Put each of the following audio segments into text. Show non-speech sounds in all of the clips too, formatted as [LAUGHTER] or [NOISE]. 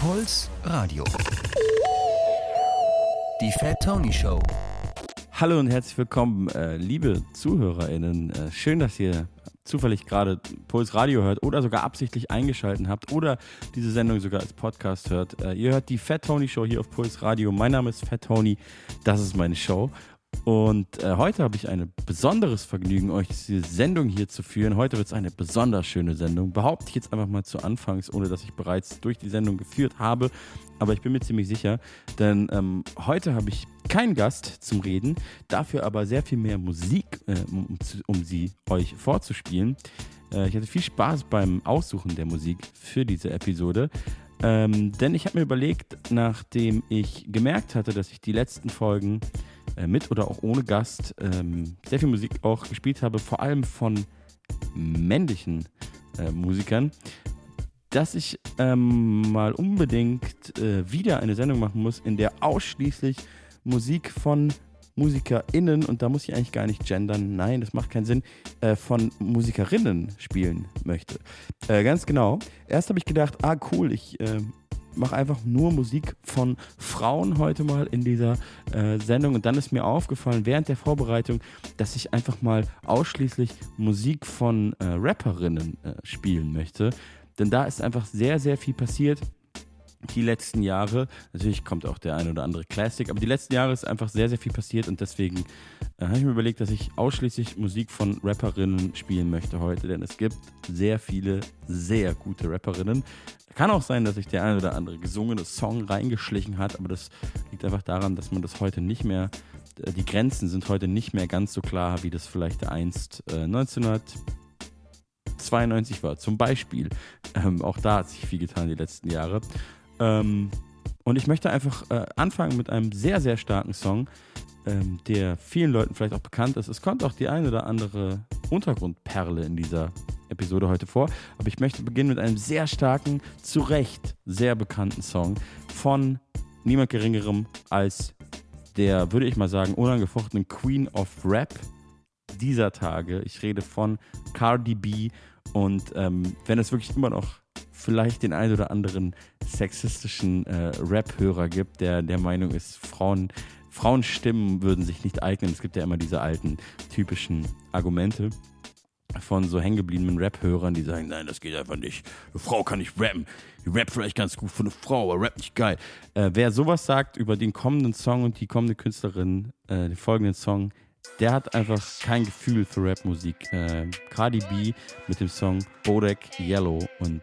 Puls Radio. Die Fat Tony Show. Hallo und herzlich willkommen, äh, liebe ZuhörerInnen. Äh, schön, dass ihr zufällig gerade Puls Radio hört oder sogar absichtlich eingeschaltet habt oder diese Sendung sogar als Podcast hört. Äh, ihr hört die Fat Tony Show hier auf Puls Radio. Mein Name ist Fat Tony. Das ist meine Show. Und äh, heute habe ich ein besonderes Vergnügen, euch diese Sendung hier zu führen. Heute wird es eine besonders schöne Sendung. Behaupte ich jetzt einfach mal zu Anfangs, ohne dass ich bereits durch die Sendung geführt habe. Aber ich bin mir ziemlich sicher, denn ähm, heute habe ich keinen Gast zum Reden, dafür aber sehr viel mehr Musik, äh, um, um, sie euch vorzuspielen. Äh, ich hatte viel Spaß beim Aussuchen der Musik für diese Episode. Ähm, denn ich habe mir überlegt, nachdem ich gemerkt hatte, dass ich die letzten Folgen mit oder auch ohne Gast ähm, sehr viel Musik auch gespielt habe, vor allem von männlichen äh, Musikern, dass ich ähm, mal unbedingt äh, wieder eine Sendung machen muss, in der ausschließlich Musik von MusikerInnen, und da muss ich eigentlich gar nicht gendern, nein, das macht keinen Sinn, äh, von Musikerinnen spielen möchte. Äh, ganz genau. Erst habe ich gedacht, ah cool, ich äh, mache einfach nur Musik von Frauen heute mal in dieser äh, Sendung. Und dann ist mir aufgefallen während der Vorbereitung, dass ich einfach mal ausschließlich Musik von äh, Rapperinnen äh, spielen möchte. Denn da ist einfach sehr, sehr viel passiert die letzten Jahre. Natürlich kommt auch der ein oder andere Classic, aber die letzten Jahre ist einfach sehr, sehr viel passiert und deswegen äh, habe ich mir überlegt, dass ich ausschließlich Musik von Rapperinnen spielen möchte heute, denn es gibt sehr viele sehr gute Rapperinnen. Kann auch sein, dass sich der ein oder andere gesungene Song reingeschlichen hat, aber das liegt einfach daran, dass man das heute nicht mehr, äh, die Grenzen sind heute nicht mehr ganz so klar, wie das vielleicht einst äh, 1992 war. Zum Beispiel. Ähm, auch da hat sich viel getan die letzten Jahre. Ähm, und ich möchte einfach äh, anfangen mit einem sehr, sehr starken Song, ähm, der vielen Leuten vielleicht auch bekannt ist. Es kommt auch die eine oder andere Untergrundperle in dieser Episode heute vor. Aber ich möchte beginnen mit einem sehr starken, zu Recht sehr bekannten Song von niemand Geringerem als der, würde ich mal sagen, unangefochtenen Queen of Rap dieser Tage. Ich rede von Cardi B. Und ähm, wenn es wirklich immer noch vielleicht den einen oder anderen sexistischen äh, Rap-Hörer gibt, der der Meinung ist, Frauen, Frauenstimmen würden sich nicht eignen. Es gibt ja immer diese alten typischen Argumente von so hängengebliebenen Rap-Hörern, die sagen, nein, das geht einfach nicht. Eine Frau kann nicht rappen. Die rappt vielleicht ganz gut für eine Frau, aber rappt nicht geil. Äh, wer sowas sagt über den kommenden Song und die kommende Künstlerin, äh, den folgenden Song, der hat einfach kein Gefühl für Rapmusik. Äh, Cardi B mit dem Song Bodak Yellow und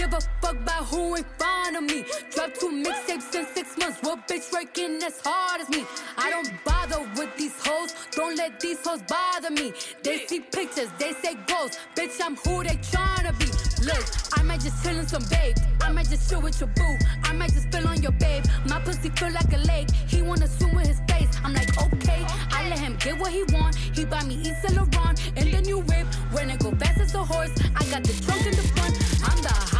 give a fuck about who in front of me. Drop two mixtapes in six months. What bitch working as hard as me? I don't bother with these hoes. Don't let these hoes bother me. They see pictures, they say goals. Bitch, I'm who they tryna be. Look, I might just chill in some babe. I might just chill with your boo. I might just spill on your babe. My pussy feel like a lake. He wanna swim with his face. I'm like, okay. I let him get what he want. He buy me East Laurent and the new whip. When it go fast as a horse, I got the trunk in the front. I'm the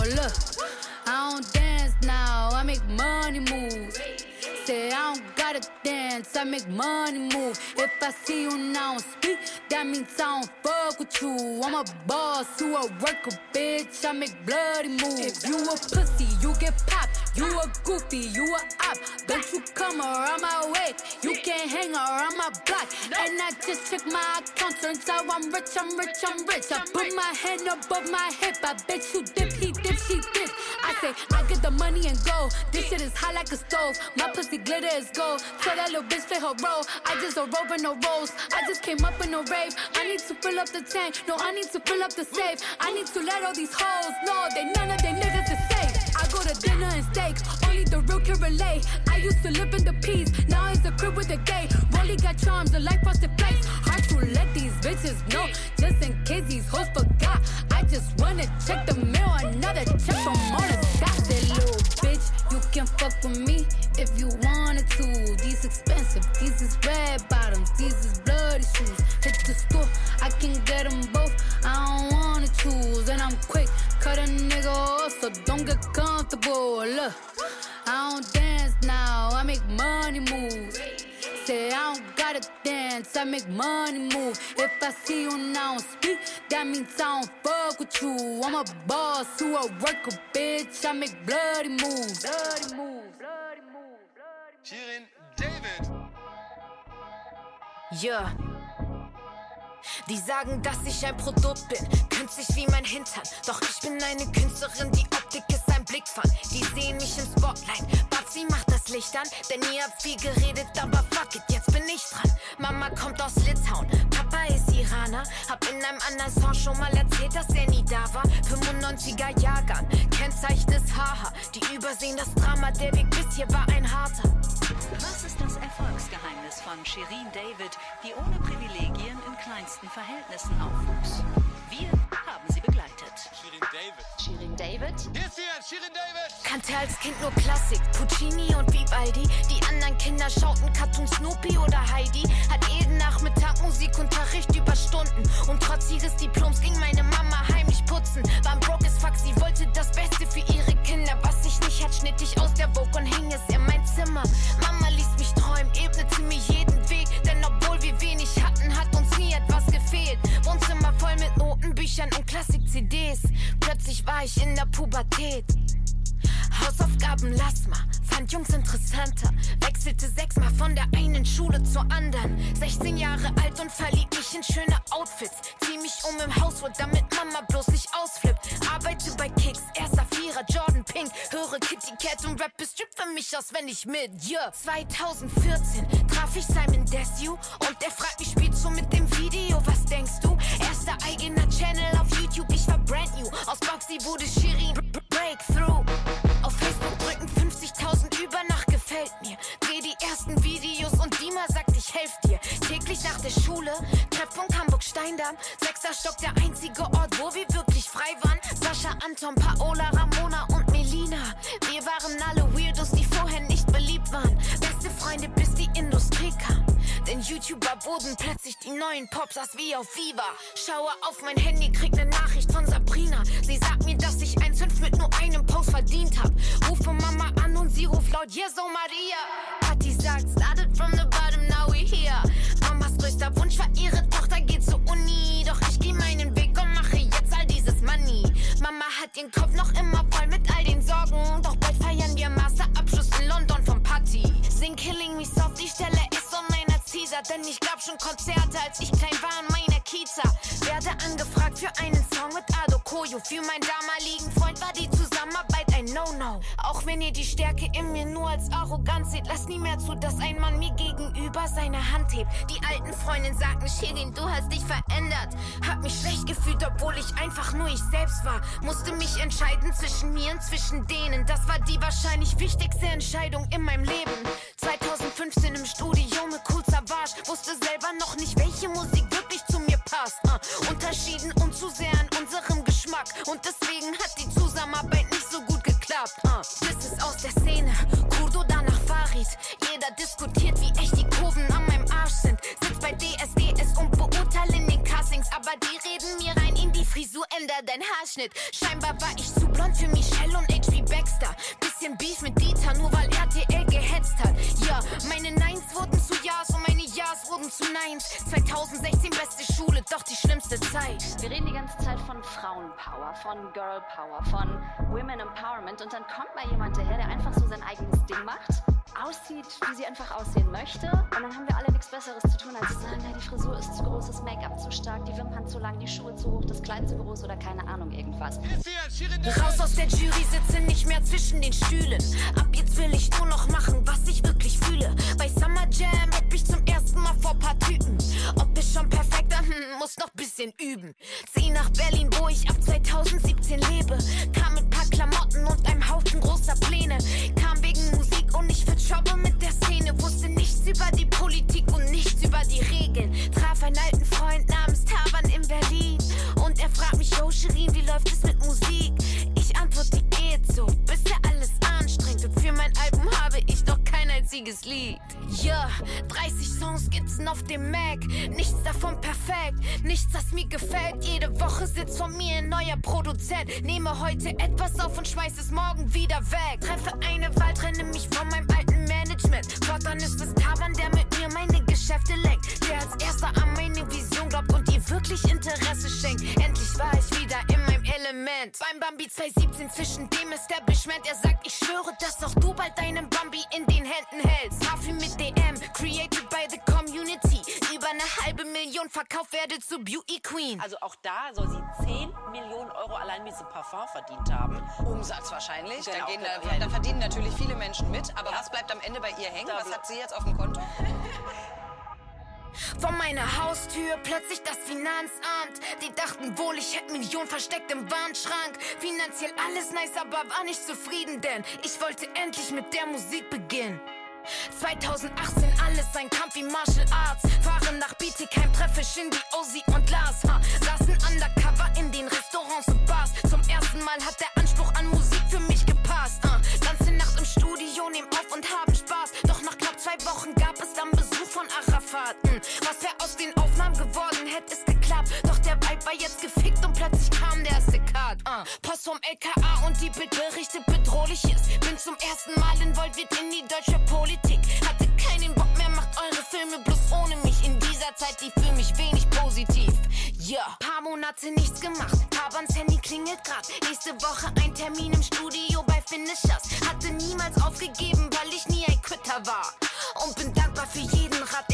Look, I don't dance now, I make money moves. Say I don't gotta dance, I make money move. If I see you now speak, that means I don't fuck with you. I'm a boss, you a worker, bitch. I make bloody moves. If you a pussy, you get popped. You a goofy, you a op. Don't you come around my way. You can't hang around my block. And I just check my account. Turns out I'm rich, I'm rich, I'm rich. I put my hand above my hip. I bet you dip, he dip, she dip. I say, I get the money and go. This shit is hot like a stove. My pussy glitter is gold. Tell that little bitch play her role. I just a rover, no rolls. I just came up in a rave. I need to fill up the tank. No, I need to fill up the safe. I need to let all these hoes know they none of they niggas is safe. I go to dinner and steak. Only the real can relate. I used to live in the peace. Now it's a crib with a gay. Rolly got charms, the life frosted flakes. Hard to let these bitches know. Just in case these hoes forgot. I just wanna check the mail. Another check from all the that little bitch. You can fuck with me if you wanted to. These expensive, these is red bottoms, these is bloody shoes. Hit the store, I can get them both. I don't wanna choose, and I'm quick. Cut a nigga off, so don't get comfortable. Look, I don't dance now, I make money moves. Say I don't gotta dance, I make money move. If I see you now speak, that means I don't fuck with you. I'm a boss, you a worker, bitch. I make bloody moves. Bloody moves. Shirin David. Ja. Die sagen, dass ich ein Produkt bin, künstlich wie mein Hintern. Doch ich bin eine Künstlerin, die Optik ist ein Blickfang. Die sehen mich im Spotlight. Batzi macht das Licht an, denn ihr habt viel geredet, aber fuck it, jetzt bin ich dran. Mama kommt aus Litauen, Papa ist Iraner. Hab in einem anderen Song schon mal erzählt, dass er nie da war. 95er Jahrgang, Kennzeichen ist Haha. Die übersehen das Drama, der Weg bis hier war ein harter. Was ist das Erfolgsgeheimnis von Shirin David, die ohne Privilegien in kleinsten Verhältnissen aufwuchs? Wir haben. Shirin David. Shirin David? Hier ist sie, Shirin David. Kannte als Kind nur Klassik, Puccini und Vivaldi. Die anderen Kinder schauten Cartoon Snoopy oder Heidi. Hat jeden Nachmittag Musikunterricht über Stunden. Und trotz ihres Diploms ging meine Mama heimlich putzen. War ein brokes Fuck, sie wollte das Beste für ihre Kinder. Was ich nicht hat, schnitt ich aus der Vogue und hing es in mein Zimmer. Mama ließ mich träumen, ebnete mir jeden Weg. Denn obwohl wir wenig hatten, hat uns nie etwas gefehlt. Wohnzimmer mit Notenbüchern und Klassik-CDs. Plötzlich war ich in der Pubertät. Hausaufgaben lass mal, fand Jungs interessanter. Wechselte sechsmal von der einen Schule zur anderen. 16 Jahre alt und verlieb mich in schöne Outfits. Zieh mich um im Hauswood, damit Mama bloß nicht ausflippt. Arbeite bei Kicks, erster Vierer, Jordan Pink. Höre Kitty Cat und rap Strip für mich auswendig mit. Yeah. 2014 traf ich Simon Desue und er fragt mich, spielst du mit dem Video? Was denkst du? Erster eigener Channel auf YouTube, ich war brand new. Aus Boxy wurde Shirin Breakthrough. Auf Facebook drücken 50.000 über nach gefällt mir. Dreh die ersten Videos und Dima sagt, ich helf dir. Täglich nach der Schule, Treffpunkt Hamburg-Steindamm. Sechster Stock, der einzige Ort, wo wir wirklich frei waren. Sascha, Anton, Paola, Ramona und Melina. Wir waren kam. Denn YouTuber wurden plötzlich die neuen Popstars wie auf Viva. Schaue auf mein Handy, krieg ne Nachricht von Sabrina. Sie sagt mir, dass ich 1,5 mit nur einem Post verdient hab. Rufe Mama an und sie ruft laut, yes, oh Maria. Patti sagt, started from the bottom, now we here. Mamas größter Wunsch war, ihre Tochter geht zur Uni. Doch ich geh meinen Weg und mache jetzt all dieses Money. Mama hat ihren Kopf noch immer voll mit all den Sorgen. Doch bald feiern wir Masterabschluss in London vom Party. Sing Killing Me Soft, die Stelle Teaser. Denn ich gab schon Konzerte, als ich klein war in meiner Kita. Werde angefragt für einen Song mit Ado Koyo. Für meinen damaligen Freund war die Ein No-No. Auch wenn ihr die Stärke in mir nur als Arroganz seht, lasst nie mehr zu, dass ein Mann mir gegenüber seine Hand hebt. Die alten Freundinnen sagten, Shirin, du hast dich verändert. Hab mich schlecht gefühlt, obwohl ich einfach nur ich selbst war. Musste mich entscheiden zwischen mir und zwischen denen. Das war die wahrscheinlich wichtigste Entscheidung in meinem Leben. 2015 im Studio mit Cool Savage. Wusste selber noch nicht, welche Musik wirklich zu mir passt. Uh, unterschieden und zu sehr an unserem Geschmack. Und deswegen hat die Zusammenarbeit geklappt. Uh, das ist aus der Szene. Kurdo danach Farid. Jeder diskutiert, wie echt die Kurven an meinem Arsch sind. Sitzt bei DSDS und beurteilen den Castings. Aber die reden mir rein in die Frisur, änder dein Haarschnitt. Scheinbar war ich zu blond für Michelle und HB Baxter. Bisschen Beef mit Dieter, nur weil RTL gehetzt hat. Ja, meine Neins wurden zu Ja's und meine Ja's wurden zu Neins. 2016 beste Schule, doch die schlimmste Zeit. Wir reden die ganze Zeit von Frauenpower, von Girl Power, von Women Empowerment und dann kommt mal jemand daher, der einfach so sein eigenes Ding macht, aussieht, wie sie einfach aussehen möchte und dann haben wir alle nichts Besseres zu tun, als zu sagen, na, die Frisur ist zu groß, das Make-up zu stark, die Wimpern zu lang, die Schuhe zu hoch, das Kleid zu groß oder keine Ahnung, irgendwas. Raus aus der Jury, sitze nicht mehr zwischen den Stühlen. Ab jetzt will ich nur noch machen, was ich wirklich fühle. Bei Summer Jam hab ich zum ersten Mal vor paar Typen. Schon perfekter, hm, muss noch bisschen üben. Zieh nach Berlin, wo ich ab 2017 lebe. Kam mit paar Klamotten und einem Haufen großer Pläne. Kam wegen Musik und ich Trouble mit der Szene. Wusste nichts über die Politik und nichts über die Regeln. Traf einen alten Freund namens Taban Songskizzen auf dem Mac. Nichts davon perfekt, nichts, das mir gefällt. Jede Woche sitzt vor mir ein neuer Produzent. Nehme heute etwas auf und schmeiß es morgen wieder weg. Treffe eine Wahl, trenne mich von meinem alten Management. Fortan ist es Taban, der mit mir meine Geschäfte lenkt. Der als erster an meine Vision glaubt und ihr wirklich Interesse schenkt. Endlich war ich wieder in meinem Element. Beim Bambi 2017 zwischen dem Establishment. Er sagt, ich schwöre, dass auch du bald deinen Bambi in den Händen hältst. Million verkauft werde zu Beauty Queen. Also auch da soll sie 10 Millionen Euro allein mit diesem Parfum verdient haben. Umsatz wahrscheinlich. Genau, da, gehen, genau, da, da verdienen natürlich viele Menschen mit. Aber Ja. was bleibt am Ende bei ihr hängen? Da Was hat sie jetzt auf dem Konto? [LAUGHS] Vor meiner Haustür plötzlich das Finanzamt. Die dachten wohl, ich hätte Millionen versteckt im Wandschrank. Finanziell alles nice, aber war nicht zufrieden, denn ich wollte endlich mit der Musik beginnen. 2018 alles ein Kampf wie Martial Arts. Fahren nach Bietigheim, treffe Shindy, Ozzy und Lars. Ha, saßen undercover in den Restaurants und Bars. Zum ersten Mal hat der Anspruch an Musik für mich gepasst. Ha, ganze Nacht im Studio, nehmen auf und haben Spaß. Doch nach knapp zwei Wochen gab es dann Besuch von Arafat. Hm, was wäre aus den Aufnahmen geworden, hätte es geklappt. Doch der Vibe war jetzt gefickt und plötzlich kam der erste Cut. Uh, Post vom LKA und die Bild berichtet bedrohliches. Bin zum ersten Mal involviert in die deutsche Politik. Hatte keinen Bock mehr, macht eure Filme bloß ohne mich. In dieser Zeit lief für mich wenig positiv. Ja, paar Monate nichts gemacht. Tabans Handy klingelt grad. Nächste Woche ein Termin im Studio bei Finishers. Hatte niemals aufgegeben, weil ich nie ein Quitter war. Und bin dankbar für jeden Rat,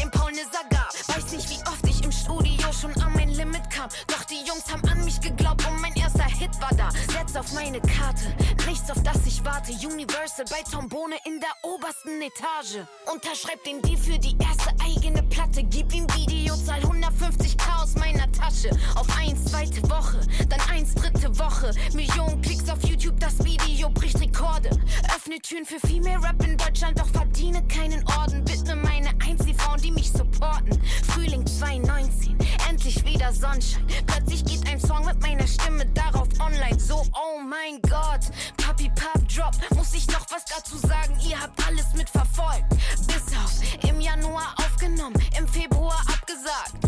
Jungs haben an mich geglaubt und mein erster Hit war da. Setz auf meine Karte, nichts auf das ich warte. Universal bei Tombone in der obersten Etage. Unterschreib den Deal für die erste eigene Platte. Gib ihm Videozahl 150k aus meiner Tasche. Auf eins, zweite Woche, dann eins, dritte Woche. Millionen Klicks auf YouTube, das Video bricht Rekorde. Öffne Türen für Female Rap in Deutschland, doch verdiene keinen Orden. Widme meine eins die Frauen, die mich supporten. Frühling 2019, endlich wieder Sonnenschein. Plötzlich geht ein Song mit meiner Stimme darauf online. So, oh mein Gott, Papi Pop Drop. Muss ich noch was dazu sagen? Ihr habt alles mitverfolgt. Bis auf im Januar aufgenommen, im Februar abgesagt.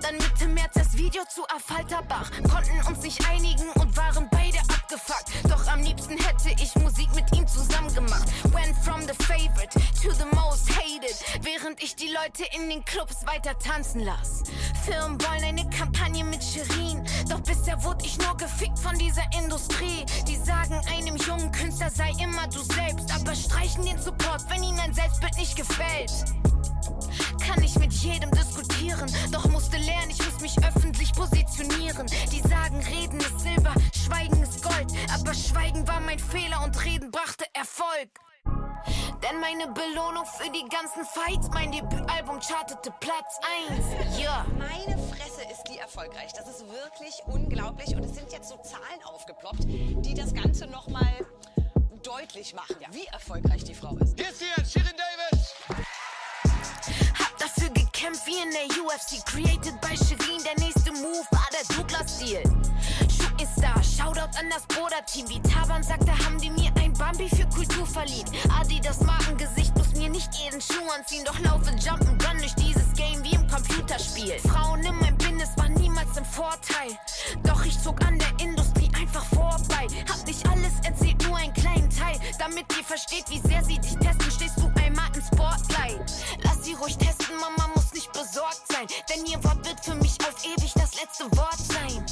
Dann Mitte März das Video zu Affalterbach. Konnten uns nicht einigen und waren beide abgefuckt. Doch am liebsten hätte ich Musik mit ihm zusammen gemacht. Went from the favorite to the most hated. Während ich die Leute in den Clubs weiter tanzen lass. Firmen wollen eine Kampagne mit Shirin. Doch bisher wurde ich nur gefickt von dieser Industrie. Die sagen, einem jungen Künstler sei immer du selbst. Aber streichen den Support, wenn ihnen ein Selbstbild nicht gefällt. Kann ich mit jedem diskutieren, doch musste lernen, ich muss mich öffentlich positionieren. Die sagen, Reden ist Silber, Schweigen ist Gold. Aber Schweigen war mein Fehler und Reden brachte Erfolg. Denn meine Belohnung für die ganzen Fights, mein Debütalbum chartete Platz 1. Ja. Meine Fresse ist die erfolgreich. Das ist wirklich unglaublich. Und es sind jetzt so Zahlen aufgeploppt, die das Ganze nochmal deutlich machen, wie erfolgreich die Frau ist. Christian, Shirin David. Gekämpft wie in der UFC. Created by Shirin, der nächste Move war der Douglas-Stil. Shooting Star, Shoutout an das Bruder-Team. Wie Taban sagte, haben die mir ein Bambi für Kultur verliehen. Adi, das Markengesicht, muss mir nicht jeden Schuh anziehen. Doch laufe Jumpen Run durch dieses Game wie im Computerspiel. Frauen in meinem Business waren niemals im Vorteil. Doch ich zog an der Industrie einfach vorbei. Hab nicht alles erzählt, nur einen kleinen Teil. Damit ihr versteht, wie sehr sie dich testen, stehst du einmal im Spotlight. Lass sie ruhig testen, Mama muss nicht besorgt sein. Denn ihr Wort wird für mich auf ewig das letzte Wort sein.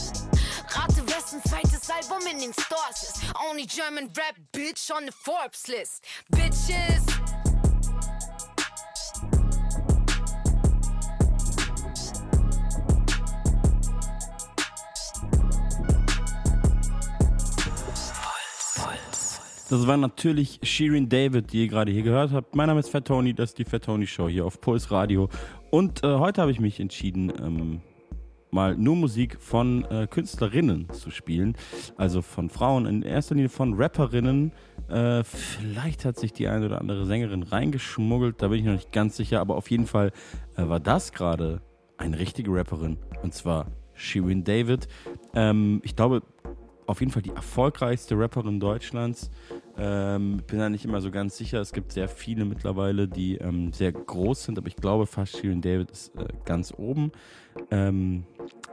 Rate, wessen zweites Album in den Stores ist. Only German Rap Bitch on the Forbes List. Bitches. Das war natürlich Shirin David, die ihr gerade hier gehört habt. Mein Name ist Fat Tony, das ist die Fat Tony Show hier auf Puls Radio. Und äh, heute habe ich mich entschieden, ähm, mal nur Musik von äh, Künstlerinnen zu spielen. Also von Frauen, in erster Linie von Rapperinnen. Äh, vielleicht hat sich die eine oder andere Sängerin reingeschmuggelt, da bin ich noch nicht ganz sicher. Aber auf jeden Fall äh, war das gerade eine richtige Rapperin. Und zwar Shirin David. Ähm, ich glaube, auf jeden Fall die erfolgreichste Rapperin Deutschlands. Ähm, bin da nicht immer so ganz sicher. Es gibt sehr viele mittlerweile, die ähm, sehr groß sind, aber ich glaube fast Shirin David ist äh, ganz oben. Ähm,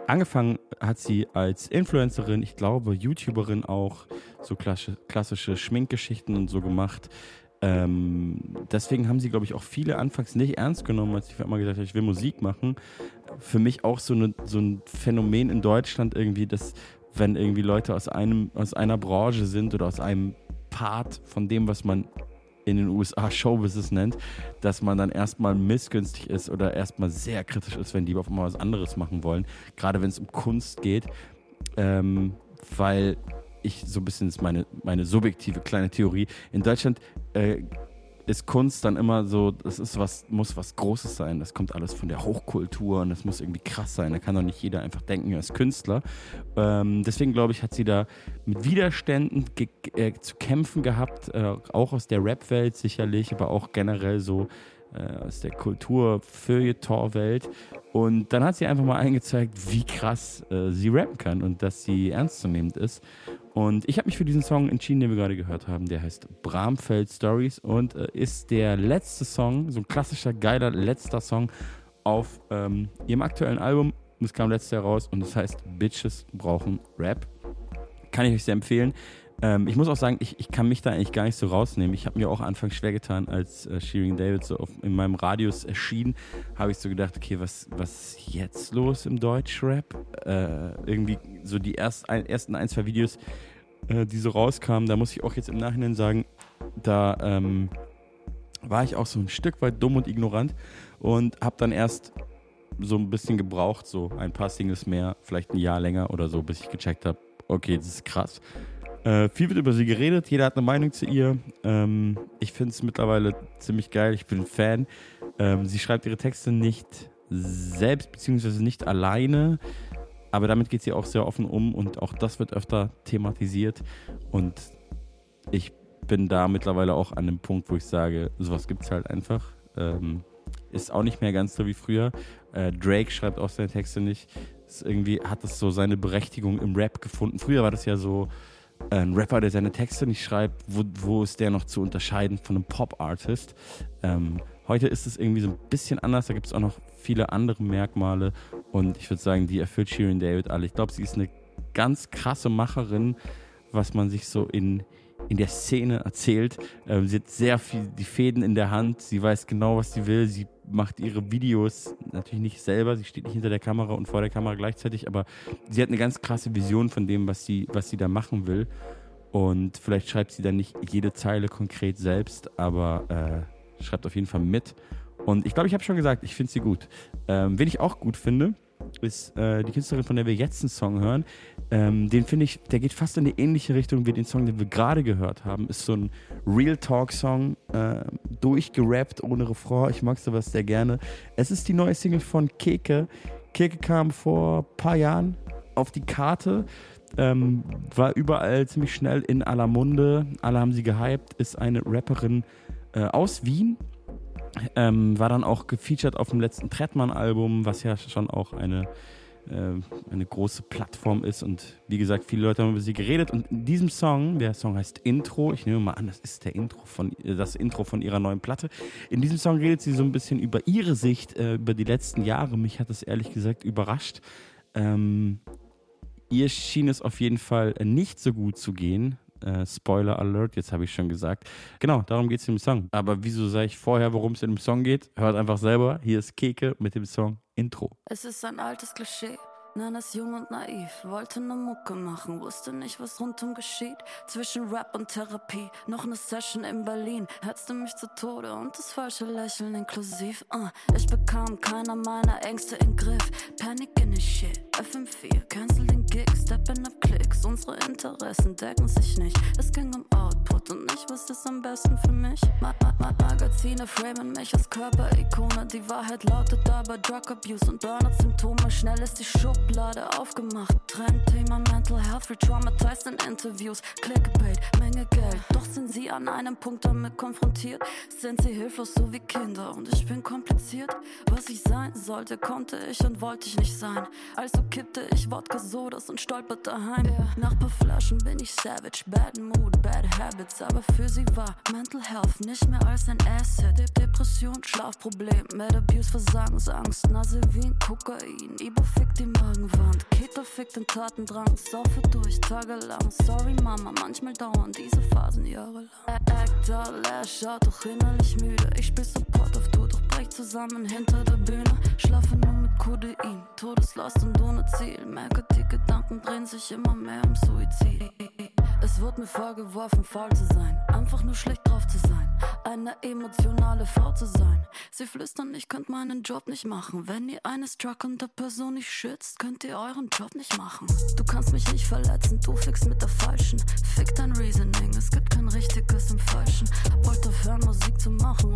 angefangen hat sie als Influencerin, ich glaube YouTuberin auch, so klassische, klassische Schminkgeschichten und so gemacht. Ähm, deswegen haben sie, glaube ich, auch viele anfangs nicht ernst genommen, als ich immer gesagt habe, ich will Musik machen. Für mich auch so, eine, so ein Phänomen in Deutschland irgendwie, dass wenn irgendwie Leute aus einem, aus einer Branche sind oder aus einem Part von dem, was man in den USA Showbusiness nennt, dass man dann erstmal missgünstig ist oder erstmal sehr kritisch ist, wenn die auf einmal was anderes machen wollen. Gerade wenn es um Kunst geht. Ähm, weil ich so ein bisschen ist meine, meine subjektive kleine Theorie. In Deutschland äh, ist Kunst dann immer so, das ist was, muss was Großes sein. Das kommt alles von der Hochkultur und das muss irgendwie krass sein. Da kann doch nicht jeder einfach denken, er ist Künstler. Ähm, deswegen glaube ich, hat sie da mit Widerständen äh, zu kämpfen gehabt, äh, auch aus der Rap-Welt sicherlich, aber auch generell so äh, aus der Kultur-Feuilleton-Welt. Und dann hat sie einfach mal eingezeigt, wie krass äh, sie rappen kann und dass sie ernstzunehmend ist. Und ich habe mich für diesen Song entschieden, den wir gerade gehört haben. Der heißt Bramfeld Stories und äh, ist der letzte Song, so ein klassischer, geiler letzter Song auf ähm, ihrem aktuellen Album. Das kam letztes Jahr raus und das heißt Bitches brauchen Rap. Kann ich euch sehr empfehlen. Ähm, ich muss auch sagen, ich, ich kann mich da eigentlich gar nicht so rausnehmen. Ich habe mir auch anfangs schwer getan, als äh, Shearing David so auf, in meinem Radius erschien, habe ich so gedacht, okay, was, was ist jetzt los im Deutschrap? Äh, irgendwie so die erst, ein, ersten ein, zwei Videos, äh, die so rauskamen, da muss ich auch jetzt im Nachhinein sagen, da ähm, war ich auch so ein Stück weit dumm und ignorant und habe dann erst so ein bisschen gebraucht, so ein paar Singles mehr, vielleicht ein Jahr länger oder so, bis ich gecheckt habe, okay, das ist krass. Äh, viel wird über sie geredet, jeder hat eine Meinung zu ihr. Ähm, ich finde es mittlerweile ziemlich geil, ich bin Fan. Ähm, sie schreibt ihre Texte nicht selbst, beziehungsweise nicht alleine, aber damit geht sie auch sehr offen um und auch das wird öfter thematisiert. Und ich bin da mittlerweile auch an dem Punkt, wo ich sage, sowas gibt es halt einfach. Ähm, ist auch nicht mehr ganz so wie früher. Äh, Drake schreibt auch seine Texte nicht. Ist irgendwie hat das so seine Berechtigung im Rap gefunden. Früher war das ja so, ein Rapper, der seine Texte nicht schreibt, wo, wo ist der noch zu unterscheiden von einem Pop-Artist? Ähm, heute ist es irgendwie so ein bisschen anders, da gibt es auch noch viele andere Merkmale und ich würde sagen, die erfüllt Shirin David alle. Ich glaube, sie ist eine ganz krasse Macherin, was man sich so in, in der Szene erzählt. Ähm, sie hat sehr viel die Fäden in der Hand, sie weiß genau, was sie will, sie macht ihre Videos natürlich nicht selber, sie steht nicht hinter der Kamera und vor der Kamera gleichzeitig, aber sie hat eine ganz krasse Vision von dem, was sie, was sie da machen will. Und vielleicht schreibt sie dann nicht jede Zeile konkret selbst, aber äh, schreibt auf jeden Fall mit. Und ich glaube, ich habe schon gesagt, ich finde sie gut. Ähm, wen ich auch gut finde, ist äh, die Künstlerin, von der wir jetzt einen Song hören. Ähm, den finde ich, der geht fast in die ähnliche Richtung wie den Song, den wir gerade gehört haben. Ist so ein Real Talk-Song, äh, durchgerappt, ohne Refrain. Ich mag sowas sehr gerne. Es ist die neue Single von Keke. Keke kam vor ein paar Jahren auf die Karte. Ähm, war überall ziemlich schnell in aller Munde. Alle haben sie gehypt. Ist eine Rapperin äh, aus Wien ähm, war dann auch gefeatured auf dem letzten Trettmann-Album, was ja schon auch eine, äh, eine große Plattform ist. Und wie gesagt, viele Leute haben über sie geredet. Und in diesem Song, der Song heißt Intro, ich nehme mal an, das ist der Intro von, das Intro von ihrer neuen Platte. In diesem Song redet sie so ein bisschen über ihre Sicht, äh, über die letzten Jahre. Mich hat das ehrlich gesagt überrascht. Ähm, ihr schien es auf jeden Fall nicht so gut zu gehen Äh, Spoiler Alert, jetzt habe ich schon gesagt. Genau, darum geht es im Song. Aber wieso sage ich vorher, worum es in dem Song geht? Hört einfach selber. Hier ist Keke mit dem Song Intro. Es ist ein altes Klischee. Nenn es jung und naiv, wollte ne Mucke machen, wusste nicht, was rundum geschieht. Zwischen Rap und Therapie, noch ne Session in Berlin, herzte mich zu Tode und das falsche Lächeln inklusiv. Uh, ich bekam keiner meiner Ängste in Griff. Panic in the shit, FM4, cancel den Gig, stepping up Klicks. Unsere Interessen decken sich nicht. Es ging um Output und nicht, was ist am besten für mich. Ma Ma Ma Magazine framen mich als Körperikone. Die Wahrheit lautet aber Drug Abuse und Burnout-Symptome. Schnell ist die Schublade aufgemacht. Trendthema Mental Health, re-traumatized in Interviews. Clickbait, Menge Geld. Doch sind sie an einem Punkt damit konfrontiert. Sind sie hilflos, so wie Kinder. Und ich bin kompliziert. Was ich sein sollte, konnte ich und wollte ich nicht sein. Also kippte ich Wodka Und stolperte heim. Yeah. Nach paar Flaschen bin ich savage. Bad Mood, bad habits. Aber für sie war Mental Health nicht mehr als ein Asset. De Depression, Schlafproblem, Mad Abuse, Versagensangst. Nase Wien, Kokain, Ibo fickt die Magen. Wand. Keter fickt den Tatendrang, saufe durch, tagelang. Sorry Mama, manchmal dauern diese Phasen jahrelang. Actor, Lash out, doch innerlich müde. Ich spiel Support auf Brech zusammen hinter der Bühne. Schlafe nur mit Codein, Todeslast und ohne Ziel. Merke, die Gedanken drehen sich immer mehr um Suizid. Es wird mir vorgeworfen, faul zu sein, einfach nur schlecht drauf zu sein, eine emotionale Frau zu sein. Sie flüstern, ich könnt meinen Job nicht machen. Wenn ihr eine struckelnde Person nicht schützt, könnt ihr euren Job nicht machen. Du kannst mich nicht verletzen, du fixst mit der falschen. Fick dein Reasoning, es gibt kein richtiges im Falschen. Wollte aufhören, Musik zu machen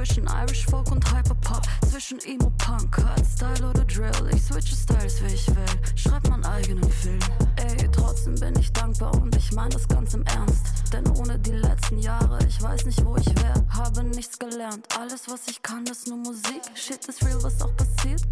zwischen Irish Folk und Hyperpop. Zwischen Emo Punk, Hardstyle oder Drill. Ich switche Styles, wie ich will. Schreib meinen eigenen Film. Ey, trotzdem bin ich dankbar und ich mein das ganz im Ernst. Denn ohne die letzten Jahre, ich weiß nicht, wo ich wär, habe nichts gelernt. Alles, was ich kann, ist nur Musik. Shit ist real, was auch passiert.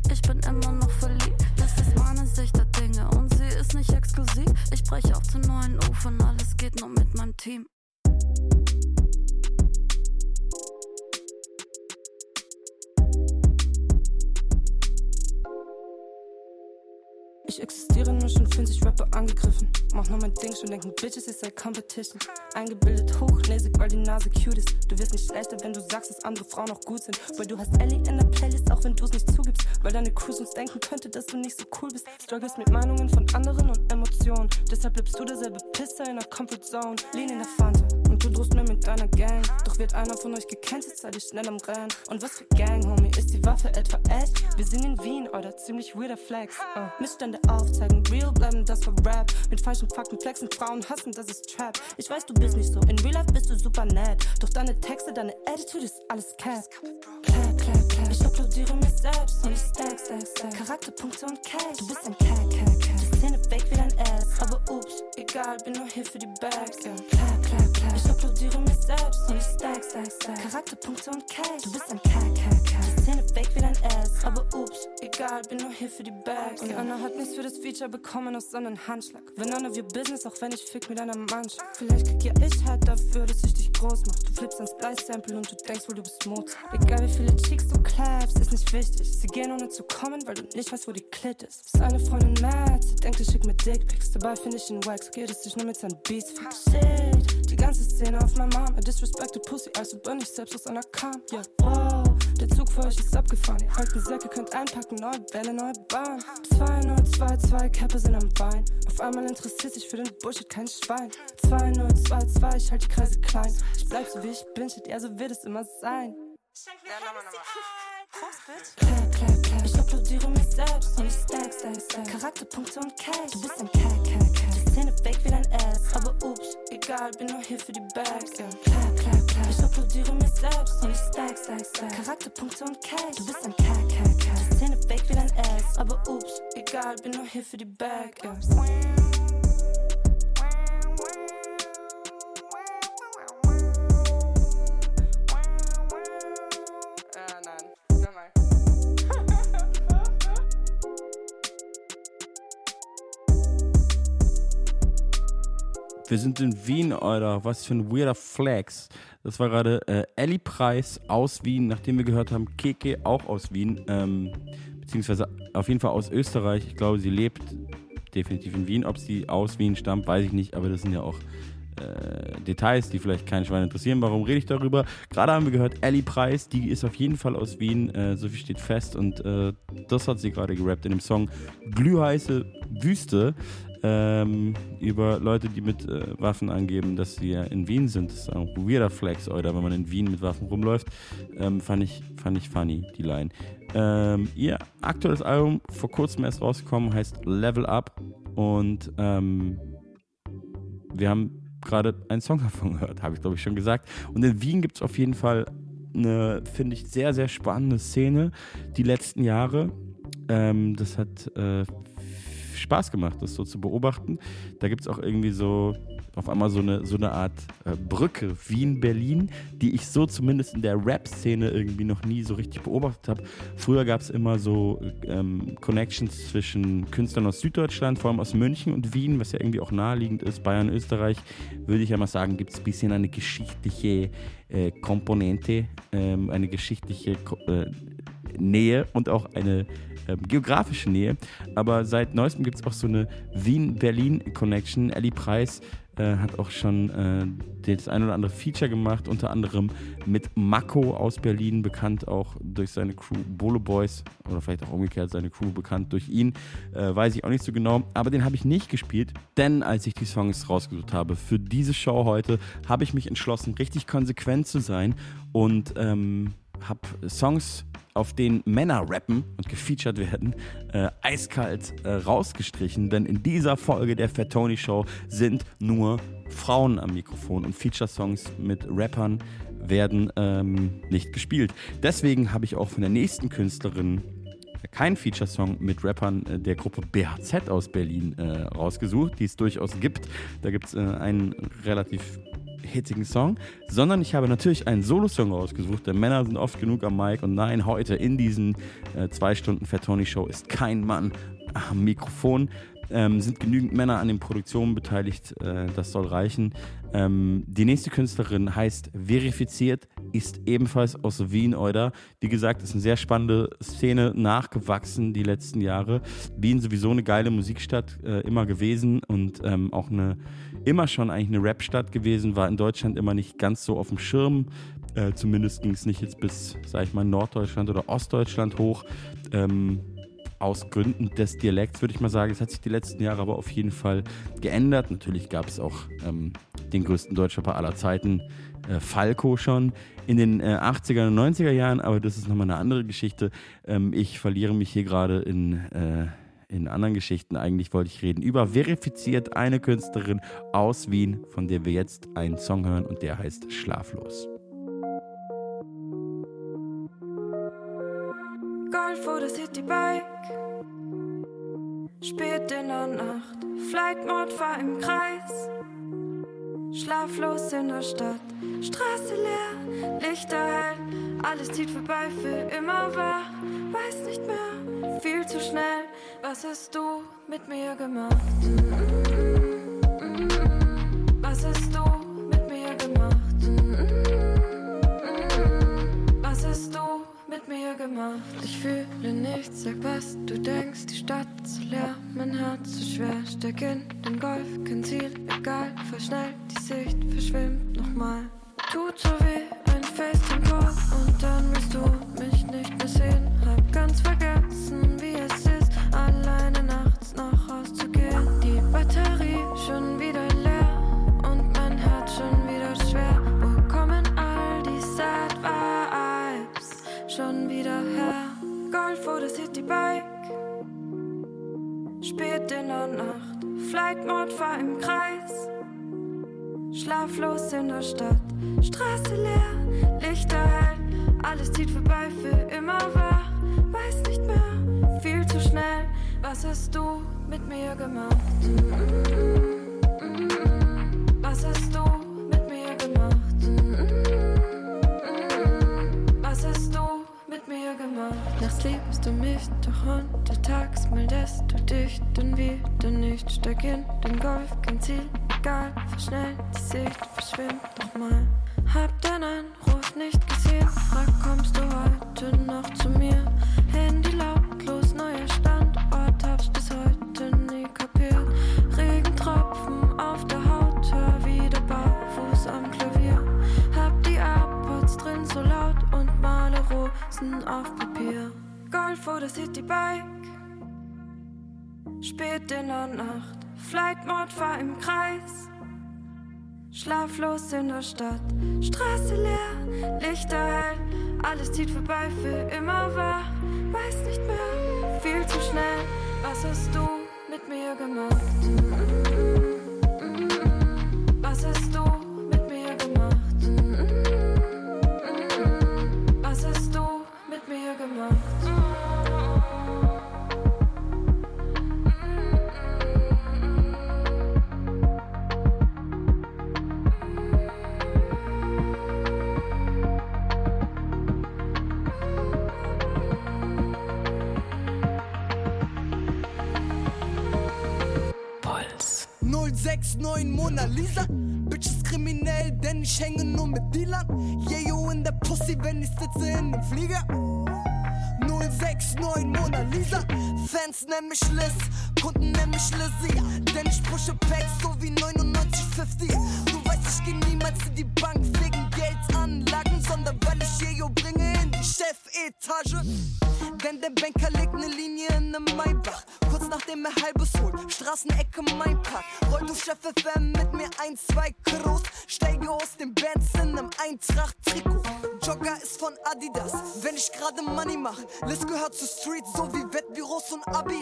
Sich Rapper angegriffen. Mach nur mein Ding schon, denken Bitches, ich sei Competition. Eingebildet, hochnäsig, weil die Nase cute ist. Du wirst nicht schlechter, wenn du sagst, dass andere Frauen auch gut sind. Weil du hast Ellie in der Playlist, auch wenn du es nicht zugibst. Weil deine Crew sonst denken könnte, dass du nicht so cool bist. Struggles mit Meinungen von anderen und Emotionen. Deshalb bleibst du derselbe Pisser in der Comfort Zone. Lean in der Fante drohst mir mit deiner Gang. Doch wird einer von euch gecancelt, sei ich schnell am Rennen. Und was für Gang, Homie, ist die Waffe etwa echt? Wir sind in Wien, oder ziemlich weirder Flex. Uh, Missstände aufzeigen, real bleiben, das war Rap. Mit falschen Fakten flexen, Frauen hassen, das ist Trap. Ich weiß, du bist nicht so, in Real Life bist du super nett. Doch deine Texte, deine Attitude ist alles Cap. Clap, clap, clap. Ich applaudiere mir selbst und ich stack, stack, stack. Charakterpunkte und Cash. Du bist ein Cat, Cat, Cat. Die Szene fake wie dein Ass. Aber ups, egal, bin nur hier für die Bags. Yeah. Clap. Ich applaudiere mir selbst und ich stack, stack, stack. Charakterpunkte und Cash. Du bist ein Cat, Cat, Cat. Die Szene fake wie dein Ass. Aber ups, egal, bin nur hier für die Bags. Und Anna hat nichts für das Feature bekommen, aus sondern Handschlag. Wenn none of your business, auch wenn ich fick mit einer Mannschaft. Vielleicht krieg ja ich halt dafür, dass ich dich groß mach. Du flippst ein Splice-Sample und du denkst wohl, du bist Mozart. Egal wie viele Chicks du clapst, ist nicht wichtig. Sie gehen ohne zu kommen, weil du nicht weißt, wo die Klit ist. Ist eine Freundin mad, sie denkt, ich schick mit Dickpics. Dabei find ich ihn wax, geht es sich nur mit seinen Beats fix. Shit, ganze Szene auf meinem Arm. I disrespected Pussy, als ob er nicht selbst aus einer kam. Ja, wow, der Zug für euch ist abgefahren. Ihr alten Säcke könnt einpacken, neue Welle, neue Bahn. 2022, Capper sind am Bein. Auf einmal interessiert sich für den Bullshit kein Schwein. 2022, ich halt die Kreise klein. Ich bleib so wie ich bin, shit, ja, so wird es immer sein. Ja, nochmal, nochmal. Prost, bitch. Clap, clap, clap. Ich applaudiere mich selbst und ich stack, stack, stack. Charakterpunkte und Cash. Du bist ein Cat, Cat, Cat. Die Szene fake wie dein Ass. Aber ups, egal, bin nur hier für die Bags. Yeah. Clap, clap, clap. Ich applaudiere mich selbst und ich stack, stack, stack. Charakterpunkte und Cash. Du bist ein Cat, Cat, Cat. Die Szene fake wie dein Ass. Aber ups, egal, bin nur hier für die Bags. Yeah. Wir sind in Wien, Alter. Was für ein weirder Flex. Das war gerade äh, Ellie Preis aus Wien, nachdem wir gehört haben, Keke auch aus Wien. Ähm, beziehungsweise auf jeden Fall aus Österreich. Ich glaube, sie lebt definitiv in Wien. Ob sie aus Wien stammt, weiß ich nicht, aber das sind ja auch äh, Details, die vielleicht kein Schwein interessieren. Warum rede ich darüber? Gerade haben wir gehört, Ellie Preis, die ist auf jeden Fall aus Wien, äh, so viel steht fest und äh, das hat sie gerade gerappt in dem Song Glühheiße Wüste. Ähm, über Leute, die mit äh, Waffen angeben, dass sie ja in Wien sind. Das ist ein weirder Flex, oder wenn man in Wien mit Waffen rumläuft. Ähm, fand, ich, fand ich funny, die Line. Ähm, ihr aktuelles Album, vor kurzem erst rausgekommen, heißt Level Up. Und ähm, wir haben gerade einen Song [LAUGHS] davon gehört, habe ich glaube ich schon gesagt. Und in Wien gibt es auf jeden Fall eine, finde ich, sehr, sehr spannende Szene die letzten Jahre. Ähm, das hat äh, Spaß gemacht, das so zu beobachten. Da gibt es auch irgendwie so auf einmal so eine, so eine Art äh, Brücke Wien-Berlin, die ich so zumindest in der Rap-Szene irgendwie noch nie so richtig beobachtet habe. Früher gab es immer so ähm, Connections zwischen Künstlern aus Süddeutschland, vor allem aus München und Wien, was ja irgendwie auch naheliegend ist. Bayern, Österreich, würde ich ja mal sagen, gibt es ein bisschen eine geschichtliche äh, Komponente, ähm, eine geschichtliche äh, Nähe und auch eine ähm, geografische Nähe. Aber seit neuestem gibt es auch so eine Wien-Berlin-Connection. Ellie Preis äh, hat auch schon äh, das ein oder andere Feature gemacht, unter anderem mit Mako aus Berlin, bekannt auch durch seine Crew Bolo Boys oder vielleicht auch umgekehrt seine Crew bekannt durch ihn. Äh, weiß ich auch nicht so genau, aber den habe ich nicht gespielt, denn als ich die Songs rausgesucht habe für diese Show heute, habe ich mich entschlossen, richtig konsequent zu sein und ähm, habe Songs auf denen Männer rappen und gefeatured werden, äh, eiskalt äh, rausgestrichen, denn in dieser Folge der Fat Tony Show sind nur Frauen am Mikrofon und Feature-Songs mit Rappern werden ähm, nicht gespielt. Deswegen habe ich auch von der nächsten Künstlerin keinen Feature-Song mit Rappern äh, der Gruppe BHZ aus Berlin äh, rausgesucht, die es durchaus gibt. Da gibt es äh, einen relativ hittigen Song, sondern ich habe natürlich einen Solo-Song rausgesucht, denn Männer sind oft genug am Mic und nein, heute in diesen äh, zwei Stunden Fat Tony Show ist kein Mann am Mikrofon. Ähm, sind genügend Männer an den Produktionen beteiligt, äh, das soll reichen. Ähm, die nächste Künstlerin heißt Verifiziert, ist ebenfalls aus Wien, oder? Wie gesagt, ist eine sehr spannende Szene nachgewachsen die letzten Jahre. Wien sowieso eine geile Musikstadt äh, immer gewesen und ähm, auch eine immer schon eigentlich eine Rap-Stadt gewesen, war in Deutschland immer nicht ganz so auf dem Schirm. Äh, zumindest ging es nicht jetzt bis, sag ich mal, Norddeutschland oder Ostdeutschland hoch. Ähm, aus Gründen des Dialekts würde ich mal sagen. Es hat sich die letzten Jahre aber auf jeden Fall geändert. Natürlich gab es auch ähm, den größten Deutschrapper aller Zeiten, äh, Falco schon in den äh, 80er und 90er Jahren, aber das ist nochmal eine andere Geschichte. Ähm, ich verliere mich hier gerade in äh, in anderen Geschichten. Eigentlich wollte ich reden über verifiziert eine Künstlerin aus Wien, von der wir jetzt einen Song hören und der heißt Schlaflos. Golf oder Citybike, spät in der Nacht, Flightmode fahr im Kreis, schlaflos in der Stadt, Straße leer, Lichter hell, alles zieht vorbei, für immer wach, weiß nicht mehr, viel zu schnell. Was hast du mit mir gemacht? Mir gemacht? Ich fühle nichts, sag was du denkst. Die Stadt zu leer, mein Herz zu schwer. Steig in den Golf, kein Ziel, egal. Fahr schnell, die Sicht verschwimmt nochmal. Tut so weh, ein FaceTime-Call und dann willst du mich Der Stadt, Straße leer, Lichter hell, alles zieht vorbei, für immer wach, weiß nicht mehr, viel zu schnell. Was hast du mit mir gemacht? Nennen mich Liz, Kunden nennen mich Lizzie. Denn ich pushe Packs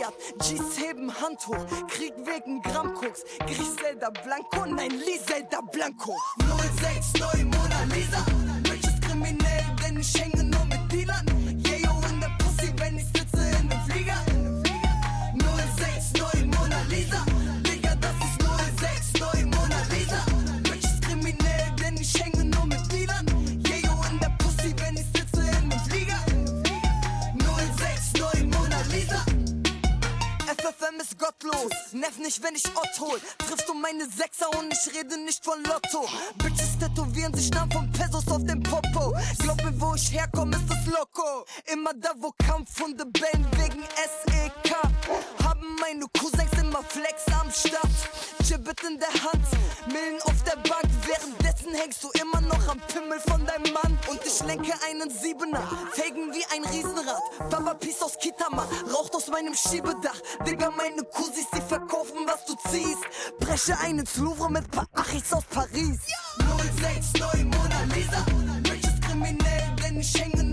Abiat. G's heben Hand hoch, Krieg wegen Grammkoks. Griselda Blanco, nein, Liselda Blanco. 069 Gottlos, nerv nicht, wenn ich Ott hol. Triffst du meine Sechser und ich rede nicht von Lotto. Bitches tätowieren sich Namen von Pesos auf dem Popo. Glaub mir, wo ich herkomme, ist das Loco. Immer da, wo Kampfhunde bellen wegen SEK. Haben meine Cousins immer Flex am Start. Gibbet in der Hand, Millen auf der Bank. Währenddessen hängst du immer noch am Pimmel von deinem Mann. Und ich lenke einen Siebener, fegen wie ein Riesenrad. Papa Piece aus Kitama, raucht aus meinem Schiebedach. Digga, meine Cousins, die verkaufen, was du ziehst. Breche ein ins Louvre mit paar Achis aus Paris. 069 Mona Lisa, Bitch ist kriminell, denn ich hänge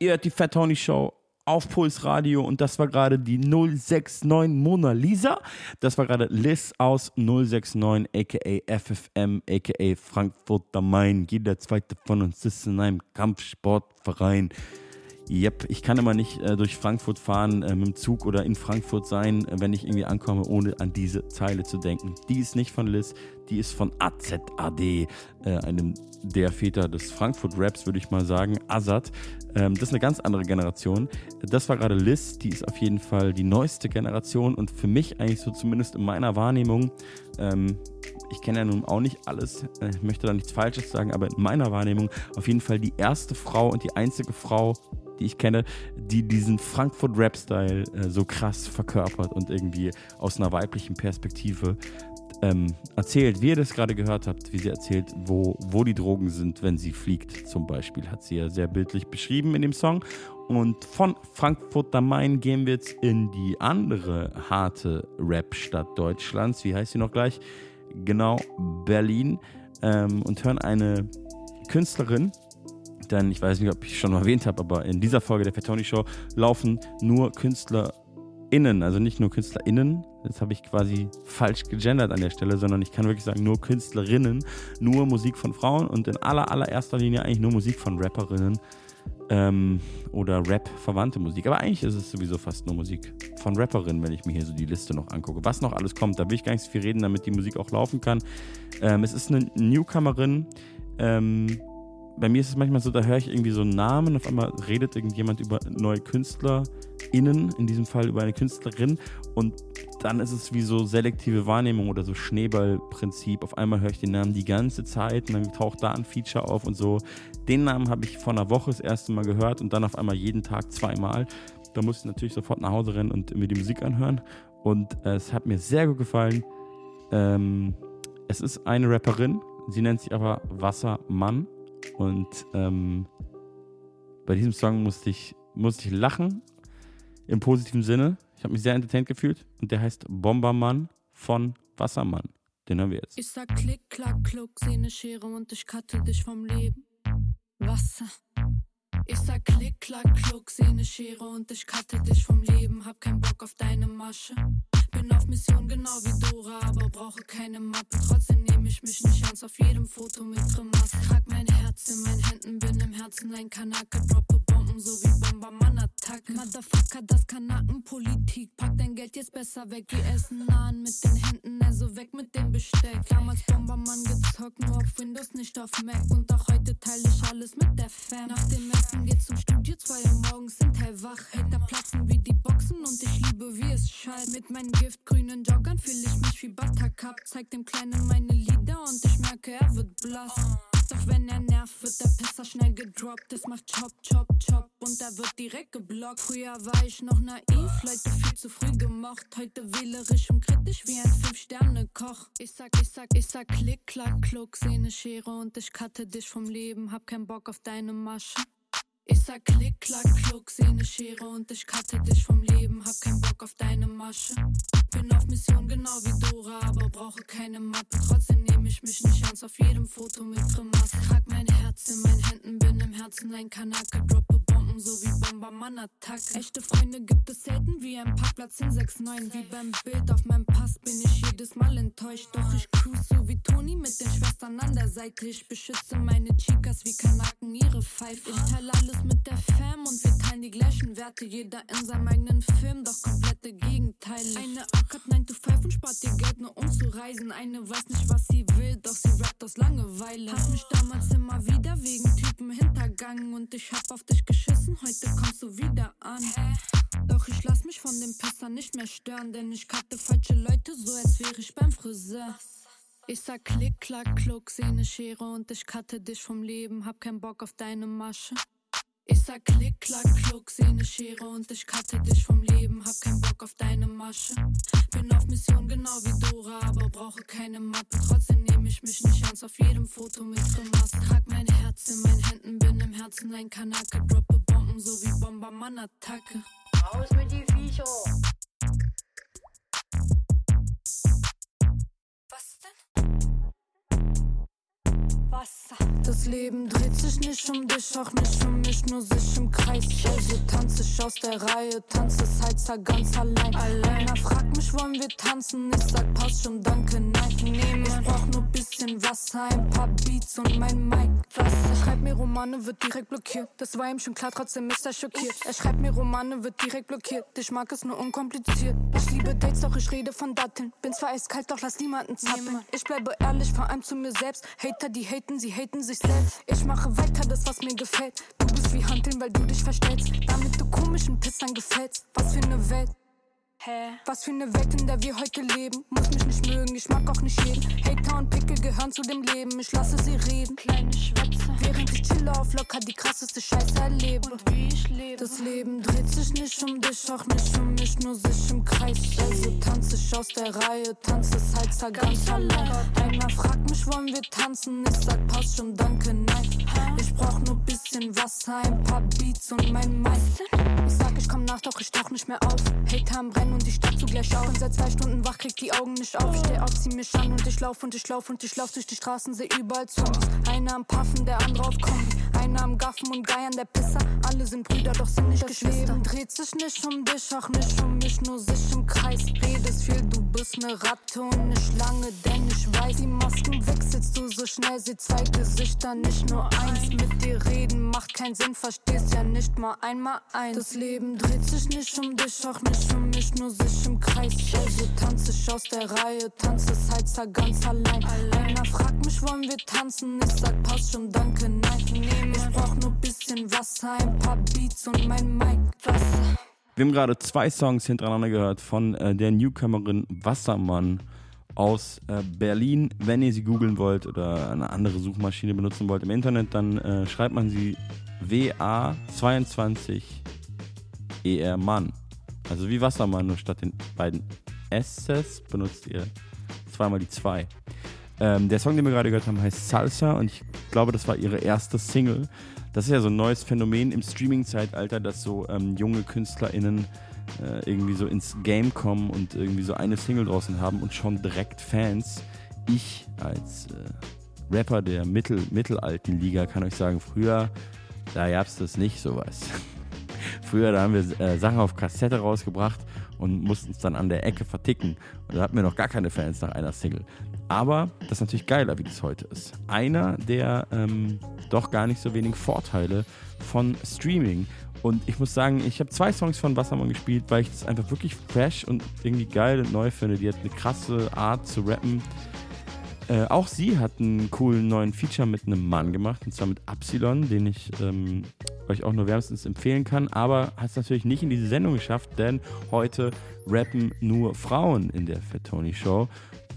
Ihr hört die Fat Tony Show auf Puls Radio und das war gerade die 069 Mona Lisa. Das war gerade Liz aus 069 aka FFM aka Frankfurt am Main. Jeder zweite von uns ist in einem Kampfsportverein. Yep, ich kann immer nicht äh, durch Frankfurt fahren äh, mit dem Zug oder in Frankfurt sein, äh, wenn ich irgendwie ankomme, ohne an diese Zeile zu denken. Die ist nicht von Liz, die ist von AZAD, äh, einem der Väter des Frankfurt-Raps, würde ich mal sagen, Azad. Ähm, das ist eine ganz andere Generation. Das war gerade Liz, die ist auf jeden Fall die neueste Generation und für mich eigentlich so zumindest in meiner Wahrnehmung, ähm, ich kenne ja nun auch nicht alles, äh, ich möchte da nichts Falsches sagen, aber in meiner Wahrnehmung auf jeden Fall die erste Frau und die einzige Frau, die ich kenne, die diesen Frankfurt-Rap-Style äh, so krass verkörpert und irgendwie aus einer weiblichen Perspektive ähm, erzählt, wie ihr das gerade gehört habt, wie sie erzählt, wo, wo die Drogen sind, wenn sie fliegt, zum Beispiel, hat sie ja sehr bildlich beschrieben in dem Song. Und von Frankfurt am Main gehen wir jetzt in die andere harte Rap-Stadt Deutschlands. Wie heißt sie noch gleich? Genau, Berlin. Ähm, und hören eine Künstlerin, denn ich weiß nicht, ob ich schon mal erwähnt habe, aber in dieser Folge der Fatoni Show laufen nur KünstlerInnen, also nicht nur KünstlerInnen, das habe ich quasi falsch gegendert an der Stelle, sondern ich kann wirklich sagen, nur Künstlerinnen, nur Musik von Frauen und in aller, allererster Linie eigentlich nur Musik von Rapperinnen ähm, oder Rap-verwandte Musik. Aber eigentlich ist es sowieso fast nur Musik von Rapperinnen, wenn ich mir hier so die Liste noch angucke. Was noch alles kommt, da will ich gar nicht so viel reden, damit die Musik auch laufen kann. Ähm, es ist eine Newcomerin, ähm, bei mir ist es manchmal so, da höre ich irgendwie so einen Namen, auf einmal redet irgendjemand über neue KünstlerInnen, in diesem Fall über eine Künstlerin und dann ist es wie so selektive Wahrnehmung oder so Schneeballprinzip. Auf einmal höre ich den Namen die ganze Zeit und dann taucht da ein Feature auf und so. Den Namen habe ich vor einer Woche das erste Mal gehört und dann auf einmal jeden Tag zweimal. Da musste ich natürlich sofort nach Hause rennen und mir die Musik anhören. Und äh, es hat mir sehr gut gefallen. Ähm, es ist eine Rapperin, sie nennt sich aber Wassermann. Und ähm, bei diesem Song musste ich, musste ich lachen, im positiven Sinne. Ich habe mich sehr entertained gefühlt. Und der heißt Bombermann von Wassermann. Den hören wir jetzt. Ich sag klick, klack, kluck, seh ne Schere und ich cutte dich vom Leben. Wasser. Ich sag klick, klack, kluck, seh ne Schere und ich cutte dich vom Leben. Hab keinen Bock auf deine Masche. Bin auf Mission genau wie Dora, aber brauche keine Mappe. Trotzdem nehme ich mich nicht ernst auf jedem Foto mit Grimasse. Trag mein Herz in meinen Händen, bin im Herzen ein Kanake. Droppe Bomben so wie Bombermann-Attacke. Motherfucker, das Kanakenpolitik. Pack Geld jetzt besser weg. Wir essen nahen mit den Händen, also weg mit dem Besteck. Damals Bombermann gezockt, nur auf Windows, nicht auf Mac. Und auch heute teile ich alles mit der Fam. Nach dem Essen geht's zum Studio, zwei Uhr morgens sind hellwach. Hater platzen wie die Boxen und ich liebe, wie es schallt. Mit meinen giftgrünen Joggern fühle ich mich wie Buttercup. Zeig dem Kleinen meine Lieder und ich merke, er wird blass. Doch wenn er nervt, wird der Pisser schnell gedroppt. Es macht Chop, Chop, Chop und er wird direkt geblockt. Früher war ich noch naiv, Leute viel zu früh gemocht. Heute wählerisch und kritisch wie ein Fünf-Sterne-Koch. Ich sag, ich sag, ich sag klick, klack, kluck, seh ne Schere und ich cutte dich vom Leben. Hab keinen Bock auf deine Masche. Ich sag klick, klack, kluck, seh ne Schere und ich cutte dich vom Leben. Hab keinen Bock auf deine Masche. Bin auf Mission genau wie Dora, aber brauche keine Mappe. Trotzdem nehme ich mich nicht ernst auf jedem Foto mit Grimasse. Trag mein Herz in meinen Händen, bin im Herzen ein Kanake. Droppe So wie Bombermann-Attacke. Echte Freunde gibt es selten wie ein Parkplatz in 6-9. Wie beim Bild auf meinem Pass bin ich jedes Mal enttäuscht. Doch ich cruise so wie Toni mit den Schwestern an der Seite. Ich beschütze meine Chicas wie Kanaken ihre Pfeife. Ich teile alles mit der Fam und wir teilen die gleichen Werte. Jeder in seinem eigenen Film, doch komplette Gegenteile. Eine ackert 9 to 5 und spart ihr Geld nur um zu reisen. Eine weiß nicht, was sie will, doch sie rappt aus Langeweile. Hast mich damals immer wieder wegen Typen hintergangen und ich hab auf dich geschissen. Heute kommst du wieder an. Doch ich lass mich von dem Pisser nicht mehr stören, denn ich cutte falsche Leute so, als wäre ich beim Friseur. Ich sag klick, klack, kluck, seh ne Schere und ich cutte dich vom Leben. Hab keinen Bock auf deine Masche. Ich sag klick, klack, kluck, seh ne Schere und ich cutte dich vom Leben. Hab keinen Bock auf deine Masche. Bin auf Mission genau wie Dora, aber brauche keine Mappe. Trotzdem nehme ich mich nicht ernst auf jedem Foto mit Grimasse. Trag mein Herz in meinen Händen, bin im Herzen ein Kanake. Droppe Bomben so wie Bombermann-Attacke. Raus mit die Viecher! Was denn? Wasser. Das Leben dreht sich nicht um dich, auch nicht um mich, nur sich im Kreis. Also tanze ich aus der Reihe, tanze halt ganz allein. Alleiner fragt mich, wollen wir tanzen? Ich sag, passt schon, danke, nein. Nehmen, ich brauch nur bisschen Wasser, ein paar Beats und mein Mic. Wasser. Schreibt mir Romane, wird direkt blockiert. Das war ihm schon klar, trotzdem ist er schockiert. Er schreibt mir Romane, wird direkt blockiert. Ich mag es nur unkompliziert. Ich liebe Dates, doch ich rede von Datteln. Bin zwar eiskalt, doch lass niemanden zappeln. Ich bleibe ehrlich, vor allem zu mir selbst. Hater, die haten, sie haten sich selbst. Ich mache weiter das, was mir gefällt. Du bist wie Hanteln, weil du dich verstellst. Damit du komischen Pissern gefällst. Was für eine Welt. Hä? Was für eine Welt, in der wir heute leben. Muss mich nicht mögen, ich mag auch nicht jeden. Hater und Pickel gehören zu dem Leben. Ich lasse sie reden. Kleine Schwätze. Während ich chille auf locker die krasseste Scheiße erlebe. Und wie ich lebe. Das Leben dreht sich nicht um dich, auch nicht um mich, nur sich im Kreis. Also tanze ich aus der Reihe, tanze es halt sag ganz allein. Einer fragt mich, wollen wir tanzen? Ich sag, passt schon, danke, nein. Ich brauch nur bisschen Wasser, ein paar Beats und mein Meister. Ich sag, ich komm nach, doch ich tauch nicht mehr auf. Hater am Brennen und die Stadt zugleich auf. Bin seit zwei Stunden wach, krieg die Augen nicht auf. Steh auf, zieh mich an und ich lauf und ich lauf und ich lauf durch die Straßen, seh überall Zombies. Einer am Paffen, der andere auf Kombi. Am Gaffen und Geiern, der Pisser. Alle sind Brüder, doch sind nicht das Geschwister. Leben dreht sich nicht um dich, auch nicht um mich, nur sich im Kreis. Redest viel, du bist ne Ratte und ne Schlange, denn ich weiß, die Masken wechselst du so schnell. Seh zwei Gesichter, nicht nur eins. Mit dir reden, macht keinen Sinn, verstehst ja nicht mal einmal ein. Das Leben dreht sich nicht um dich, auch nicht um mich, nur sich im Kreis. Also tanze ich aus der Reihe, tanze halt ganz allein. Einer fragt mich, wollen wir tanzen? Ich sag, passt schon, danke, nein. Ich brauch nur bisschen Wasser, ein paar Beats und mein Mic. Wasser. Wir haben gerade zwei Songs hintereinander gehört von äh, der Newcomerin Wassermann aus äh, Berlin. Wenn ihr sie googeln wollt oder eine andere Suchmaschine benutzen wollt im Internet, dann äh, schreibt man sie WA22 ER Mann. Also wie Wassermann, nur statt den beiden S's benutzt ihr zweimal die zwei. Ähm, der Song, den wir gerade gehört haben, heißt Salsa und ich glaube, das war ihre erste Single. Das ist ja so ein neues Phänomen im Streaming-Zeitalter, dass so ähm, junge KünstlerInnen äh, irgendwie so ins Game kommen und irgendwie so eine Single draußen haben und schon direkt Fans. Ich als äh, Rapper der mittel, mittelalten Liga kann euch sagen, früher, da gab es das nicht sowas. [LAUGHS] früher, da haben wir äh, Sachen auf Kassette rausgebracht und mussten es dann an der Ecke verticken. Und da hatten wir noch gar keine Fans nach einer Single. Aber das ist natürlich geiler, wie das heute ist. Einer der ähm, doch gar nicht so wenig Vorteile von Streaming. Und ich muss sagen, ich habe zwei Songs von Wassermann gespielt, weil ich das einfach wirklich fresh und irgendwie geil und neu finde. Die hat eine krasse Art zu rappen. Äh, auch sie hat einen coolen neuen Feature mit einem Mann gemacht, und zwar mit Absilon, den ich ähm, euch auch nur wärmstens empfehlen kann, aber hat es natürlich nicht in diese Sendung geschafft, denn heute rappen nur Frauen in der Fat Tony Show.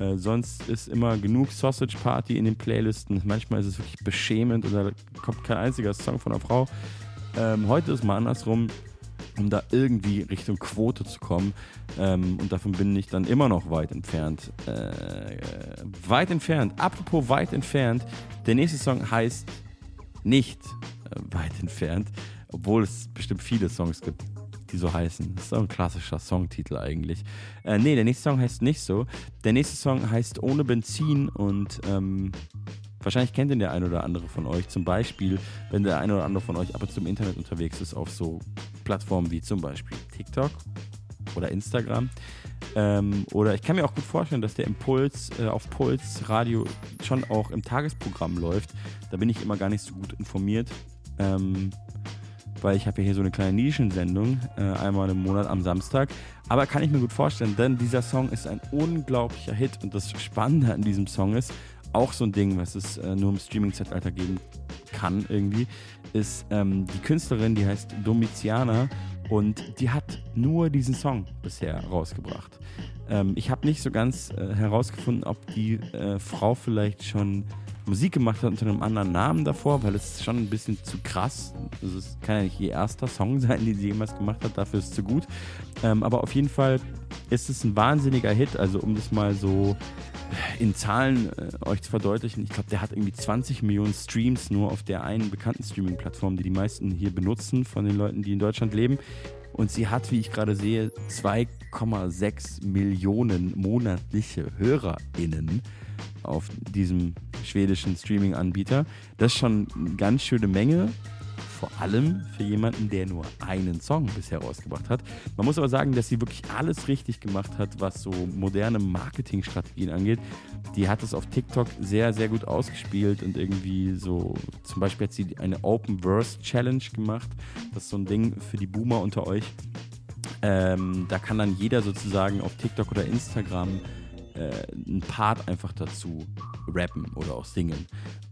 Äh, sonst ist immer genug Sausage Party in den Playlisten. Manchmal ist es wirklich beschämend oder kommt kein einziger Song von einer Frau. Ähm, heute ist mal andersrum, um da irgendwie Richtung Quote zu kommen. Ähm, und davon bin ich dann immer noch weit entfernt. Äh, weit entfernt. Apropos weit entfernt. Der nächste Song heißt nicht äh, weit entfernt, obwohl es bestimmt viele Songs gibt, die so heißen. Das ist auch ein klassischer Songtitel eigentlich. Äh, nee, der nächste Song heißt nicht so. Der nächste Song heißt Ohne Benzin und ähm, wahrscheinlich kennt ihn der ein oder andere von euch. Zum Beispiel, wenn der ein oder andere von euch ab und zu im Internet unterwegs ist, auf so Plattformen wie zum Beispiel TikTok oder Instagram. Ähm, oder ich kann mir auch gut vorstellen, dass der Impuls äh, auf Puls Radio schon auch im Tagesprogramm läuft. Da bin ich immer gar nicht so gut informiert. Ähm, weil ich habe ja hier so eine kleine Nischensendung, äh, einmal im Monat am Samstag. Aber kann ich mir gut vorstellen, denn dieser Song ist ein unglaublicher Hit und das Spannende an diesem Song ist, auch so ein Ding, was es äh, nur im Streaming-Zeitalter geben kann irgendwie, ist ähm, die Künstlerin, die heißt Domitiana und die hat nur diesen Song bisher rausgebracht. Ähm, ich habe nicht so ganz äh, herausgefunden, ob die äh, Frau vielleicht schon Musik gemacht hat unter einem anderen Namen davor, weil es ist schon ein bisschen zu krass. Also es kann ja nicht ihr erster Song [LAUGHS] sein, den sie jemals gemacht hat, dafür ist es zu gut. Ähm, aber auf jeden Fall ist es ein wahnsinniger Hit. Also um das mal so in Zahlen äh, euch zu verdeutlichen, ich glaube, der hat irgendwie 20 Millionen Streams nur auf der einen bekannten Streaming-Plattform, die die meisten hier benutzen von den Leuten, die in Deutschland leben. Und sie hat, wie ich gerade sehe, 2,6 Millionen monatliche HörerInnen auf diesem schwedischen Streaming-Anbieter. Das ist schon eine ganz schöne Menge vor allem für jemanden, der nur einen Song bisher rausgebracht hat. Man muss aber sagen, dass sie wirklich alles richtig gemacht hat, was so moderne Marketingstrategien angeht. Die hat es auf TikTok sehr, sehr gut ausgespielt und irgendwie so, zum Beispiel hat sie eine Open Verse Challenge gemacht. Das ist so ein Ding für die Boomer unter euch. Ähm, da kann dann jeder sozusagen auf TikTok oder Instagram äh, einen Part einfach dazu rappen oder auch singen.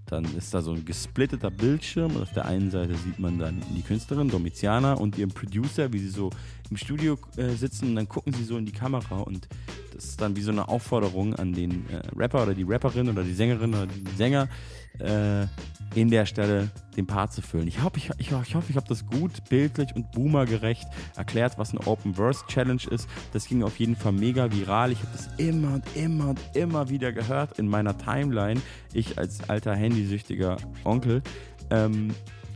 Dann ist da so ein gesplitteter Bildschirm und auf der einen Seite sieht man dann die Künstlerin Domitiana und ihren Producer, wie sie so im Studio äh, sitzen und dann gucken sie so in die Kamera und das ist dann wie so eine Aufforderung an den äh, Rapper oder die Rapperin oder die Sängerin oder den Sänger, äh, in der Stelle den Part zu füllen. Ich hoffe, ich, ich, ich, hoffe, ich habe das gut, bildlich und boomergerecht erklärt, was eine Open Verse Challenge ist. Das ging auf jeden Fall mega viral. Ich habe das immer und immer und immer wieder gehört in meiner Timeline. Ich als alter handysüchtiger Onkel. Ähm,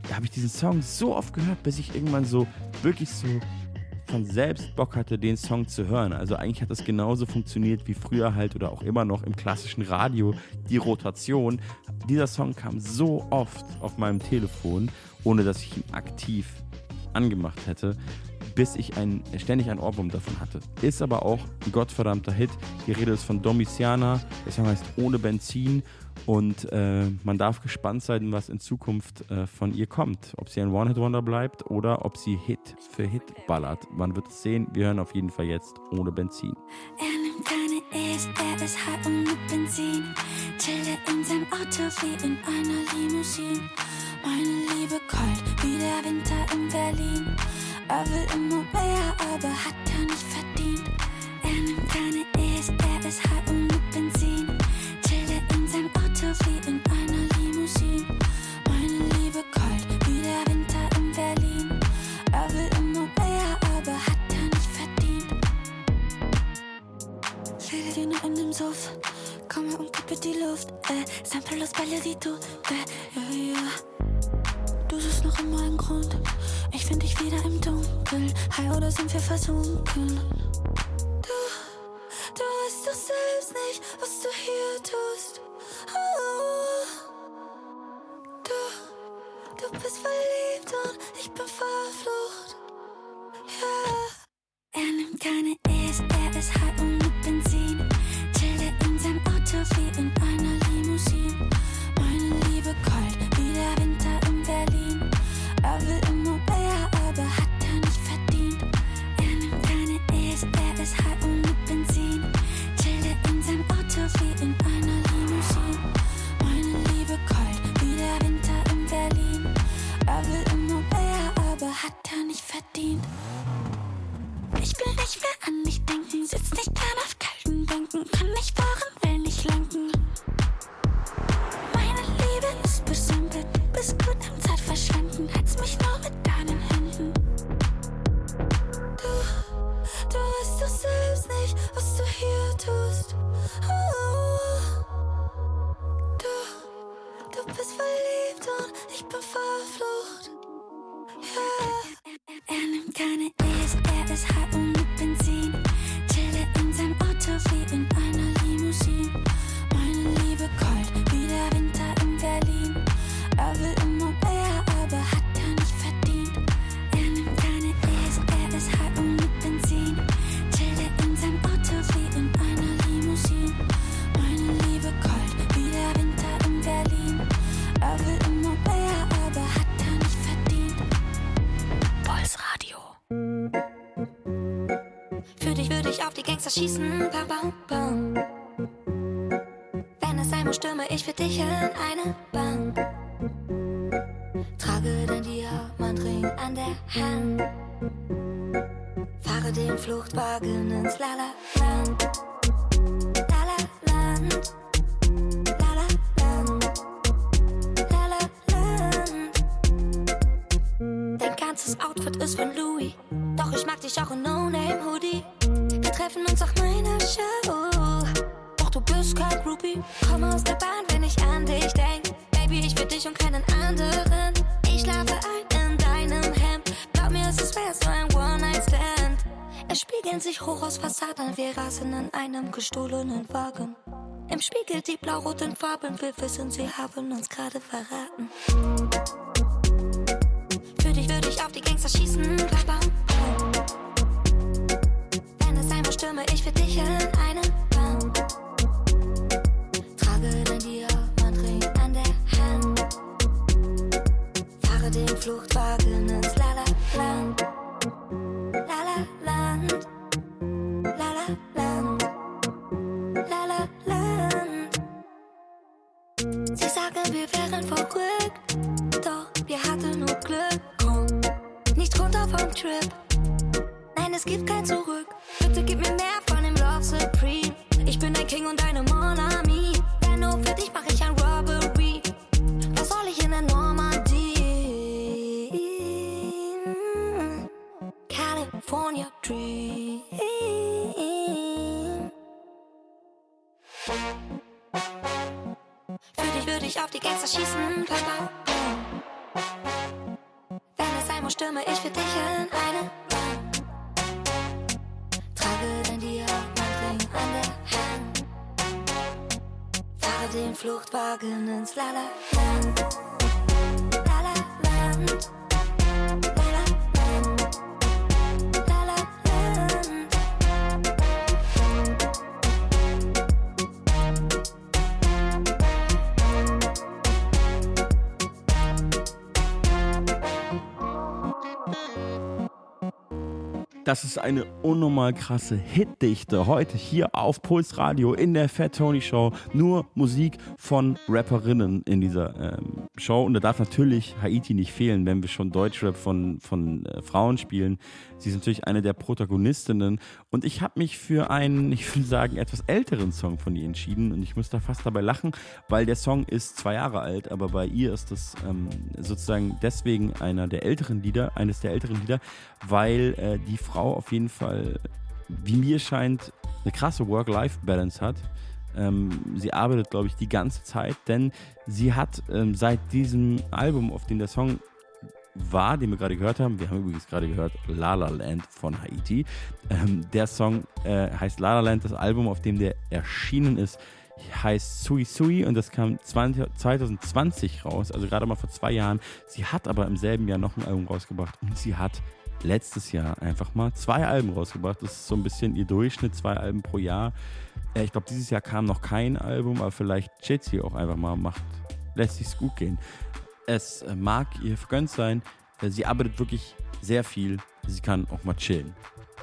da habe ich diesen Song so oft gehört, bis ich irgendwann so wirklich so von selbst Bock hatte, den Song zu hören. Also eigentlich hat das genauso funktioniert wie früher halt oder auch immer noch im klassischen Radio, die Rotation. Dieser Song kam so oft auf meinem Telefon, ohne dass ich ihn aktiv angemacht hätte, bis ich ein, ständig einen Ohrwurm davon hatte. Ist aber auch ein gottverdammter Hit. Die Rede ist von Domitiana, der Song heißt Ohne Benzin und äh, man darf gespannt sein, was in Zukunft äh, von ihr kommt. Ob sie ein One-Hit-Wonder bleibt oder ob sie Hit für Hit ballert. Man wird es sehen. Wir hören auf jeden Fall jetzt Ohne Benzin. Er nimmt keine E's, er ist high und mit Benzin. Chille in seinem Auto wie in einer Limousine. Meine Liebe kalt wie der Winter in Berlin. Er will immer mehr, aber hat er nicht verdient. Er nimmt keine E's, er ist high und mit Benzin. Filipino in dem Suff. Komm her und kippe die Luft. Äh, Sample los Ballerito. Äh, ja, ja. Du suchst noch immer einen Grund. Ich find dich wieder im Dunkeln. High oder sind wir versunken? Du, du weißt doch selbst nicht, was du hier tust. Oh. Du, du bist verliebt und ich bin verflucht. Ja. Er nimmt keine E's, er ist high und in einer Limousine. Meine Liebe kalt wie der Winter in Berlin. Er will immer mehr, aber hat er nicht verdient. Er nimmt keine und Benzin. Chille in seinem Auto wie in einer Limousine. Meine Liebe kalt wie der Winter in Berlin. Er will immer mehr, aber hat er nicht verdient. Ich will nicht mehr an mich denken, sitz nicht gern auf kalten Bänken, kann nicht fahren, will nicht lenken. Meine Liebe ist besimpelt, bist gut am Zeitverschwenden, hältst mich nur mit deinen Händen. Du, du weißt doch selbst nicht, was du hier tust. Du, du bist verliebt und ich bin verflucht. Ja. Er nimmt keine E's, er ist high gestohlenen Wagen. Im Spiegel die blau-roten Farben. Wir wissen, sie haben uns gerade verraten. Für dich würde ich auf die Gangster schießen. Bam. Wenn es sein muss, stürme ich für dich in eine Bank. Trage dein Diamantring an der Hand. Fahre den Fluchtwagen ins Lala-Land. Wir wären verrückt. Doch wir hatten nur Glück. Komm, nicht runter vom Trip. Nein, es gibt kein Zurück. Bitte gib mir mehr von dem Love Supreme. Ich bin dein King und deine Monami. Denn nur für dich mach ich ein Robbery. Was soll ich in der Normandie? California Dream. Für dich würde ich auf die Gangster schießen. Bam. Wenn es sein muss, stürme ich für dich in eine Bank. Trage dein Diamantring an der Hand. Fahre den Fluchtwagen ins. Lala-Land. Lala-Land. Das ist eine unnormal krasse Hitdichte. Heute hier auf Puls Radio in der Fat Tony Show. Nur Musik von Rapperinnen in dieser ähm, Show. Und da darf natürlich Haiti nicht fehlen, wenn wir schon Deutschrap von, von äh, Frauen spielen. Sie ist natürlich eine der Protagonistinnen. Und ich habe mich für einen, [LAUGHS] ich würde sagen, etwas älteren Song von ihr entschieden. Und ich muss da fast dabei lachen, weil der Song ist zwei Jahre alt, aber bei ihr ist das ähm, sozusagen deswegen einer der älteren Lieder, eines der älteren Lieder, weil äh, die Frau auf jeden Fall, wie mir scheint, eine krasse Work-Life-Balance hat. Ähm, sie arbeitet, glaube ich, die ganze Zeit, denn sie hat ähm, seit diesem Album, auf dem der Song war, den wir gerade gehört haben, wir haben übrigens gerade gehört La La Land von Haiti. Ähm, der Song äh, heißt La La Land, das Album, auf dem der erschienen ist, heißt Sui Sui und das kam 20, 2020 raus, also gerade mal vor zwei Jahren. Sie hat aber im selben Jahr noch ein Album rausgebracht und sie hat letztes Jahr einfach mal zwei Alben rausgebracht. Das ist so ein bisschen ihr Durchschnitt, zwei Alben pro Jahr. Äh, ich glaube, dieses Jahr kam noch kein Album, aber vielleicht sie auch einfach mal, macht, lässt sich's gut gehen. Es äh, mag ihr vergönnt sein. Äh, sie arbeitet wirklich sehr viel. Sie kann auch mal chillen.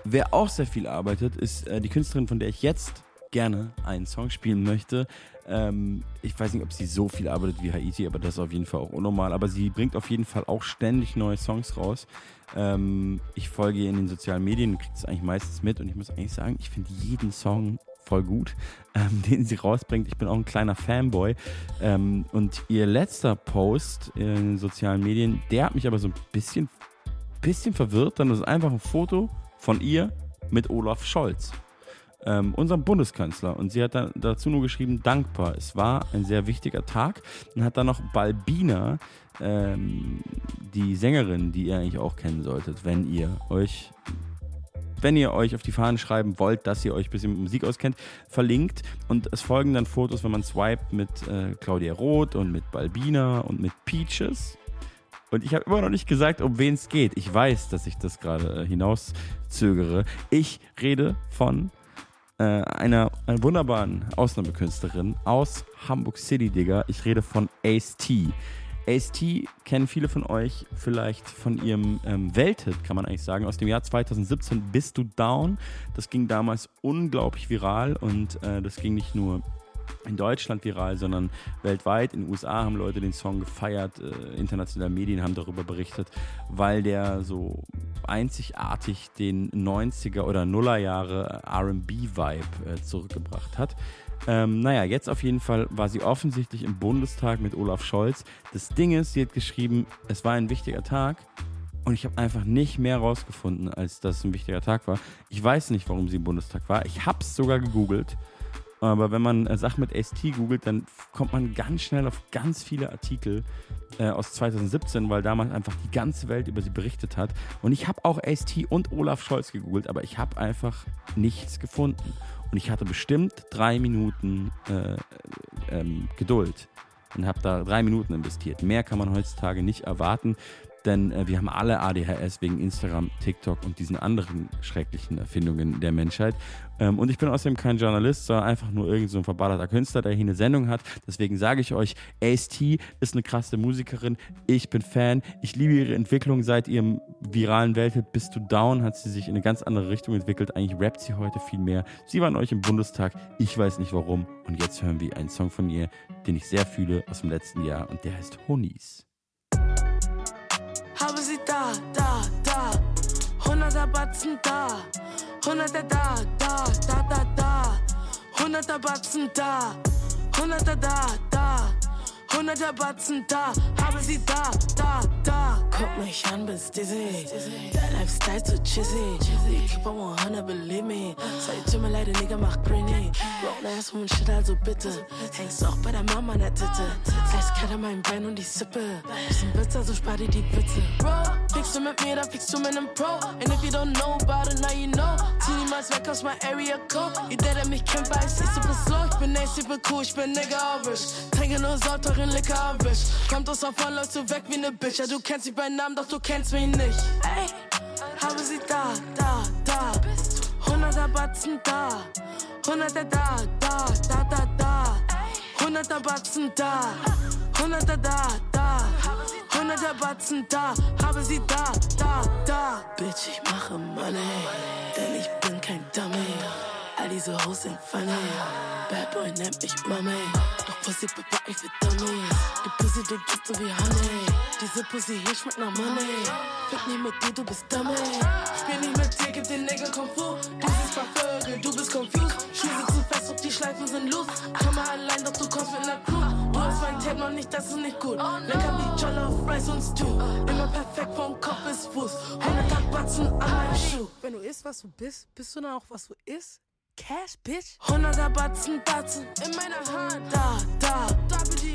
Wer auch sehr viel arbeitet, ist die Künstlerin, von der ich jetzt gerne einen Song spielen möchte. Ähm, ich weiß nicht, ob sie so viel arbeitet wie Haiti, aber das ist auf jeden Fall auch unnormal. Aber sie bringt auf jeden Fall auch ständig neue Songs raus. Ähm, ich folge ihr in den sozialen Medien und kriege es eigentlich meistens mit. Und ich muss eigentlich sagen, ich finde jeden Song voll gut, [LAUGHS] ähm, den sie rausbringt. Ich bin auch ein kleiner Fanboy. Ähm, und ihr letzter Post in den sozialen Medien, der hat mich aber so ein bisschen, bisschen verwirrt. Dann ist einfach ein Foto von ihr mit Olaf Scholz ähm, unserem Bundeskanzler. Und sie hat dann dazu nur geschrieben, dankbar. Es war ein sehr wichtiger Tag. Und hat dann noch Balbina, ähm, die Sängerin, die ihr eigentlich auch kennen solltet, wenn ihr euch wenn ihr euch auf die Fahnen schreiben wollt, dass ihr euch ein bisschen mit Musik auskennt, verlinkt. Und es folgen dann Fotos, wenn man swiped, mit äh, Claudia Roth und mit Balbina und mit Peaches. Und ich habe immer noch nicht gesagt, um wen es geht. Ich weiß, dass ich das gerade äh, hinauszögere. Ich rede von einer, einer wunderbaren Ausnahmekünstlerin aus Hamburg City, Digga. Ich rede von Ace T. Ace T kennen viele von euch vielleicht von ihrem ähm, Welthit, kann man eigentlich sagen, aus dem Jahr 2017, Bist du down? Das ging damals unglaublich viral und äh, das ging nicht nur in Deutschland viral, sondern weltweit. In den USA haben Leute den Song gefeiert, äh, internationale Medien haben darüber berichtet, weil der so einzigartig den 90er oder Nuller Jahre RB-Vibe äh, zurückgebracht hat. Ähm, naja, jetzt auf jeden Fall war sie offensichtlich im Bundestag mit Olaf Scholz. Das Ding ist, sie hat geschrieben, es war ein wichtiger Tag. Und ich habe einfach nicht mehr rausgefunden, als dass es ein wichtiger Tag war. Ich weiß nicht, warum sie im Bundestag war. Ich habe es sogar gegoogelt. Aber wenn man äh, Sachen mit ST googelt, dann kommt man ganz schnell auf ganz viele Artikel äh, aus 2017, weil damals einfach die ganze Welt über sie berichtet hat. Und ich habe auch ST und Olaf Scholz gegoogelt, aber ich habe einfach nichts gefunden. Und ich hatte bestimmt drei Minuten äh, ähm, Geduld und habe da drei Minuten investiert. Mehr kann man heutzutage nicht erwarten denn äh, wir haben alle ADHS wegen Instagram, TikTok und diesen anderen schrecklichen Erfindungen der Menschheit. Ähm, und ich bin außerdem kein Journalist, sondern einfach nur irgend so ein verballerter Künstler, der hier eine Sendung hat. Deswegen sage ich euch, AST ist eine krasse Musikerin. Ich bin Fan. Ich liebe ihre Entwicklung seit ihrem viralen Welthit Bist du down hat sie sich in eine ganz andere Richtung entwickelt. Eigentlich rappt sie heute viel mehr. Sie war euch im Bundestag. Ich weiß nicht warum. Und jetzt hören wir einen Song von ihr, den ich sehr fühle aus dem letzten Jahr und der heißt Honis. Da, da, da. Hunderter Batzen da. Hunderter da, da, da, da, da. Hunderter Batzen da. Hunderter da, da. Hunderter Batzen da, habe sie da, da, da. Guck mich an, bist dizzy. Dein Lifestyle zu cheesy. We keep on 100, believe me. Sag, tut mir leid, Nigga macht Greenie. Broke ass und shit, also bitte. Hängst auch bei der Mama an der Titte. Cut an meinem Bein und die Sippe. Bisschen Witz, also spar dir die Witze. Bro, fliegst du mit mir, dann fliegst du mit nem Pro. And if you don't know about it, now you know. Zieh niemals weg aus my area code. Jeder, der mich kennt, weiß, ich super slow. Ich bin echt super cool, ich bin Nigga Average. Trinke nur sauter in Liquor erwischt. Kommt aus Aufwand, läufst du weg wie ne Bitch. Ja, du kennst sie bei Namen, doch du kennst mich nicht. Ey, habe sie da, da, da. Hunderter Batzen da. Hunderter da, da, da, da, da. Hunderter Batzen da. Hunderter da, da. hunderte Batzen da, habe sie da, da, da. Bitch, ich mache Money, denn ich bin kein Dummy. All diese Hoes sind funny. Bad Boy nennt mich Mami. Pussy bewahrt ich für Dummies. Die Pussy, du gibst so wie Honey. Diese Pussy hier schmeckt nach Money. Fick nicht mit dir, du bist Dummy. Spiel nicht mit dir, gib den Nigga Kung Fu. Paar Vögel, du bist confused. Schuhe sitzen fest, doch die Schleifen sind los. Komm mal allein, doch du kommst mit ner Crew. Du hast mein Tape noch nicht, das ist nicht gut. Lecker wie Jollof, Rice und Stew. Immer perfekt vom Kopf bis Fuß. 100 Batzen an meinem Schuh. Wenn du isst, was du bist, bist du dann auch, was du isst? Cash, bitch. Hunderter Batzen, Batzen in meiner Hand. Da, da,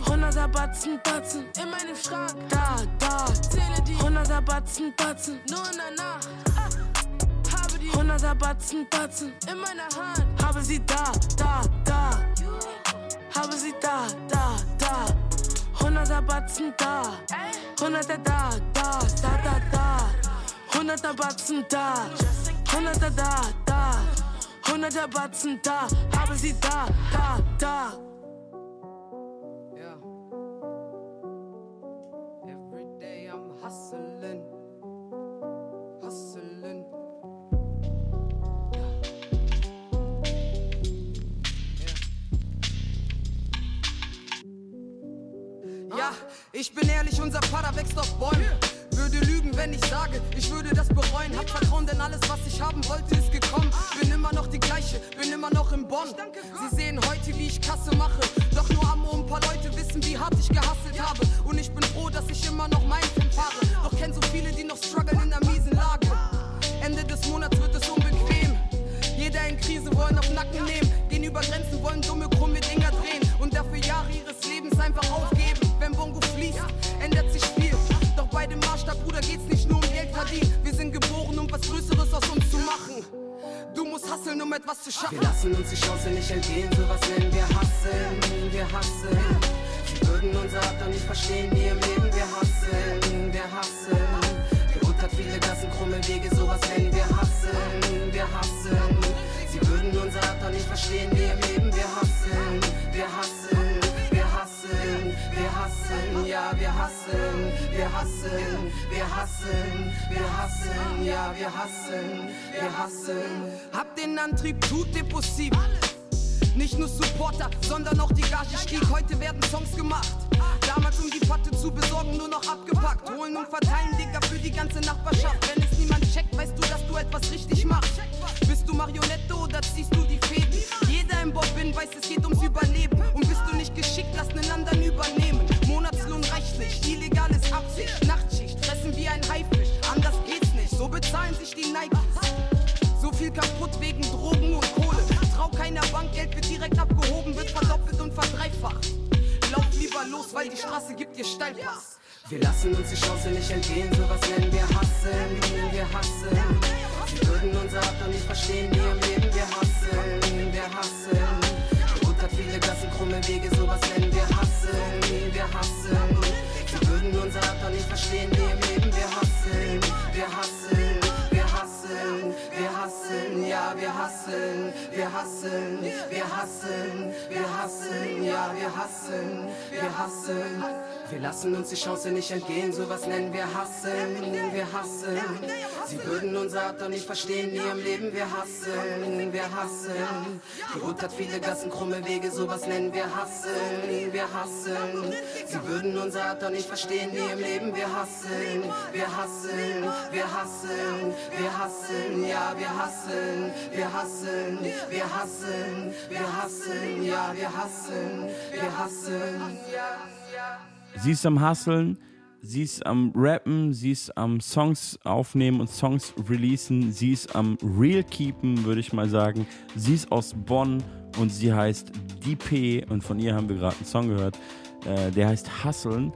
Hunderter Batzen, Batzen in meinem Schrank. Da, da, zähle die. Hunderter Batzen, Batzen nur in der Nacht. Ah, habe die. Hunderter Batzen, Batzen in meiner Hand. Habe sie da, da, da. Habe sie da, da, da. Hunderter Batzen da. Hunderter da, da, da, da, da. Hunderter Batzen da. Hunderter da, da. Hunderte Batzen da, habe sie da, da, da. Yeah. Every day I'm hustling, hustling. Ja, ich bin ehrlich, unser Vater wächst auf Bäumen. Würde lügen, wenn ich sage, ich würde das bereuen. Hab Vertrauen, denn alles, was ich haben wollte, ist gekommen. Bin immer noch die gleiche, bin immer noch im Bonn. Sie sehen heute, wie ich Kasse mache. Doch nur am ein paar Leute wissen, wie hart ich gehasselt habe. Und ich bin froh, dass ich immer noch mein Film fahre. Doch kenn so viele, die noch strugglen in einer miesen Lage. Ende des Monats wird es unbequem. Jeder in Krise wollen auf Nacken nehmen. Gehen über Grenzen, wollen dumme, krumme Dinger drehen. Und dafür Jahre ihres Lebens einfach aufgeben. Wenn Bongo fließt, ändert sich bei dem Maßstab, Bruder, geht's nicht nur um Geld verdienen. Wir sind geboren, um was Größeres aus uns zu machen. Du musst hasseln, um etwas zu schaffen. Wir lassen uns die Chance nicht entgehen, sowas nennen wir hasseln, wir hasseln. Sie würden unser doch nicht verstehen, nie im Leben wir hasseln, wir hasseln. Der Hut hat viele Gassen, krumme Wege, sowas nennen wir hasseln, wir hasseln. Sie würden unser doch nicht verstehen, nie im Leben wir hasseln, wir hasseln, wir hasseln, wir hasseln, ja, wir hasseln, wir hasseln, wir hasseln, wir hasseln, ja, wir hasseln, wir hasseln. Hab den Antrieb, tut depressiv. Nicht nur Supporter, sondern auch die Gage stieg. Heute werden Songs gemacht. Damals, um die Patte zu besorgen, nur noch abgepackt. Holen und verteilen, Digga, für die ganze Nachbarschaft. Wenn es niemand checkt, weißt du, dass du etwas richtig machst. Bist du Marionette oder ziehst du die Fäden? Jeder im Bobbin weiß, es geht ums Überleben. Und bist du nicht geschickt, lass einen anderen übernehmen. Monatslohn reicht nicht, illegales Absicht. Nachtschicht, fressen wie ein Haifisch. Anders geht's nicht, so bezahlen sich die Nikes. So viel kaputt wegen Drogen und Kohle. Trau keiner Bank, Geld wird direkt abgehoben, wird verdoppelt und verdreifacht. Lauf lieber los, weil die Straße gibt dir Steilpass. Wir lassen uns die Chance nicht entgehen, sowas nennen wir hasseln, wir hasseln. Sie würden unser Art nicht verstehen, nie im Leben wir hasseln, wir hasseln. Hat viele Gassen, krumme Wege, sowas nennen wir hasseln, wir hasseln. Sie würden unser doch nicht verstehen, nie im Leben wir hasseln, wir hasseln, wir hasseln, wir hasseln, ja, wir hasseln, wir hasseln, wir hasseln, wir hasseln, ja, wir hasseln, wir hasseln. Wir lassen uns die Chance nicht entgehen, sowas nennen wir hasseln, wir hasseln. Sie würden unser Art doch nicht verstehen, nie im Leben wir hasseln, wir hasseln. Die Hut hat viele Gassen, krumme Wege, sowas nennen wir hasseln, wir hasseln. Sie würden unser Art doch nicht verstehen, nie im Leben wir hasseln, wir hasseln, wir hasseln, wir hasseln, ja, wir hasseln, wir hasseln, wir hasseln, wir hasseln, ja, wir hasseln, wir hasseln. Sie ist am Hustlen, sie ist am Rappen, sie ist am Songs aufnehmen und Songs releasen, sie ist am Real Keepen, würde ich mal sagen. Sie ist aus Bonn und sie heißt DP und von ihr haben wir gerade einen Song gehört, äh, der heißt Hustlen.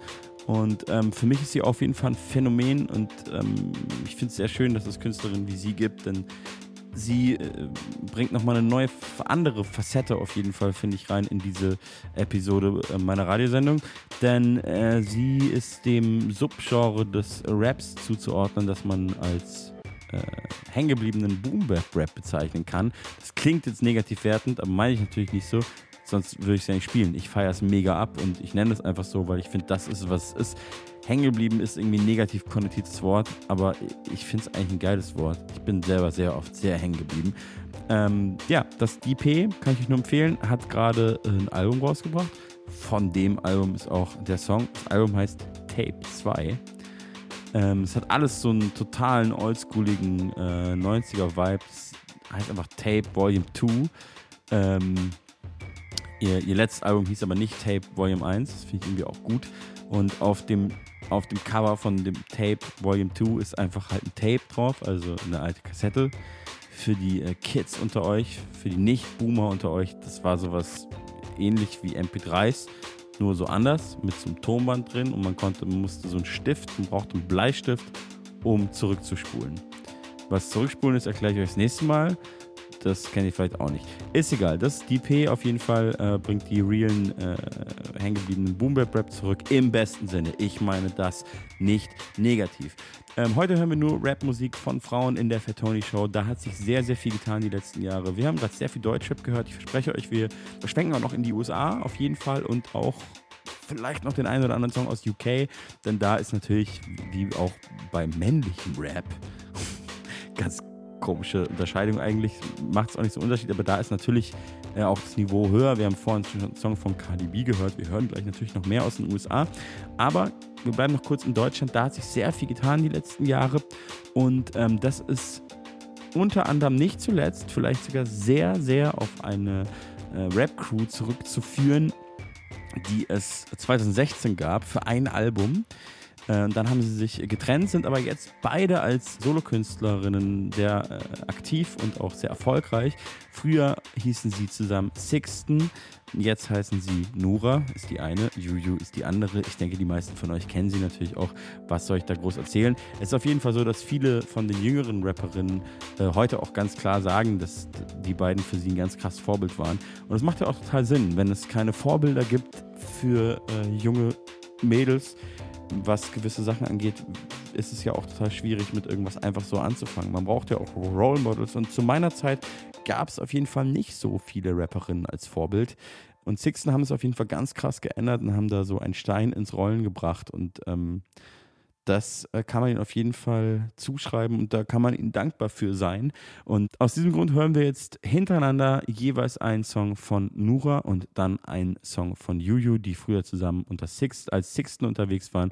Und ähm, für mich ist sie auf jeden Fall ein Phänomen und ähm, ich finde es sehr schön, dass es Künstlerinnen wie sie gibt, denn sie äh, bringt nochmal eine neue, andere Facette auf jeden Fall, finde ich, rein in diese Episode äh, meiner Radiosendung. Denn äh, sie ist dem Subgenre des Raps zuzuordnen, das man als äh, hängengebliebenen Boom-Bap-Rap bezeichnen kann. Das klingt jetzt negativ wertend, aber meine ich natürlich nicht so. Sonst würde ich es ja nicht spielen. Ich feiere es mega ab und ich nenne es einfach so, weil ich finde, das ist, was es ist. hängen geblieben ist irgendwie ein negativ konnotiertes Wort, aber ich finde es eigentlich ein geiles Wort. Ich bin selber sehr oft sehr hängen geblieben. Ähm, ja, das DP kann ich euch nur empfehlen, hat gerade ein Album rausgebracht. Von dem Album ist auch der Song. Das Album heißt Tape 2. Ähm, es hat alles so einen totalen oldschooligen äh, 90er-Vibe. Es heißt einfach Tape Volume 2. Ähm, ihr, ihr letztes Album hieß aber nicht Tape Volume 1. Das finde ich irgendwie auch gut. Und auf dem, auf dem Cover von dem Tape Volume 2 ist einfach halt ein Tape drauf, also eine alte Kassette. Für die äh, Kids unter euch, für die Nicht-Boomer unter euch, das war sowas ähnlich wie MP3s, nur so anders, mit so einem Tonband drin und man konnte, man musste so einen Stift, man brauchte einen Bleistift, um zurückzuspulen. Was zurückspulen ist, erkläre ich euch das nächste Mal. Das kenne ich vielleicht auch nicht. Ist egal. Das DP auf jeden Fall äh, bringt die realen, äh, hängengebliebenen Boom Bap Rap zurück. Im besten Sinne. Ich meine das nicht negativ. Ähm, heute hören wir nur Rap-Musik von Frauen in der Fatoni Show. Da hat sich sehr, sehr viel getan die letzten Jahre. Wir haben gerade sehr viel Deutschrap gehört. Ich verspreche euch, wir schwenken auch noch in die USA auf jeden Fall und auch vielleicht noch den einen oder anderen Song aus UK, denn da ist natürlich, wie auch beim männlichen Rap, [LAUGHS] ganz komische Unterscheidung eigentlich, macht es auch nicht so einen Unterschied, aber da ist natürlich äh, auch das Niveau höher. Wir haben vorhin schon einen Song von Cardi B gehört, wir hören gleich natürlich noch mehr aus den USA, aber wir bleiben noch kurz in Deutschland, da hat sich sehr viel getan die letzten Jahre. Und ähm, das ist unter anderem nicht zuletzt, vielleicht sogar sehr, sehr auf eine äh, Rap-Crew zurückzuführen, die es 2016 gab für ein Album. Äh, dann haben sie sich getrennt, sind aber jetzt beide als Solokünstlerinnen sehr äh, aktiv und auch sehr erfolgreich. Früher hießen sie zusammen Sixten, jetzt heißen sie Nura, ist die eine, Juju ist die andere. Ich denke, die meisten von euch kennen sie natürlich auch. Was soll ich da groß erzählen? Es ist auf jeden Fall so, dass viele von den jüngeren Rapperinnen äh, heute auch ganz klar sagen, dass die beiden für sie ein ganz krasses Vorbild waren. Und es macht ja auch total Sinn, wenn es keine Vorbilder gibt für äh, junge Mädels, was gewisse Sachen angeht, ist es ja auch total schwierig, mit irgendwas einfach so anzufangen. Man braucht ja auch Role Models. Und zu meiner Zeit gab es auf jeden Fall nicht so viele Rapperinnen als Vorbild. Und Sixten haben es auf jeden Fall ganz krass geändert und haben da so einen Stein ins Rollen gebracht. Und ähm, das äh, kann man ihnen auf jeden Fall zuschreiben und da kann man ihnen dankbar für sein. Und aus diesem Grund hören wir jetzt hintereinander jeweils einen Song von Nura und dann einen Song von Juju, die früher zusammen unter Sixt, als Sixten unterwegs waren.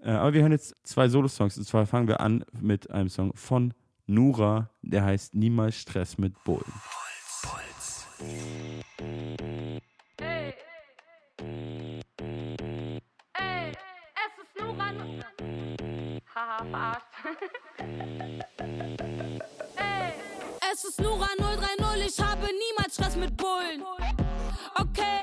Äh, aber wir hören jetzt zwei Solo-Songs. Und zwar fangen wir an mit einem Song von Nura, der heißt Niemals Stress mit Bullen. Puls. Hey. Haha, verarscht. Ey. Es ist Nura 030, ich habe niemals Stress mit Bullen. Okay,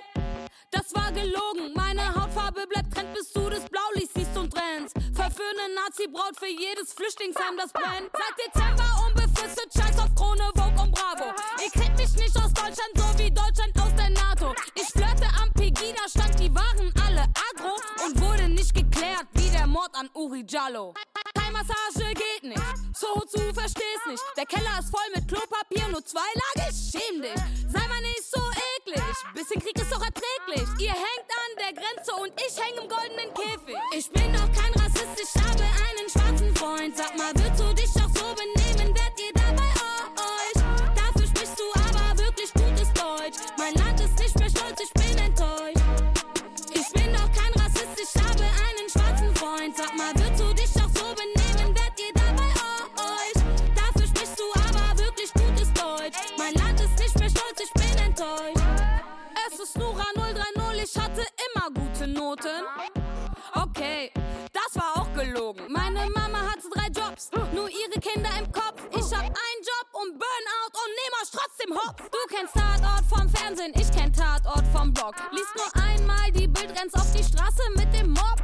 das war gelogen. Meine Hautfarbe bleibt trend, bis du das Blaulicht siehst und rennst. Verführende Nazi-Braut für jedes Flüchtlingsheim, das brennt. Seit Dezember unbefristet, scheiß auf Krone, Vogue und Bravo. Ihr kriegt mich nicht aus Deutschland, so wie Deutschland aus der NATO. Ich flirte am Pegida-Stand, die waren alle agro und wurde nicht geklärt, Mord an Uri Jallo. Thai-Massage geht nicht, so zu verstehst nicht. Der Keller ist voll mit Klopapier, nur zweilagig, schäm dich. Sei mal nicht so eklig, bisschen Krieg ist doch erträglich. Ihr hängt an der Grenze und ich häng im goldenen Käfig. Ich bin doch kein Rassist, ich habe einen schwarzen Freund. Sag mal, Noten. Okay, das war auch gelogen. Meine Mama hatte drei Jobs, nur ihre Kinder im Kopf. Ich hab einen Job und Burnout und nehm euch trotzdem hopp. Du kennst Tatort vom Fernsehen, ich kenn Tatort vom Blog. Lies nur einmal die Bild, rennst auf die Straße mit dem Mob.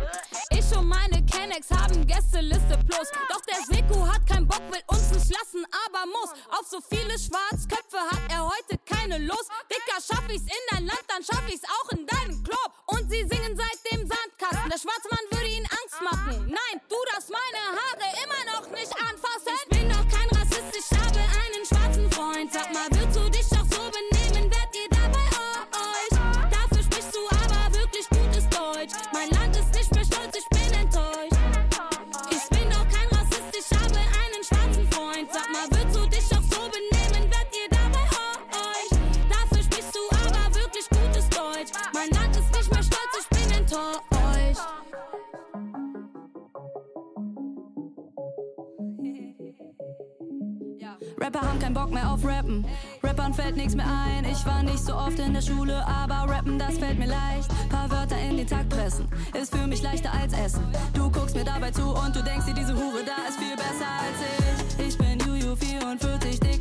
Kennex haben Gästeliste plus. Doch der Seku hat keinen Bock, will uns nicht lassen, aber muss. Auf so viele Schwarzköpfe hat er heute keine Lust. Dicker, schaff ich's in dein Land, dann schaff ich's auch in deinen Club. Und sie singen seit dem Sandkasten. Der schwarze Mann würde ihnen Angst machen. Nein, du darfst meine Haare immer noch nicht anfassen. Rapper haben keinen Bock mehr auf Rappen. Rappern fällt nichts mehr ein. Ich war nicht so oft in der Schule, aber Rappen, das fällt mir leicht. Paar Wörter in den Takt pressen, ist für mich leichter als Essen. Du guckst mir dabei zu und du denkst dir, diese Hure da ist viel besser als ich. Ich bin Juju 44, Dicker,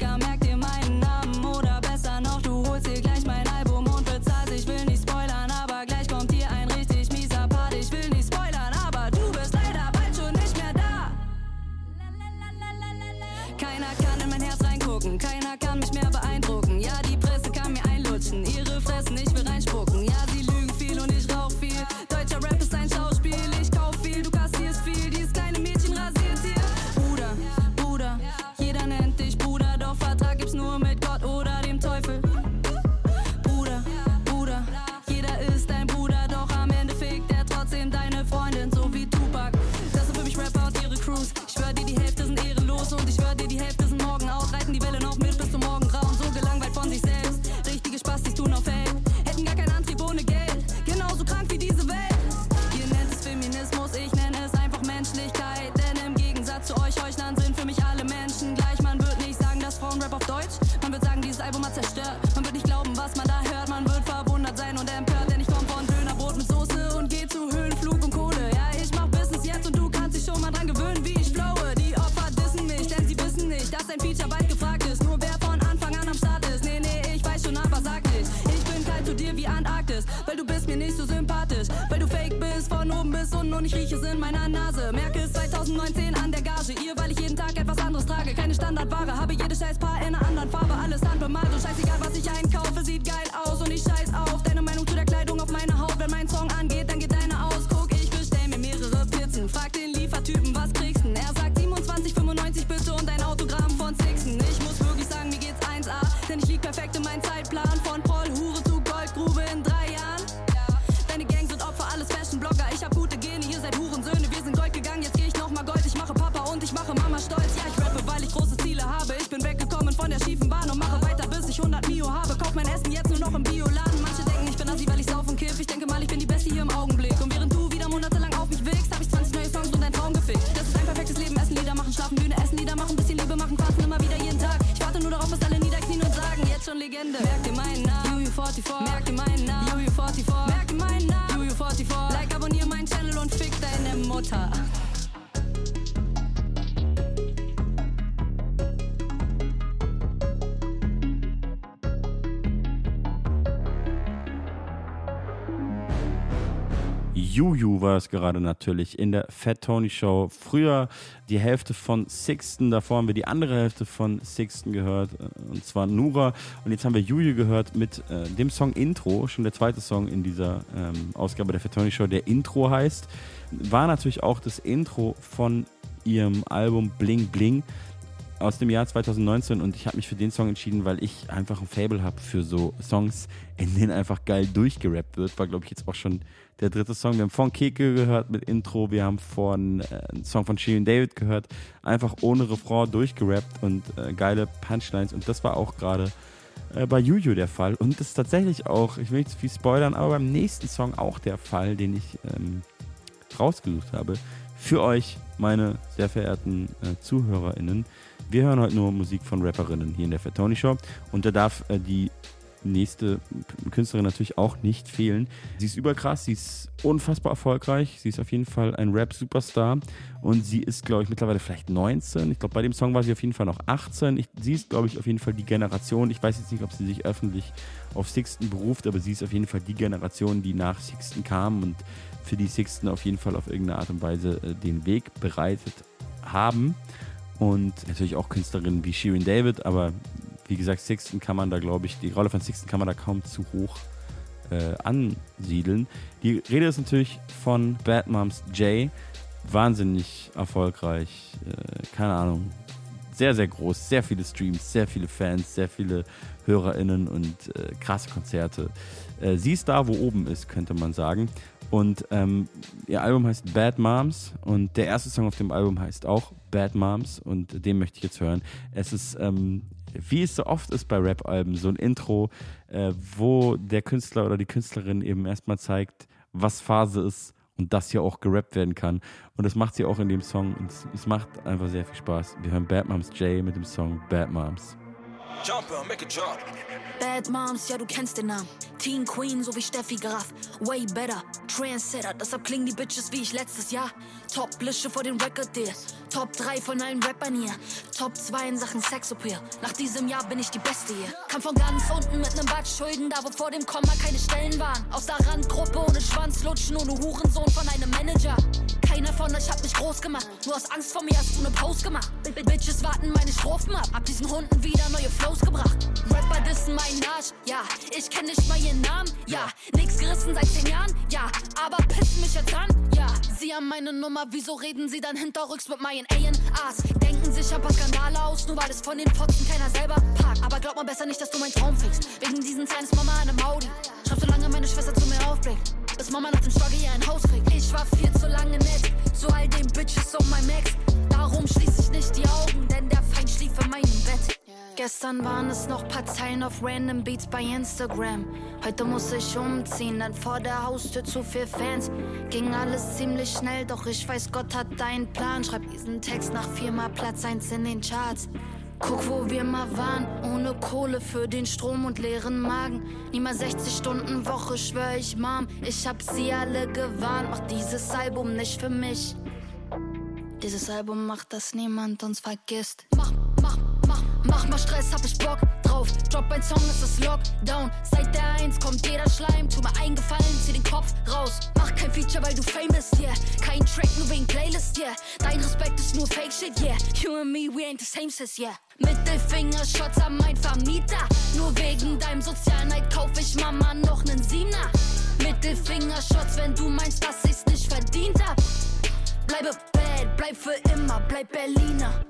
Es gerade natürlich in der Fat Tony Show. Früher die Hälfte von Sixten, davor haben wir die andere Hälfte von Sixten gehört, äh, und zwar Nura. Und jetzt haben wir Juju gehört mit äh, dem Song Intro, schon der zweite Song in dieser ähm, Ausgabe der Fat Tony Show, der Intro heißt. War natürlich auch das Intro von ihrem Album Bling Bling aus dem Jahr 2019 und ich habe mich für den Song entschieden, weil ich einfach ein Fable habe für so Songs, in denen einfach geil durchgerappt wird. War, glaube ich, jetzt auch schon der dritte Song. Wir haben von Keke gehört mit Intro, wir haben von äh, einen Song von Shirin David gehört, einfach ohne Refrain durchgerappt und äh, geile Punchlines und das war auch gerade äh, bei Juju der Fall und das ist tatsächlich auch, ich will nicht zu viel spoilern, aber beim nächsten Song auch der Fall, den ich ähm, rausgesucht habe. Für euch, meine sehr verehrten äh, ZuhörerInnen. Wir hören heute nur Musik von Rapperinnen hier in der Fat Tony Show und da darf äh, die nächste Künstlerin natürlich auch nicht fehlen. Sie ist überkrass, sie ist unfassbar erfolgreich, sie ist auf jeden Fall ein Rap-Superstar und sie ist, glaube ich, mittlerweile vielleicht 19. Ich glaube, bei dem Song war sie auf jeden Fall noch 18. Ich, sie ist, glaube ich, auf jeden Fall die Generation. Ich weiß jetzt nicht, ob sie sich öffentlich auf Sixten beruft, aber sie ist auf jeden Fall die Generation, die nach Sixten kam und für die Sixten auf jeden Fall auf irgendeine Art und Weise äh, den Weg bereitet haben. Und natürlich auch Künstlerinnen wie Shirin David, aber wie gesagt, Sixten kann man da, glaube ich, die Rolle von Sixten kann man da kaum zu hoch äh, ansiedeln. Die Rede ist natürlich von Bad Moms J. Wahnsinnig erfolgreich, äh, keine Ahnung, sehr, sehr groß, sehr viele Streams, sehr viele Fans, sehr viele HörerInnen und äh, krasse Konzerte. Äh, sie ist da, wo oben ist, könnte man sagen. Und ähm, ihr Album heißt Bad Moms und der erste Song auf dem Album heißt auch Bad Moms und den möchte ich jetzt hören. Es ist, ähm, wie es so oft ist bei Rap-Alben, so ein Intro, äh, wo der Künstler oder die Künstlerin eben erstmal zeigt, was Phase ist und das hier auch gerappt werden kann. Und das macht sie auch in dem Song. Und es, es macht einfach sehr viel Spaß. Wir hören Bad Moms J mit dem Song Bad Moms. Jumper, make a jump. Bad Moms, ja, du kennst den Namen. Teen Queen, so wie Steffi Graf. Way better, Trendsetter, deshalb klingen die Bitches wie ich letztes Jahr. Top Blische vor dem Record Deal. Top 3 von allen Rappern hier. Top 2 in Sachen Sexappeal. Nach diesem Jahr bin ich die Beste hier. Kam von ganz unten mit nem Bad Schulden, da wo vor dem Komma keine Stellen waren. Aus der Randgruppe ohne Schwanzlutschen, ohne Hurensohn von einem Manager. Keiner von euch hat mich groß gemacht. Nur aus Angst vor mir hast du ne Post gemacht. B Bitches warten meine Strophen ab. Hab diesen Hunden wieder neue Flows gebracht. Rapper dissen meinen Arsch, ja. Ich kenn nicht mal ihren Namen, ja. Nix gerissen seit 10 Jahren, ja. Aber pissen mich jetzt an, ja. Sie haben meine Nummer, wieso reden sie dann hinterrücks mit meinen A&As? Denken sich ein paar Skandale aus, nur weil es von den Fotzen keiner selber packt. Aber glaub mal besser nicht, dass du meinen Traum fickst. Wegen diesen Zahlen ist Mama eine Maudi. Schreib so lange meine Schwester zu mir aufblickt. Bis Mama nach dem Struggle ihr ein Haus kriegt. Ich war viel zu lange nett, zu all den Bitches um mein Max. Darum schließ ich nicht die Augen, denn der Feind schlief in meinem Bett. Gestern waren es noch paar Zeilen auf random Beats bei Instagram. Heute muss ich umziehen, denn vor der Haustür zu viel Fans. Ging alles ziemlich schnell, doch ich weiß, Gott hat deinen Plan. Schreib diesen Text nach viermal Platz 1 in den Charts. Guck, wo wir mal waren, ohne Kohle für den Strom und leeren Magen. Niemals 60 Stunden Woche, schwör ich, Mom. Ich hab sie alle gewarnt, mach dieses Album nicht für mich. Dieses Album macht, dass niemand uns vergisst. Mach, mach, mach, mach mal Stress, hab ich Bock drauf. Drop ein Song, es ist Lockdown. Seit der Eins kommt jeder Schleim. Tu mir eingefallen, zieh den Kopf raus. Mach kein Feature, weil du famous, yeah. Kein Track, nur wegen Playlist, yeah. Dein Respekt ist nur Fake Shit, yeah. You and me, we ain't the same, sis, yeah. Mittelfinger-Shots an mein Vermieter. Nur wegen deinem Sozialneid kauf ich Mama noch nen Siebener. Mittelfinger-Shots, wenn du meinst, dass ich's nicht verdient hab. Bleibe bad, bleib für immer, bleib Berliner.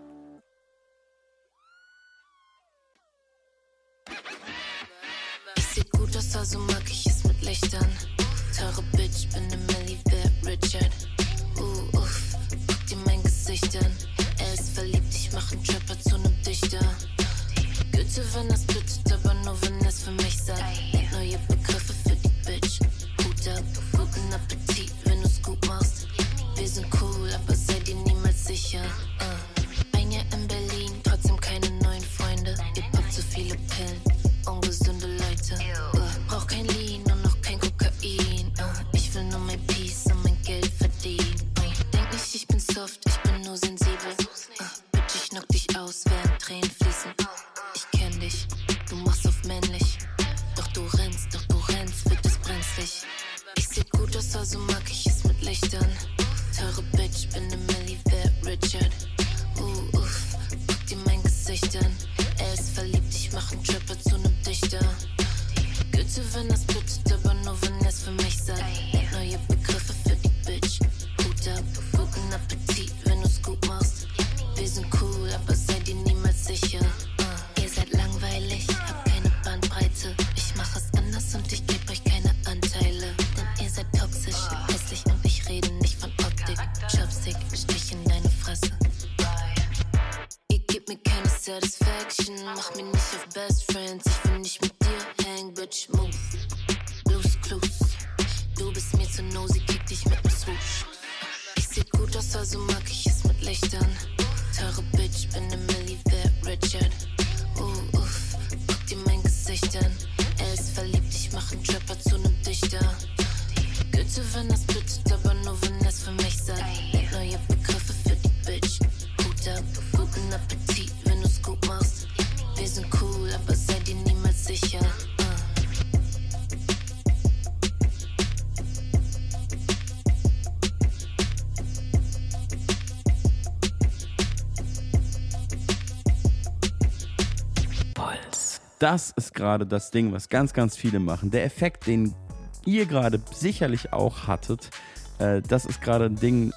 Ich seh gut aus, also mag ich es mit Lichtern. Teure Bitch, bin ne Das ist gerade das Ding, was ganz, ganz viele machen. Der Effekt, den ihr gerade sicherlich auch hattet, äh, das ist gerade ein Ding,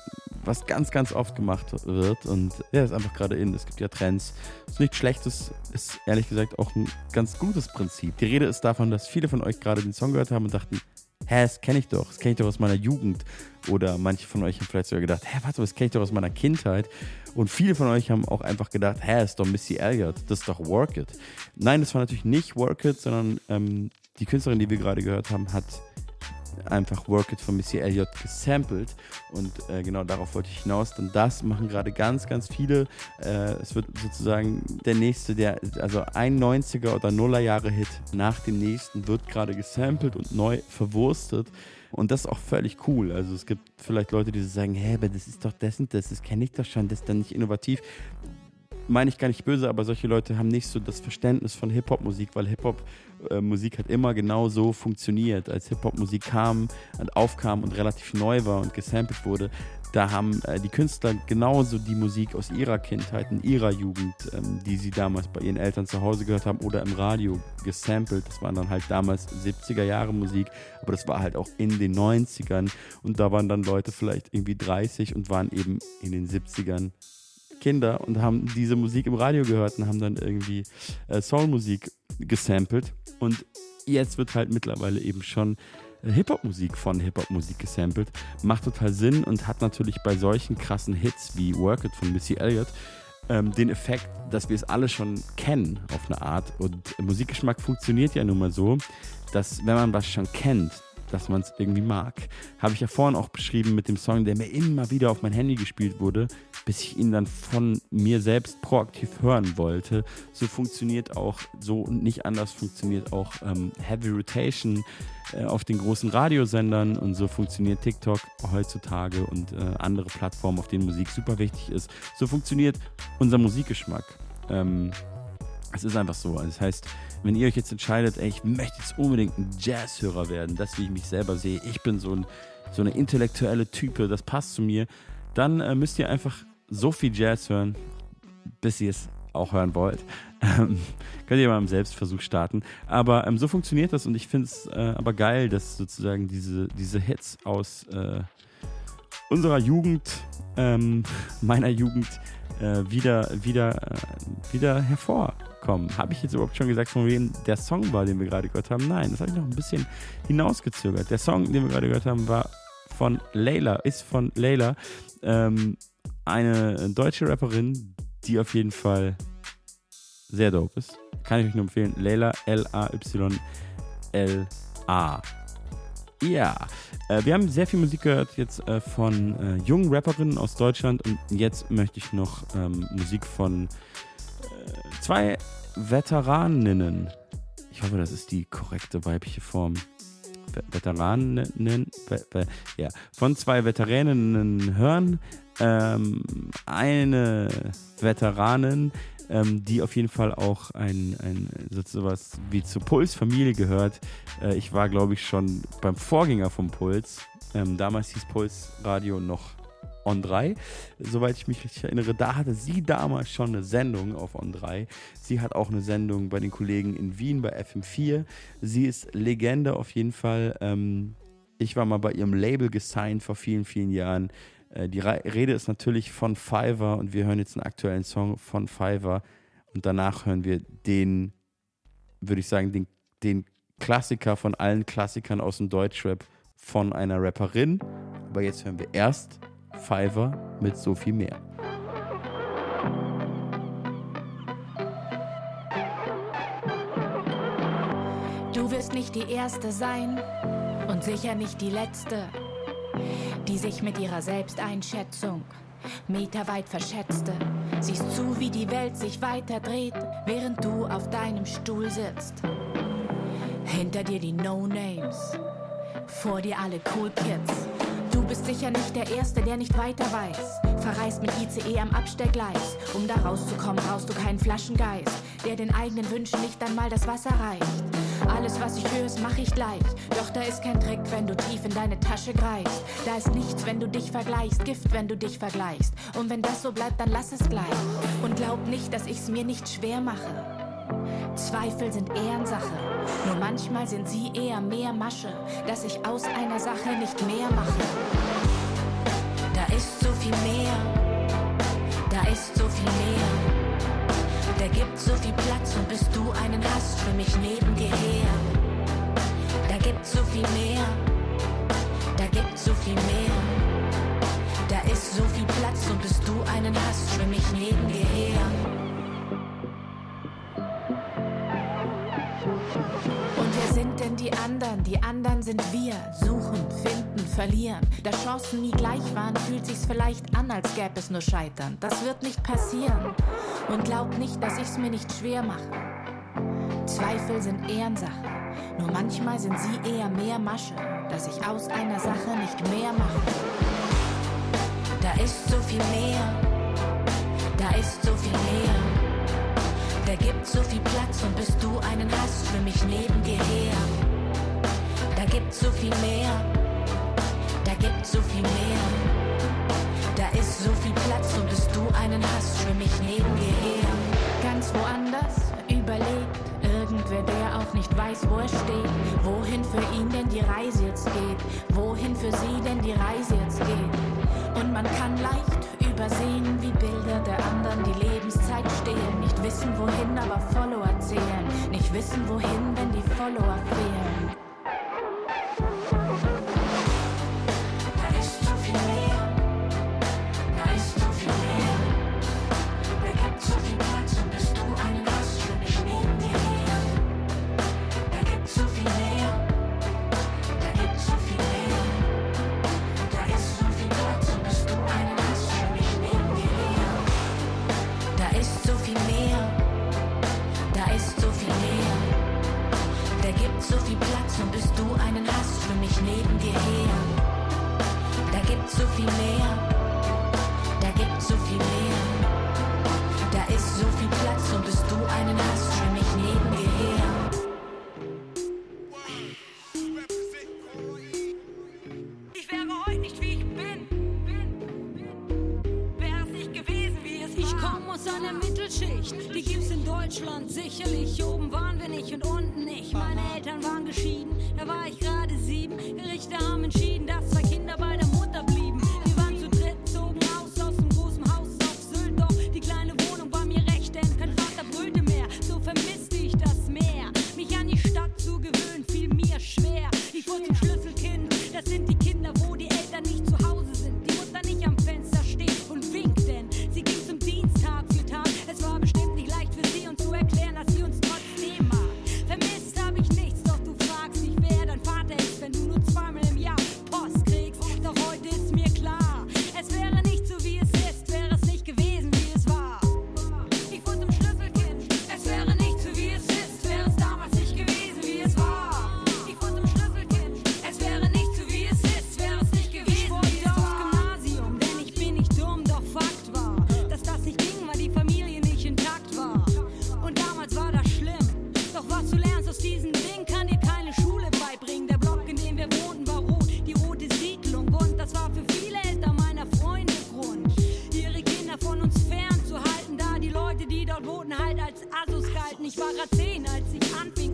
was ganz, ganz oft gemacht wird. Und ja, ist einfach gerade in. Es gibt ja Trends. Ist nichts Schlechtes, ist ehrlich gesagt auch ein ganz gutes Prinzip. Die Rede ist davon, dass viele von euch gerade den Song gehört haben und dachten, hä, das kenne ich doch, das kenne ich doch aus meiner Jugend. Oder manche von euch haben vielleicht sogar gedacht, hä, warte, das kenne ich doch aus meiner Kindheit. Und viele von euch haben auch einfach gedacht, hä, ist doch Missy Elliott, das ist doch Work It. Nein, das war natürlich nicht Work It, sondern ähm, die Künstlerin, die wir gerade gehört haben, hat einfach Work It von Missy Elliott gesampelt. Und äh, genau darauf wollte ich hinaus. Denn das machen gerade ganz, ganz viele. Äh, es wird sozusagen der nächste, der, also ein 90er oder Nuller Jahre Hit nach dem nächsten wird gerade gesampelt und neu verwurstet. Und das ist auch völlig cool. Also es gibt vielleicht Leute, die sagen, hä, aber das ist doch das und das, das kenne ich doch schon, das ist dann nicht innovativ meine ich gar nicht böse, aber solche Leute haben nicht so das Verständnis von Hip-Hop-Musik, weil Hip-Hop-Musik hat immer genau so funktioniert. Als Hip-Hop-Musik kam und aufkam und relativ neu war und gesampelt wurde, da haben äh, die Künstler genauso die Musik aus ihrer Kindheit, in ihrer Jugend, ähm, die sie damals bei ihren Eltern zu Hause gehört haben oder im Radio gesampelt. Das waren dann halt damals 70er Jahre Musik, aber das war halt auch in den 90ern und da waren dann Leute vielleicht irgendwie 30 und waren eben in den 70ern Kinder und haben diese Musik im Radio gehört und haben dann irgendwie äh, Soulmusik gesampelt. Und jetzt wird halt mittlerweile eben schon äh, Hip-Hop-Musik von Hip-Hop-Musik gesampelt. Macht total Sinn und hat natürlich bei solchen krassen Hits wie Work It von Missy Elliott ähm, den Effekt, dass wir es alle schon kennen auf eine Art. Und Musikgeschmack funktioniert ja nun mal so, dass wenn man was schon kennt, dass man es irgendwie mag. Habe ich ja vorhin auch beschrieben mit dem Song, der mir immer wieder auf mein Handy gespielt wurde, bis ich ihn dann von mir selbst proaktiv hören wollte. So funktioniert auch, so und nicht anders funktioniert auch ähm, Heavy Rotation äh, auf den großen Radiosendern und so funktioniert TikTok heutzutage und äh, andere Plattformen, auf denen Musik super wichtig ist. So funktioniert unser Musikgeschmack. Ähm, es ist einfach so. Also das heißt, wenn ihr euch jetzt entscheidet, ey, ich möchte jetzt unbedingt ein Jazzhörer werden, das wie ich mich selber sehe, ich bin so, ein, so eine intellektuelle Type, das passt zu mir, dann äh, müsst ihr einfach so viel Jazz hören, bis ihr es auch hören wollt. [LAUGHS] Ähm, könnt ihr mal im Selbstversuch starten. Aber ähm, so funktioniert das und ich finde es äh, aber geil, dass sozusagen diese, diese Hits aus äh, unserer Jugend, ähm, [LAUGHS] meiner Jugend, äh, wieder, wieder, äh, wieder hervorkommen. Habe ich jetzt überhaupt schon gesagt, von wem der Song war, den wir gerade gehört haben? Nein, das habe ich noch ein bisschen hinausgezögert. Der Song, den wir gerade gehört haben, war von Layla, ist von Layla, ähm, eine deutsche Rapperin, die auf jeden Fall sehr dope ist. Kann ich euch nur empfehlen. Layla, L-A-Y-L-A. Ja, äh, wir haben sehr viel Musik gehört jetzt äh, von äh, jungen Rapperinnen aus Deutschland und jetzt möchte ich noch ähm, Musik von zwei Veteraninnen. Ich hoffe, das ist die korrekte weibliche Form. Ve Veteraninnen, ve ve ja, von zwei Veteraninnen hören. Ähm, eine Veteranin ähm, die auf jeden Fall auch ein, ein sowas wie zur Puls-Familie gehört. Äh, ich war, glaube ich, schon beim Vorgänger vom Puls. Ähm, damals hieß Puls Radio noch On 3, soweit ich mich richtig erinnere. Da hatte sie damals schon eine Sendung auf On 3. Sie hat auch eine Sendung bei den Kollegen in Wien bei FM4. Sie ist Legende auf jeden Fall. Ähm, ich war mal bei ihrem Label gesigned vor vielen, vielen Jahren. Äh, die Rede ist natürlich von Fiverr und wir hören jetzt einen aktuellen Song von Fiverr und danach hören wir den, würde ich sagen, den, den Klassiker von allen Klassikern aus dem Deutschrap von einer Rapperin. Aber jetzt hören wir erst Fiverr mit so viel mehr. Du wirst nicht die Erste sein und sicher nicht die Letzte die sich mit ihrer Selbsteinschätzung meterweit verschätzte. Siehst zu, wie die Welt sich weiter dreht, während du auf deinem Stuhl sitzt. Hinter dir die No-Names, vor dir alle Cool Kids. Du bist sicher nicht der Erste, der nicht weiter weiß. Verreist mit ICE am Abstellgleis. Um da rauszukommen, brauchst du keinen Flaschengeist, der den eigenen Wünschen nicht einmal das Wasser reicht. Alles, was ich höre, mach ich gleich. Doch da ist kein Trick, wenn du tief in deine Tasche greifst. Da ist nichts, wenn du dich vergleichst. Gift, wenn du dich vergleichst. Und wenn das so bleibt, dann lass es gleich. Und glaub nicht, dass ich's mir nicht schwer mache. Zweifel sind Ehrensache. Nur manchmal sind sie eher mehr Masche, dass ich aus einer Sache nicht mehr mache. Da ist so viel mehr. Da ist so viel mehr. Der gibt so viel Platz und bis du einen hast, schwimm ich neben dir her. Da gibt so viel mehr, da gibt so viel mehr. Da ist so viel Platz und bis du einen hast, schwimm ich neben dir her. verlieren, die anderen sind wir. Suchen, finden, verlieren. Da Chancen nie gleich waren, fühlt sich's vielleicht an, als gäbe es nur Scheitern. Das wird nicht passieren. Und glaubt nicht, dass ich's mir nicht schwer mache. Zweifel sind Ehrensache. Nur manchmal sind sie eher mehr Masche, dass ich aus einer Sache nicht mehr mache. Da ist so viel mehr. Da ist so viel mehr. Da gibt's so viel Platz und bis du einen hast, schwimm ich neben dir her. Da gibt's so viel mehr, da gibt's so viel mehr. Da ist so viel Platz und bis du einen hast, für mich neben dir her. Ganz woanders überlegt irgendwer, der auch nicht weiß, wo er steht. Wohin für ihn denn die Reise jetzt geht, wohin für sie denn die Reise jetzt geht. Und man kann leicht übersehen, wie Bilder der anderen die Lebenszeit stehlen. Nicht wissen wohin, aber Follower zählen. Nicht wissen wohin, wenn die Follower fehlen. souvenir. Ich war grad zehn, als ich anfing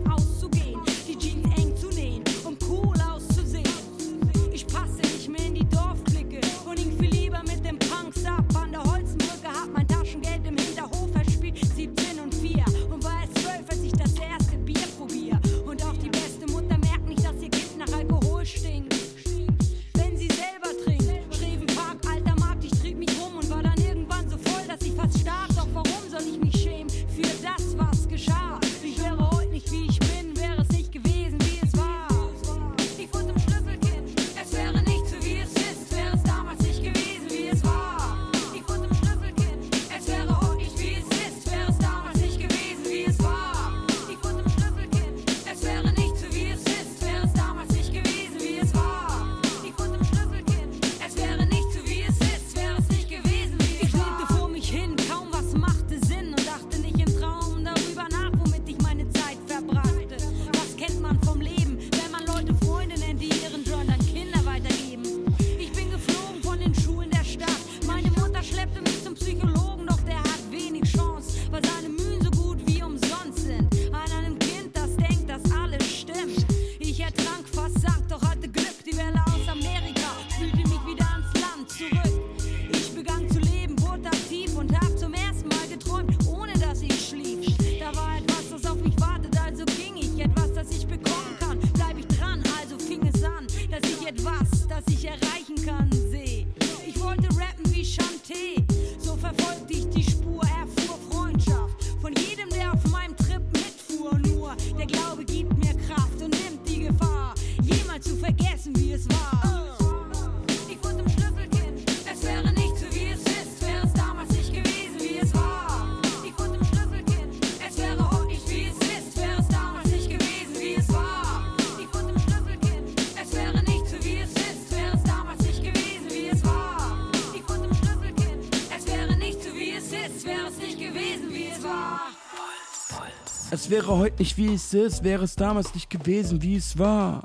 Wäre heute nicht wie es ist, wäre es damals nicht gewesen, wie es war.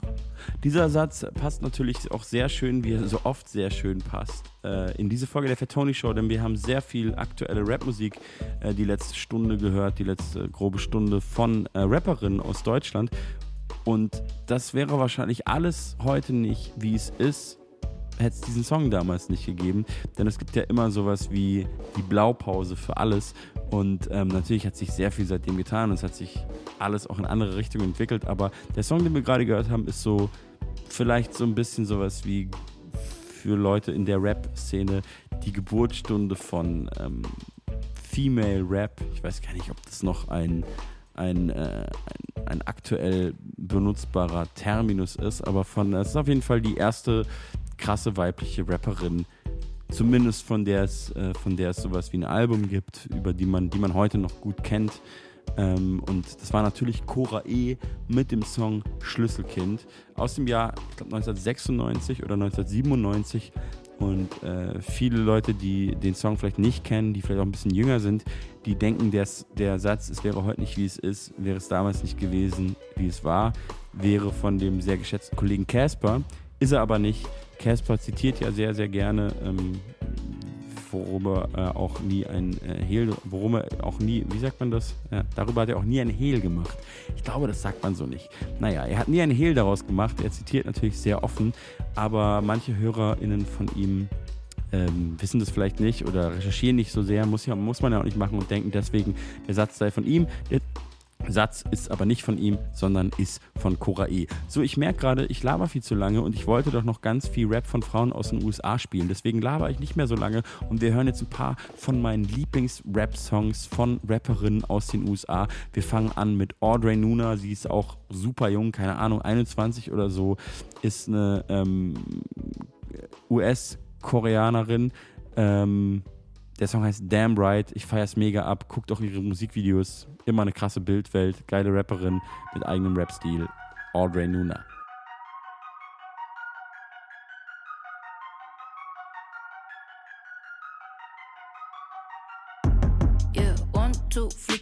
Dieser Satz passt natürlich auch sehr schön, wie er so oft sehr schön passt, äh, in diese Folge der Fat Tony Show, denn wir haben sehr viel aktuelle Rapmusik äh, die letzte Stunde gehört, die letzte grobe Stunde von äh, Rapperinnen aus Deutschland. Und das wäre wahrscheinlich alles heute nicht, wie es ist, hätte es diesen Song damals nicht gegeben. Denn es gibt ja immer sowas wie die Blaupause für alles. Und ähm, natürlich hat sich sehr viel seitdem getan und es hat sich alles auch in andere Richtungen entwickelt. Aber der Song, den wir gerade gehört haben, ist so vielleicht so ein bisschen sowas wie für Leute in der Rap-Szene die Geburtsstunde von ähm, Female Rap. Ich weiß gar nicht, ob das noch ein, ein, äh, ein, ein aktuell benutzbarer Terminus ist, aber von, es ist auf jeden Fall die erste krasse weibliche Rapperin, zumindest von der es, äh, von der es sowas wie ein Album gibt, über die man, die man heute noch gut kennt. Ähm, und das war natürlich Cora E. mit dem Song Schlüsselkind aus dem Jahr, ich glaube 1996 oder 1997. Und äh, viele Leute, die den Song vielleicht nicht kennen, die vielleicht auch ein bisschen jünger sind, die denken, der, der Satz, es wäre heute nicht wie es ist, wäre es damals nicht gewesen, wie es war, wäre von dem sehr geschätzten Kollegen Casper. Ist er aber nicht. Casper zitiert ja sehr, sehr gerne, ähm, worum er auch nie ein äh, Hehl, worum er auch nie, wie sagt man das? Ja, darüber hat er auch nie ein Hehl gemacht. Ich glaube, das sagt man so nicht. Naja, er hat nie ein Hehl daraus gemacht. Er zitiert natürlich sehr offen, aber manche HörerInnen von ihm ähm, wissen das vielleicht nicht oder recherchieren nicht so sehr, muss, ja, muss man ja auch nicht machen und denken deswegen, der Satz sei von ihm. Der Satz ist aber nicht von ihm, sondern ist von Cora E. So, ich merke gerade, ich laber viel zu lange und ich wollte doch noch ganz viel Rap von Frauen aus den USA spielen. Deswegen laber ich nicht mehr so lange und wir hören jetzt ein paar von meinen Lieblings-Rap-Songs von Rapperinnen aus den USA. Wir fangen an mit Audrey Nuna, sie ist auch super jung, keine Ahnung, 21 oder so, ist eine ähm, US-Koreanerin. Ähm, der Song heißt Damn Right. Ich feiere es mega ab. Guckt auch ihre Musikvideos. Immer eine krasse Bildwelt. Geile Rapperin mit eigenem Rap-Stil. Audrey Nuna.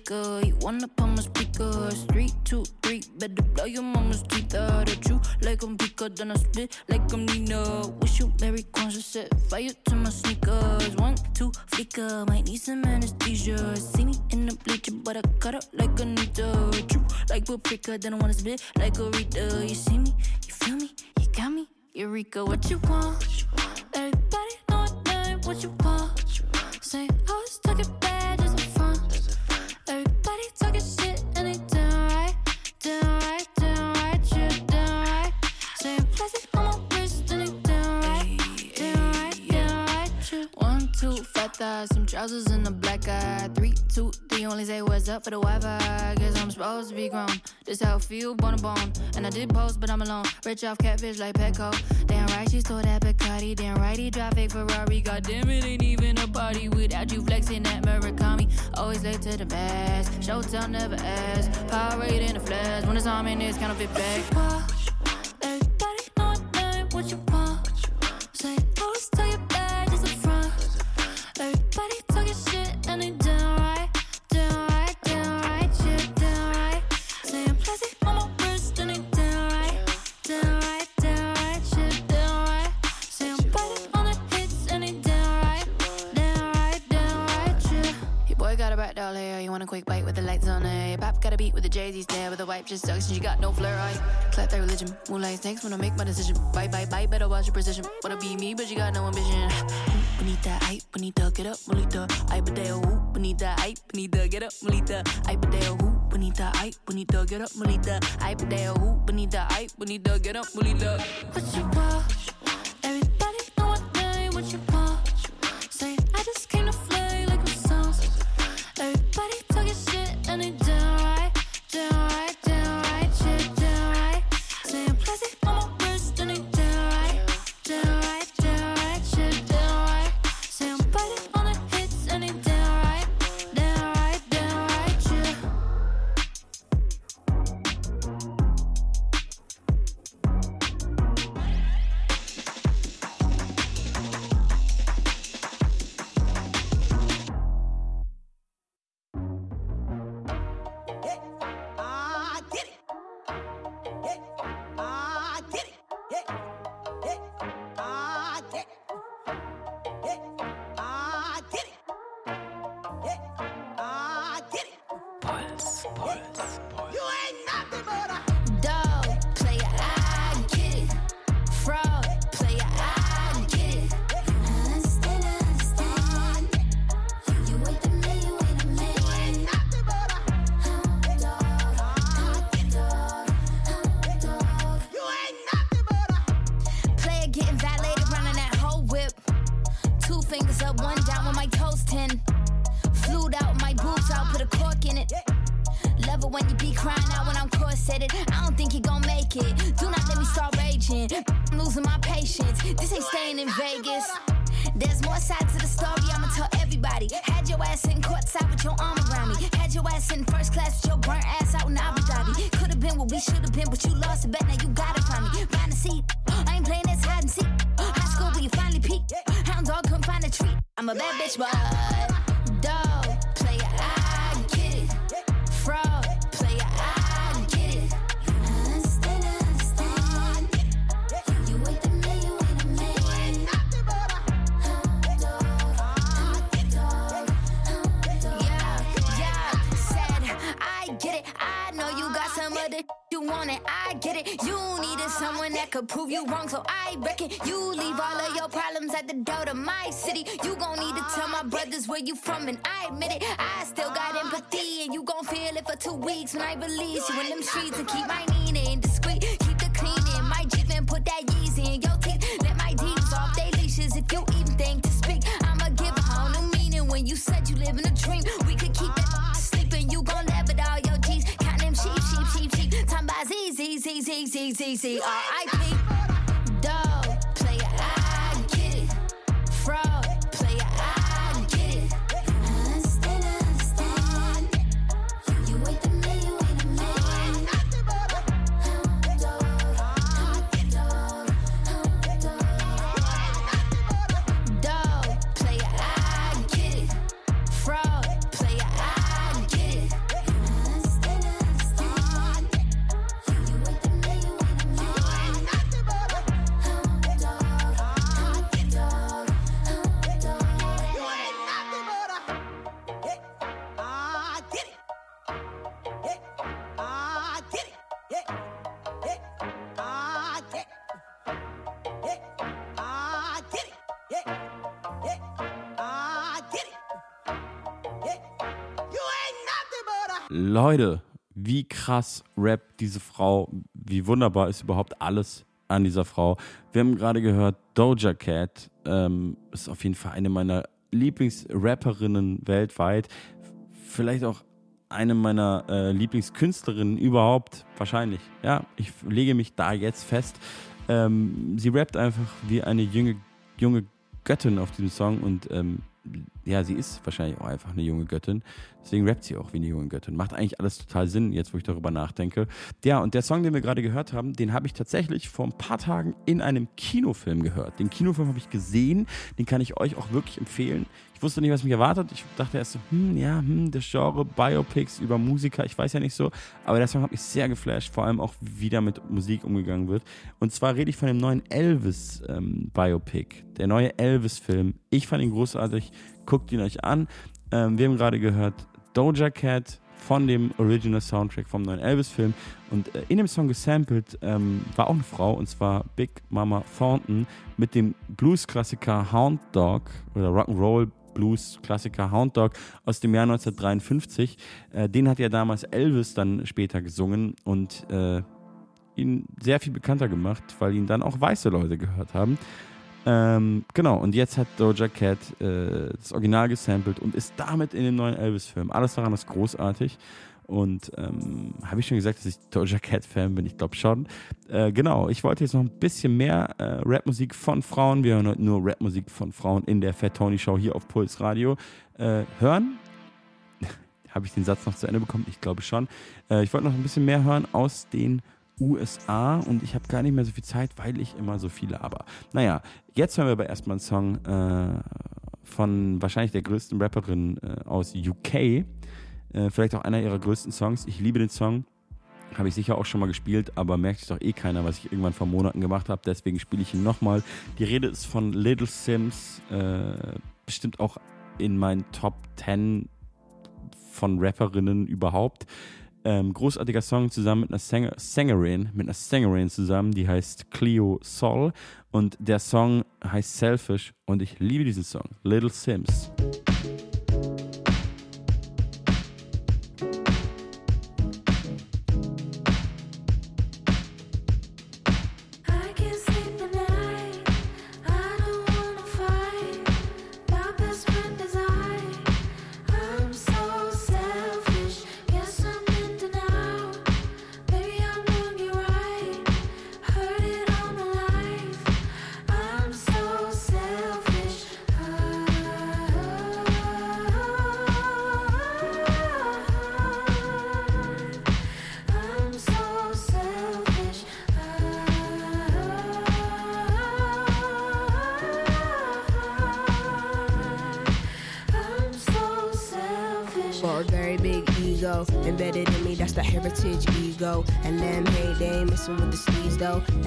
Flicker. You wanna pump my speakers. Three, two, three. Better blow your mama's teeth out at you. Like I'm Pika, then I spit like I'm Nina. Wish you Mary conscious, set fire to my sneakers. One, two, flicker. Might need some anesthesia. See me in the bleacher, but I cut up like a Anita. True, like paprika, then I wanna spit like a Rita. You see me, you feel me, you got me. Eureka, what you want? Everybody thighs, some trousers and a black eye. Three, two, three, only say what's up for the Wi-Fi. Guess I'm supposed to be grown. This how I feel, bone to bone. And I did post, but I'm alone. Rich off catfish like Petco. Damn right, she stole that Bacardi. Damn right, he drive fake Ferrari. God damn it, ain't even a party without you flexing that Murakami. Always late to the best. Showtime never ask. Power rate in the flash. When it's on it's counterfeit back. You want a quick bite with the lights on eh? it. Your pop got a beat with the Jay-Z stare, with the wipe just sucks and she got no flair. I clap that religion, moonlight snakes when I make my decision. Bye, bye, bye, better watch your precision. Wanna be me, but you got no ambition. Bonita, ay, bonita, get up, molita. Ay, badeo, ooh, bonita, ay, bonita, get up, molita. Ay, badeo, ooh, bonita, ay, bonita, get up, molita. Ay, badeo, ooh, bonita, ay, bonita, get up, molita. What you want? Everybody know what name, what you want? Where you from, and I admit it. I still got empathy, and you gon' feel it for two weeks when I release you in them streets and keep my meaning discreet. Keep the cleaning, my Jeep and put that Yeezy in your teeth. Let my deeds off they leashes if you even think to speak. I'ma give a whole new meaning when you said you live in a dream. We could keep that sleeping, you gon' laugh at all your G's. Count them sheep, sheep, sheep, sheep. Time by Z, Z, Z, Z, Z, Z, Z, R.I.P. Dog, Leute, wie krass rappt diese Frau, wie wunderbar ist überhaupt alles an dieser Frau. Wir haben gerade gehört, Doja Cat ähm, ist auf jeden Fall eine meiner Lieblingsrapperinnen weltweit. Vielleicht auch eine meiner äh, Lieblingskünstlerinnen überhaupt, wahrscheinlich. Ja, ich lege mich da jetzt fest. Ähm, sie rappt einfach wie eine junge, junge Göttin auf diesem Song und ähm, ja, sie ist wahrscheinlich auch einfach eine junge Göttin. Deswegen rappt sie auch wie eine junge Göttin. Macht eigentlich alles total Sinn, jetzt wo ich darüber nachdenke. Ja, und der Song, den wir gerade gehört haben, den habe ich tatsächlich vor ein paar Tagen in einem Kinofilm gehört. Den Kinofilm habe ich gesehen, den kann ich euch auch wirklich empfehlen. Ich wusste nicht, was mich erwartet. Ich dachte erst so, hm, ja, hm, das Genre Biopics über Musiker, ich weiß ja nicht so. Aber der Song hat mich sehr geflasht, vor allem auch, wie da mit Musik umgegangen wird. Und zwar rede ich von dem neuen Elvis-Biopic. der neue Elvis-Film. Ich fand ihn großartig. Guckt ihn euch an. Ähm, wir haben gerade gehört Doja Cat von dem Original Soundtrack vom neuen Elvis-Film. Und äh, in dem Song gesampelt ähm, war auch eine Frau, und zwar Big Mama Thornton mit dem Blues-Klassiker Hound Dog oder Rock'n'Roll Blues-Klassiker Hound Dog aus dem Jahr 1953. Äh, den hat ja damals Elvis dann später gesungen und äh, ihn sehr viel bekannter gemacht, weil ihn dann auch weiße Leute gehört haben. Ähm, genau, und jetzt hat Doja Cat äh, das Original gesampelt und ist damit in den neuen Elvis-Film. Alles daran ist großartig. Und ähm, habe ich schon gesagt, dass ich Doja Cat-Fan bin? Ich glaube schon. Äh, genau, ich wollte jetzt noch ein bisschen mehr äh, Rapmusik von Frauen, wir hören heute nur Rapmusik von Frauen in der Fat Tony Show hier auf Puls Radio, äh, hören. [LAUGHS] habe ich den Satz noch zu Ende bekommen? Ich glaube schon. Äh, ich wollte noch ein bisschen mehr hören aus den USA und ich habe gar nicht mehr so viel Zeit, weil ich immer so viel laber. Naja, jetzt hören wir aber erstmal einen Song äh, von wahrscheinlich der größten Rapperin äh, aus UK. Äh, vielleicht auch einer ihrer größten Songs. Ich liebe den Song. Habe ich sicher auch schon mal gespielt, aber merkt sich doch eh keiner, was ich irgendwann vor Monaten gemacht habe. Deswegen spiele ich ihn nochmal. Die Rede ist von Little Sims. Äh, bestimmt auch in meinen Top 10 von Rapperinnen überhaupt. Ähm, großartiger Song zusammen mit einer Sänger Sängerin, mit einer Sängerin zusammen, die heißt Cleo Sol und der Song heißt Selfish und ich liebe diesen Song, Little Sims.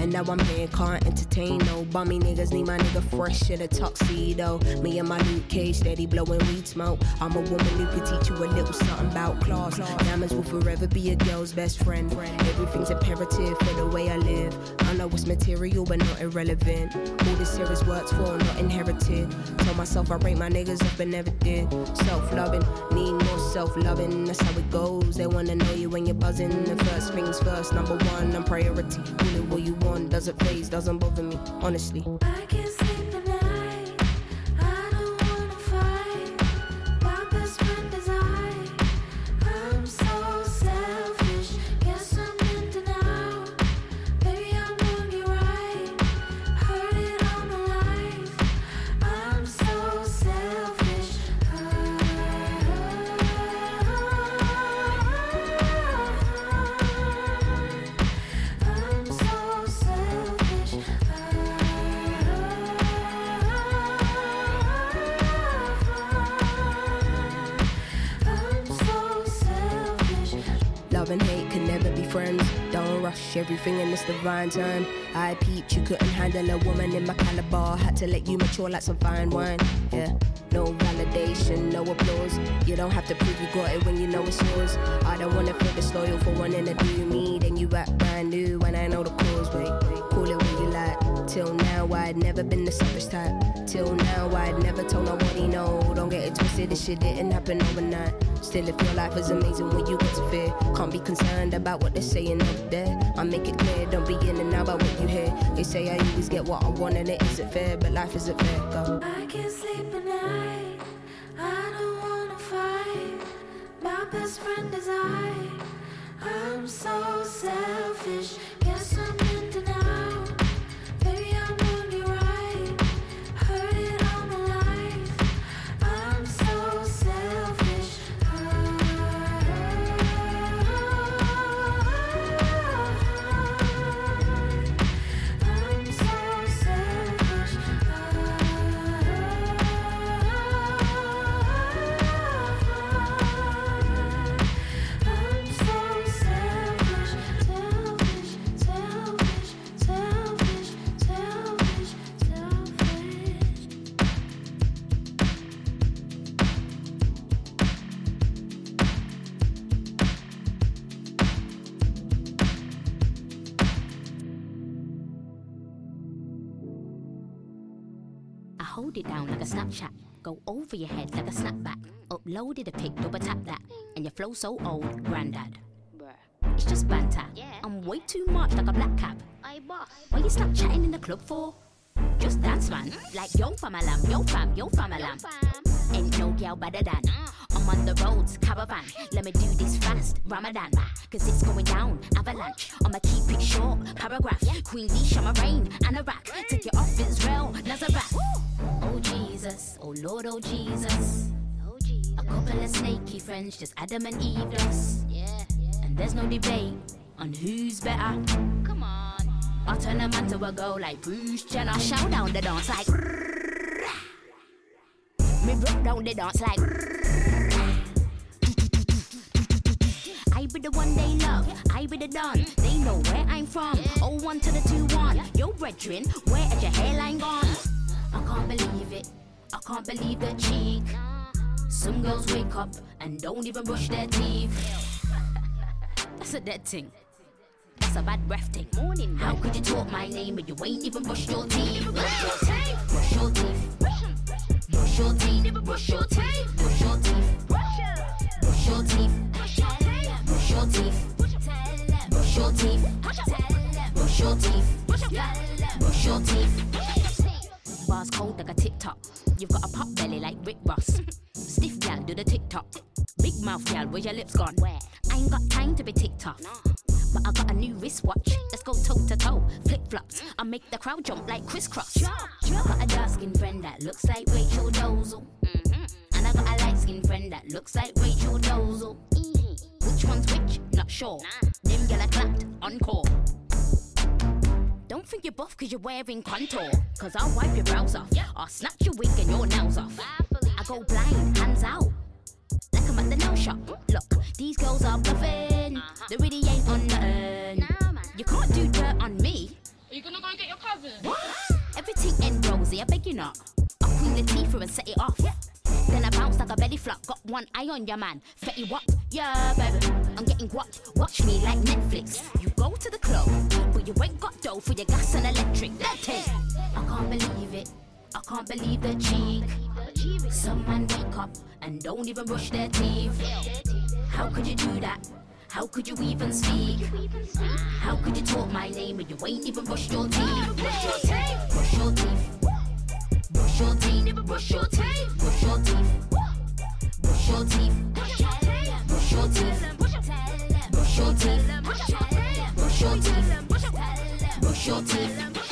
And now I'm here, can't entertain no bummy niggas. Need my nigga fresh in a tuxedo. Me and my Luke Cage steady blowing weed smoke. I'm a woman who can teach you a little something about class. Diamonds will forever be a girl's best friend. Everything's imperative for the way I live. I know it's material but not irrelevant. All this here is worked for, not inherited. Tell myself I rate my niggas up but never did. Self loving, need more self loving. That's how it goes. They wanna know you when you're buzzing. The first things first, number one, I'm priority. It what you want, doesn't phase, doesn't bother me, honestly. I can't. Everything in this divine time. I peeped, you couldn't handle a woman in my caliber. Had to let you mature like some fine wine. Yeah, no validation, no applause. You don't have to prove you got it when you know it's yours. I don't wanna feel disloyal for wanting to do me. Then you act brand new when I know the cause. Till now, I'd never been the selfish type. Till now, I'd never told nobody no. Don't get it twisted, this shit didn't happen overnight. Still, if your life is amazing when you get to fear, can't be concerned about what they're saying up there. I make it clear, don't be in and out about what you hear. They say I always get what I want and it isn't fair, but life isn't fair. Go. I can't sleep at night. I don't wanna fight. My best friend is I. I'm so selfish. Over your head like a snapback. Uploaded a pic, double tap that. And your flow so old, granddad. It's just banter. I'm way too much like a black cap. I boss. Why you stop chatting in the club for? Just dance, man. Like yo fam alam, yo fam, yo fam alam. Ain't no girl better than. I'm on the roads, caravan. Let me do this fast, Ramadan. Cause it's going down, avalanche. I'ma keep it short, paragraph. Queen Leash, I'm a rain, and a rack. Take it off Israel, Nazareth. Oh Jesus, oh Lord, oh Jesus. A couple of snaky friends, just Adam and Eve us. And there's no debate on who's better. Come on. I turn man to a girl like Bruce Jenner. Shout down the dance like. Me broke down the dance like. I be the one they love, I be the done. They know where I'm from. Oh one to the two one. Yo, brethren, where is your hairline gone? I can't believe it. I can't believe the cheek. Some girls wake up and don't even brush their teeth. [LAUGHS] That's a dead thing. That's a bad breath thing. Morning. How could you talk my name but you ain't even brushed your teeth? Brush your teeth. Brush your teeth. Brush your teeth. Brush your teeth. Brush your teeth. Brush your teeth. Brush your teeth. Brush your teeth. Brush your teeth. Brush your teeth. Brush your teeth. Bars cold like a TikTok. You've got a pop belly like Rick Ross. Stiff gal, do the TikTok. Big mouth gal, where your lips gone? Where? I ain't got time to be TikTok. But I got a new wristwatch. Let's go toe to toe. Flip flops. I make the crowd jump like crisscross. I got a dark skinned friend that looks like Rachel Dozel. Mm-hmm. And I got a light skinned friend that looks like Rachel Dozel. Mm-hmm. Which one's which? Not sure. Them are clapped, encore. Don't think you're buff cause you're wearing contour. Cause I'll wipe your brows off. I'll snatch your wig and your nails off. I go blind, hands out. Like I'm at the shop. Look, these girls are bluffing. Uh-huh. They really ain't on nothing. You can't do dirt on me. Are you gonna go and get your cousin? What? Everything end rosy, I beg you not. I'll queen Latifah and set it off. Then I bounce like a belly flop. Got one eye on your man. Fetty what? Yeah, baby. I'm getting what? Watch me like Netflix. You go to the club, but you ain't got dough for your gas and electric. That it. I can't believe it. I can't believe the cheek. Some man wake up and don't even brush their teeth. How could you do that? How could you even speak? How could you talk my name and you ain't even brushed your teeth? Brush your teeth. Brush your teeth. Brush your teeth. Brush your teeth. Brush your teeth. Brush your teeth. Brush your teeth. Brush your teeth. Brush your teeth. Brush your teeth.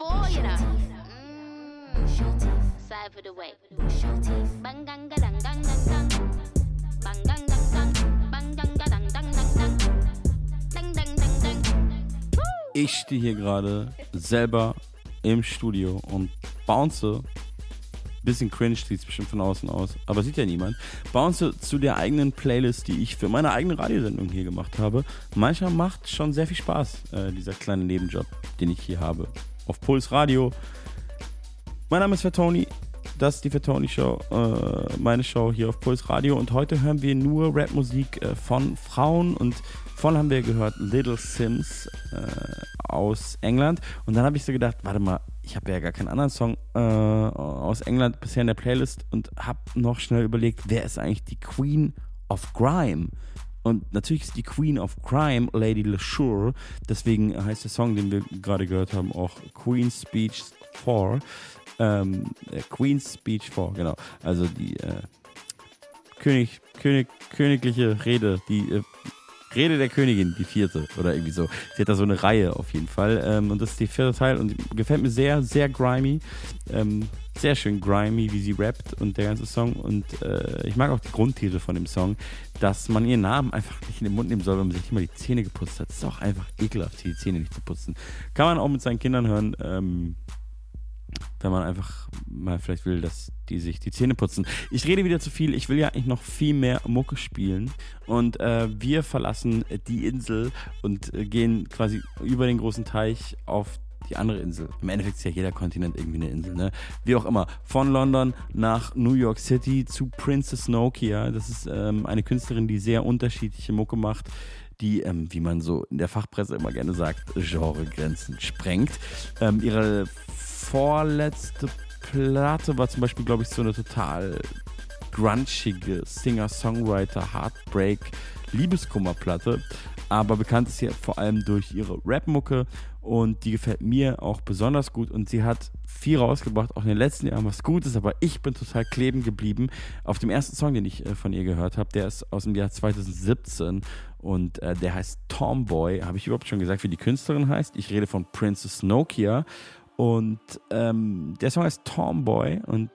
For you know. Mm. Side for the way. Bang gang ga dang dang dang dang. Bang gang dang dang. Bang gang ga dang dang dang dang. Dang dang dang dang. Ich stehe hier gerade selber im Studio und bounce. Bisschen cringe sieht es bestimmt von außen aus, aber sieht ja niemand. Bounce zu der eigenen Playlist, die ich für meine eigene Radiosendung hier gemacht habe. Manchmal macht schon sehr viel Spaß, äh, dieser kleine Nebenjob, den ich hier habe. Auf Puls Radio. Mein Name ist Fatoni. Das ist die Fatoni Show, äh, meine Show hier auf Puls Radio. Und heute hören wir nur Rapmusik äh, von Frauen. Und vorhin haben wir gehört Little Sims äh, aus England. Und dann habe ich so gedacht, warte mal, ich habe ja gar keinen anderen Song äh, aus England bisher in der Playlist und habe noch schnell überlegt, wer ist eigentlich die Queen of Grime? Und natürlich ist die Queen of Crime Lady LeSure. Deswegen heißt der Song, den wir gerade gehört haben, auch Queen's Speech 4. Ähm, äh, Queen's Speech 4, genau. Also die äh, König, König, königliche Rede, die äh, Rede der Königin, die vierte oder irgendwie so. Sie hat da so eine Reihe auf jeden Fall. Ähm, und das ist der vierte Teil und gefällt mir sehr, sehr grimy. Ähm, sehr schön grimy, wie sie rappt und der ganze Song. Und äh, ich mag auch die Grundtitel von dem Song, dass man ihren Namen einfach nicht in den Mund nehmen soll, wenn man sich immer die Zähne geputzt hat. Das ist auch einfach ekelhaft, die Zähne nicht zu putzen. Kann man auch mit seinen Kindern hören. Ähm, wenn man einfach mal vielleicht will, dass die sich die Zähne putzen. Ich rede wieder zu viel. Ich will ja eigentlich noch viel mehr Mucke spielen. Und äh, wir verlassen die Insel und äh, gehen quasi über den großen Teich auf die andere Insel. Im Endeffekt ist ja jeder Kontinent irgendwie eine Insel, ne? Wie auch immer. Von London nach New York City zu Princess Nokia. Das ist ähm, eine Künstlerin, die sehr unterschiedliche Mucke macht die, ähm, wie man so in der Fachpresse immer gerne sagt, Genregrenzen sprengt. Ähm, ihre vorletzte Platte war zum Beispiel, glaube ich, so eine total grunchige Singer-Songwriter, Heartbreak, Liebeskummerplatte. Aber bekannt ist sie vor allem durch ihre Rap-Mucke und die gefällt mir auch besonders gut und sie hat viel rausgebracht, auch in den letzten Jahren was Gutes, aber ich bin total kleben geblieben auf dem ersten Song, den ich äh, von ihr gehört habe. Der ist aus dem Jahr 2017 und äh, der heißt Tomboy. Habe ich überhaupt schon gesagt, wie die Künstlerin heißt? Ich rede von Princess Nokia und ähm, der Song heißt Tomboy und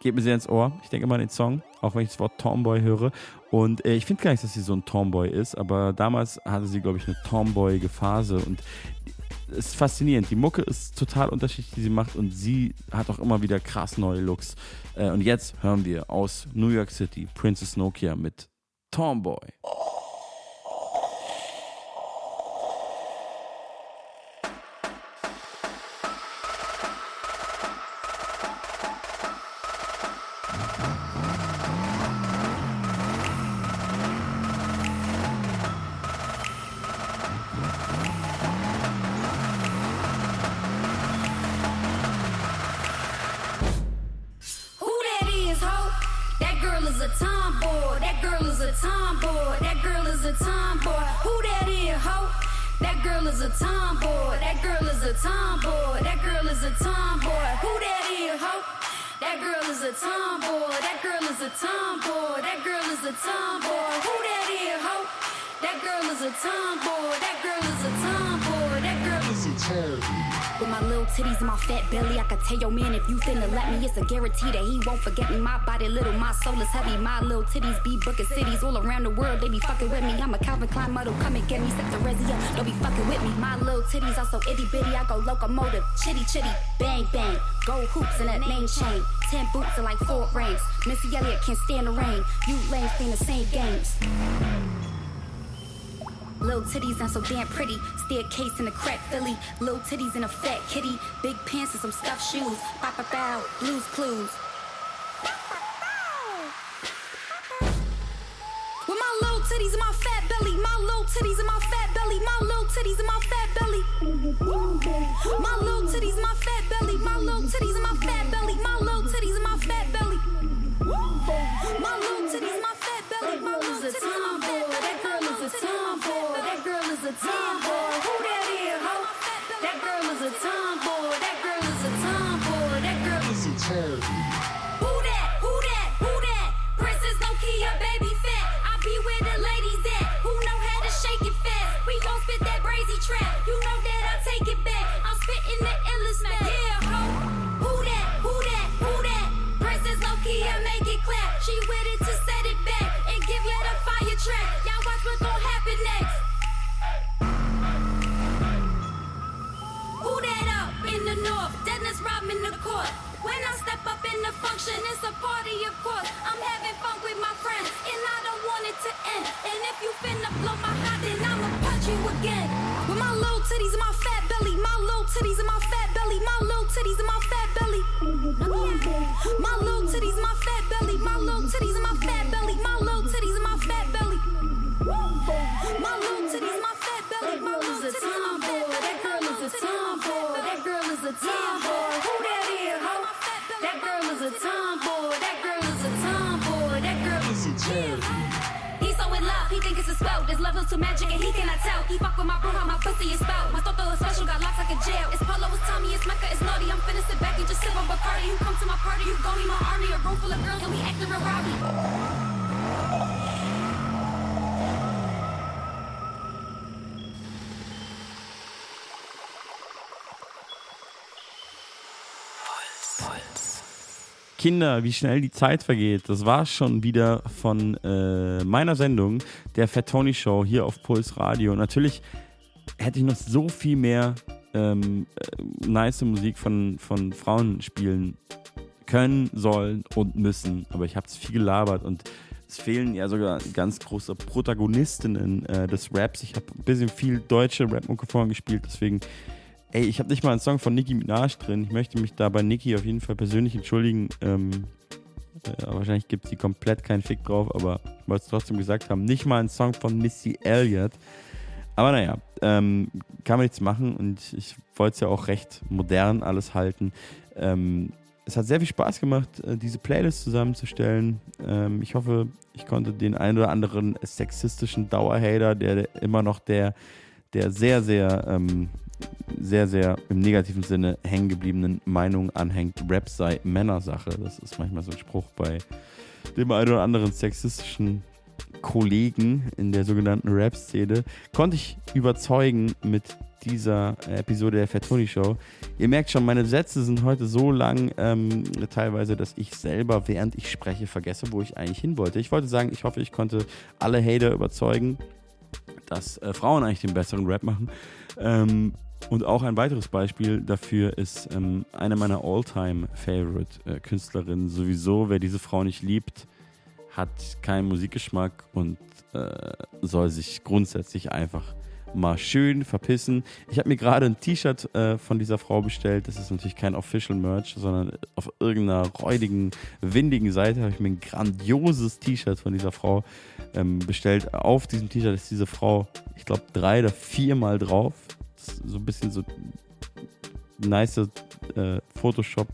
geht mir sehr ins Ohr. Ich denke immer an den Song, auch wenn ich das Wort Tomboy höre. Und äh, ich finde gar nicht, dass sie so ein Tomboy ist, aber damals hatte sie, glaube ich, eine tomboyige Phase und es ist faszinierend. Die Mucke ist total unterschiedlich, die sie macht und sie hat auch immer wieder krass neue Looks. Äh, und jetzt hören wir aus New York City Princess Nokia mit Tomboy. is Klein model, come and get me. Set the up, don't be fucking with me. My little titties are so itty bitty, I go locomotive, chitty chitty, bang bang. Gold hoops and that name chain. Ten boots are like four rings. Missy Elliott can't stand the rain. You lames playing the same games. Little titties not so damn pretty. Staircase in a crack Philly. Little titties in a fat kitty. Big pants and some stuffed shoes. Bow bow. Blues clues. With my little titties and my fat. My titties and my fat belly. My little titties and my fat belly. My little titties and my fat belly. My little titties and my fat belly. My little titties and my fat belly. My little titties and my fat belly. My little titties and my fat belly. That girl is a tomboy. That girl is a tomboy. Who that is, ho? That girl is a tomboy. Function, it's a party, of course. I'm having fun with my friends, and I don't want it to end. And if you finna blow my hot, then I'ma punch you again. With my little titties and my fat belly, my little titties and my fat belly, my little titties and my fat belly. My little titties and my fat belly, my little titties and my fat belly, my little titties and my fat belly. My little titties, my fat belly, my little titties, my fat belly. That girl is a tomboy. That girl is a tomboy. Who that? That girl is a tomboy. That girl is a tomboy. That girl is a tomboy. He's so in love, he think it's a spell. This love is too magic and he cannot tell. He fuck with my bro, how my pussy is spelled. My toto is special, got locks like a jail. It's Polo, it's Tommy, it's Mecca, it's naughty. I'm finna sit back and just sip on Bacardi. You come to my party, you gon' be my army. A room full of girls and we acting real rowdy. Kinder, wie schnell die Zeit vergeht. Das war schon wieder von äh, meiner Sendung, der Fat Tony Show hier auf Puls Radio. Natürlich hätte ich noch so viel mehr ähm, äh, nice Musik von, von Frauen spielen können, sollen und müssen. Aber ich habe es viel gelabert und es fehlen ja sogar ganz große Protagonistinnen äh, des Raps. Ich habe ein bisschen viel deutsche Rap-Mucke vorhin gespielt, deswegen Ey, ich habe nicht mal einen Song von Nicki Minaj drin. Ich möchte mich da bei Nicki auf jeden Fall persönlich entschuldigen. Ähm, äh, wahrscheinlich gibt sie komplett keinen Fick drauf, aber ich wollte es trotzdem gesagt haben. Nicht mal einen Song von Missy Elliott. Aber naja, ähm, kann man nichts machen und ich wollte es ja auch recht modern alles halten. Ähm, es hat sehr viel Spaß gemacht, äh, diese Playlist zusammenzustellen. Ähm, ich hoffe, ich konnte den einen oder anderen sexistischen Dauerhater, der, immer noch der, der sehr, sehr ähm, sehr, sehr im negativen Sinne hängen gebliebenen Meinung anhängt, Rap sei Männersache. Das ist manchmal so ein Spruch bei dem einen oder anderen sexistischen Kollegen in der sogenannten Rap-Szene. Konnte ich überzeugen mit dieser Episode der Fatoni Show. Ihr merkt schon, meine Sätze sind heute so lang, ähm, teilweise, dass ich selber, während ich spreche, vergesse, wo ich eigentlich hin wollte. Ich wollte sagen, ich hoffe, ich konnte alle Hater überzeugen, dass äh, Frauen eigentlich den besseren Rap machen. Ähm, und auch ein weiteres Beispiel dafür ist ähm, eine meiner All-Time-Favorite-Künstlerinnen. Sowieso, wer diese Frau nicht liebt, hat keinen Musikgeschmack und äh, soll sich grundsätzlich einfach mal schön verpissen. Ich habe mir gerade ein T-Shirt äh, von dieser Frau bestellt. Das ist natürlich kein Official Merch, sondern auf irgendeiner räudigen, windigen Seite habe ich mir ein grandioses T-Shirt von dieser Frau ähm, bestellt. Auf diesem T-Shirt ist diese Frau, ich glaube, drei oder viermal drauf. So ein bisschen so nice äh, Photoshop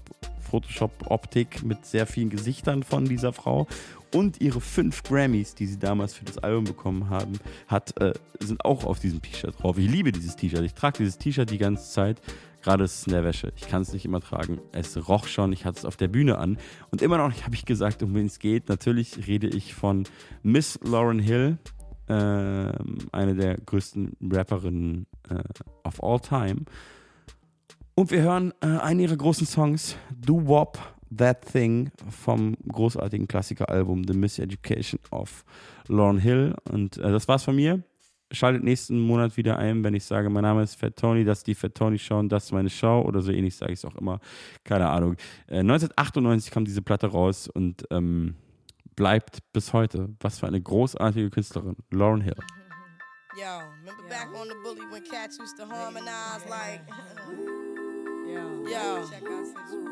Photoshop-Optik mit sehr vielen Gesichtern von dieser Frau. Und ihre fünf Grammys, die sie damals für das Album bekommen haben, hat, äh, sind auch auf diesem T-Shirt drauf. Ich liebe dieses T-Shirt. Ich trage dieses T-Shirt die ganze Zeit. Gerade ist es in der Wäsche. Ich kann es nicht immer tragen. Es roch schon. Ich hatte es auf der Bühne an. Und immer noch [LAUGHS] habe ich gesagt, um wen es geht. Natürlich rede ich von Miss Lauren Hill, eine der größten Rapperinnen äh, of all time. Und wir hören äh, einen ihrer großen Songs, Do Wop That Thing vom großartigen Klassikeralbum The Miseducation of Lauren Hill. Und äh, das war's von mir. Schaltet nächsten Monat wieder ein, wenn ich sage, mein Name ist Fat Tony, das ist die Fat Tony Show und das ist meine Show oder so ähnlich sage ich es auch immer. Keine Ahnung. Äh, 1998 kam diese Platte raus und ähm, bleibt bis heute. Was für eine großartige Künstlerin, Lauren Hill. [LAUGHS] Yo, remember back on the bully when cats used to harmonize like. [LAUGHS] Yo, yo,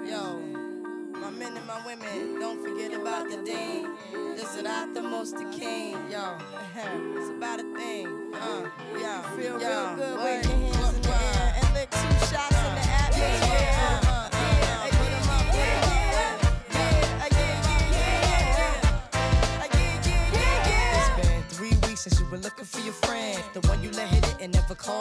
yo. My men and my women, don't forget about the dean. This is not the most the king. Yo, [LAUGHS] it's about a thing. Uh, yo, feel yo, real good. Wave your hands in the air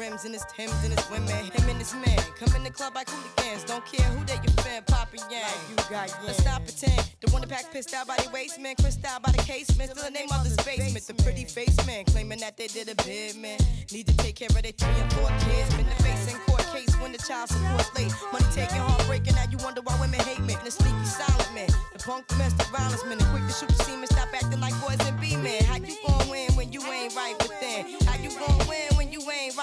Rims and his Timbs and his women. Him and his men. come in the club like hooligans. Don't care who they fan, poppin' yang. you got Let's stop pretend. The one that pack pissed out by the waist man, crissed out by the casement. Still the name of the basement. The pretty face man claiming that they did a bid man. Need to take care of their three and four kids. Been the face in court case when the child support's late. Money taking, heartbreaking. Now you wonder why women hate men. The sneaky silent man, the punk domestic violence man, the quick to shoot the semen. Stop acting like boys and be men. How you gon' win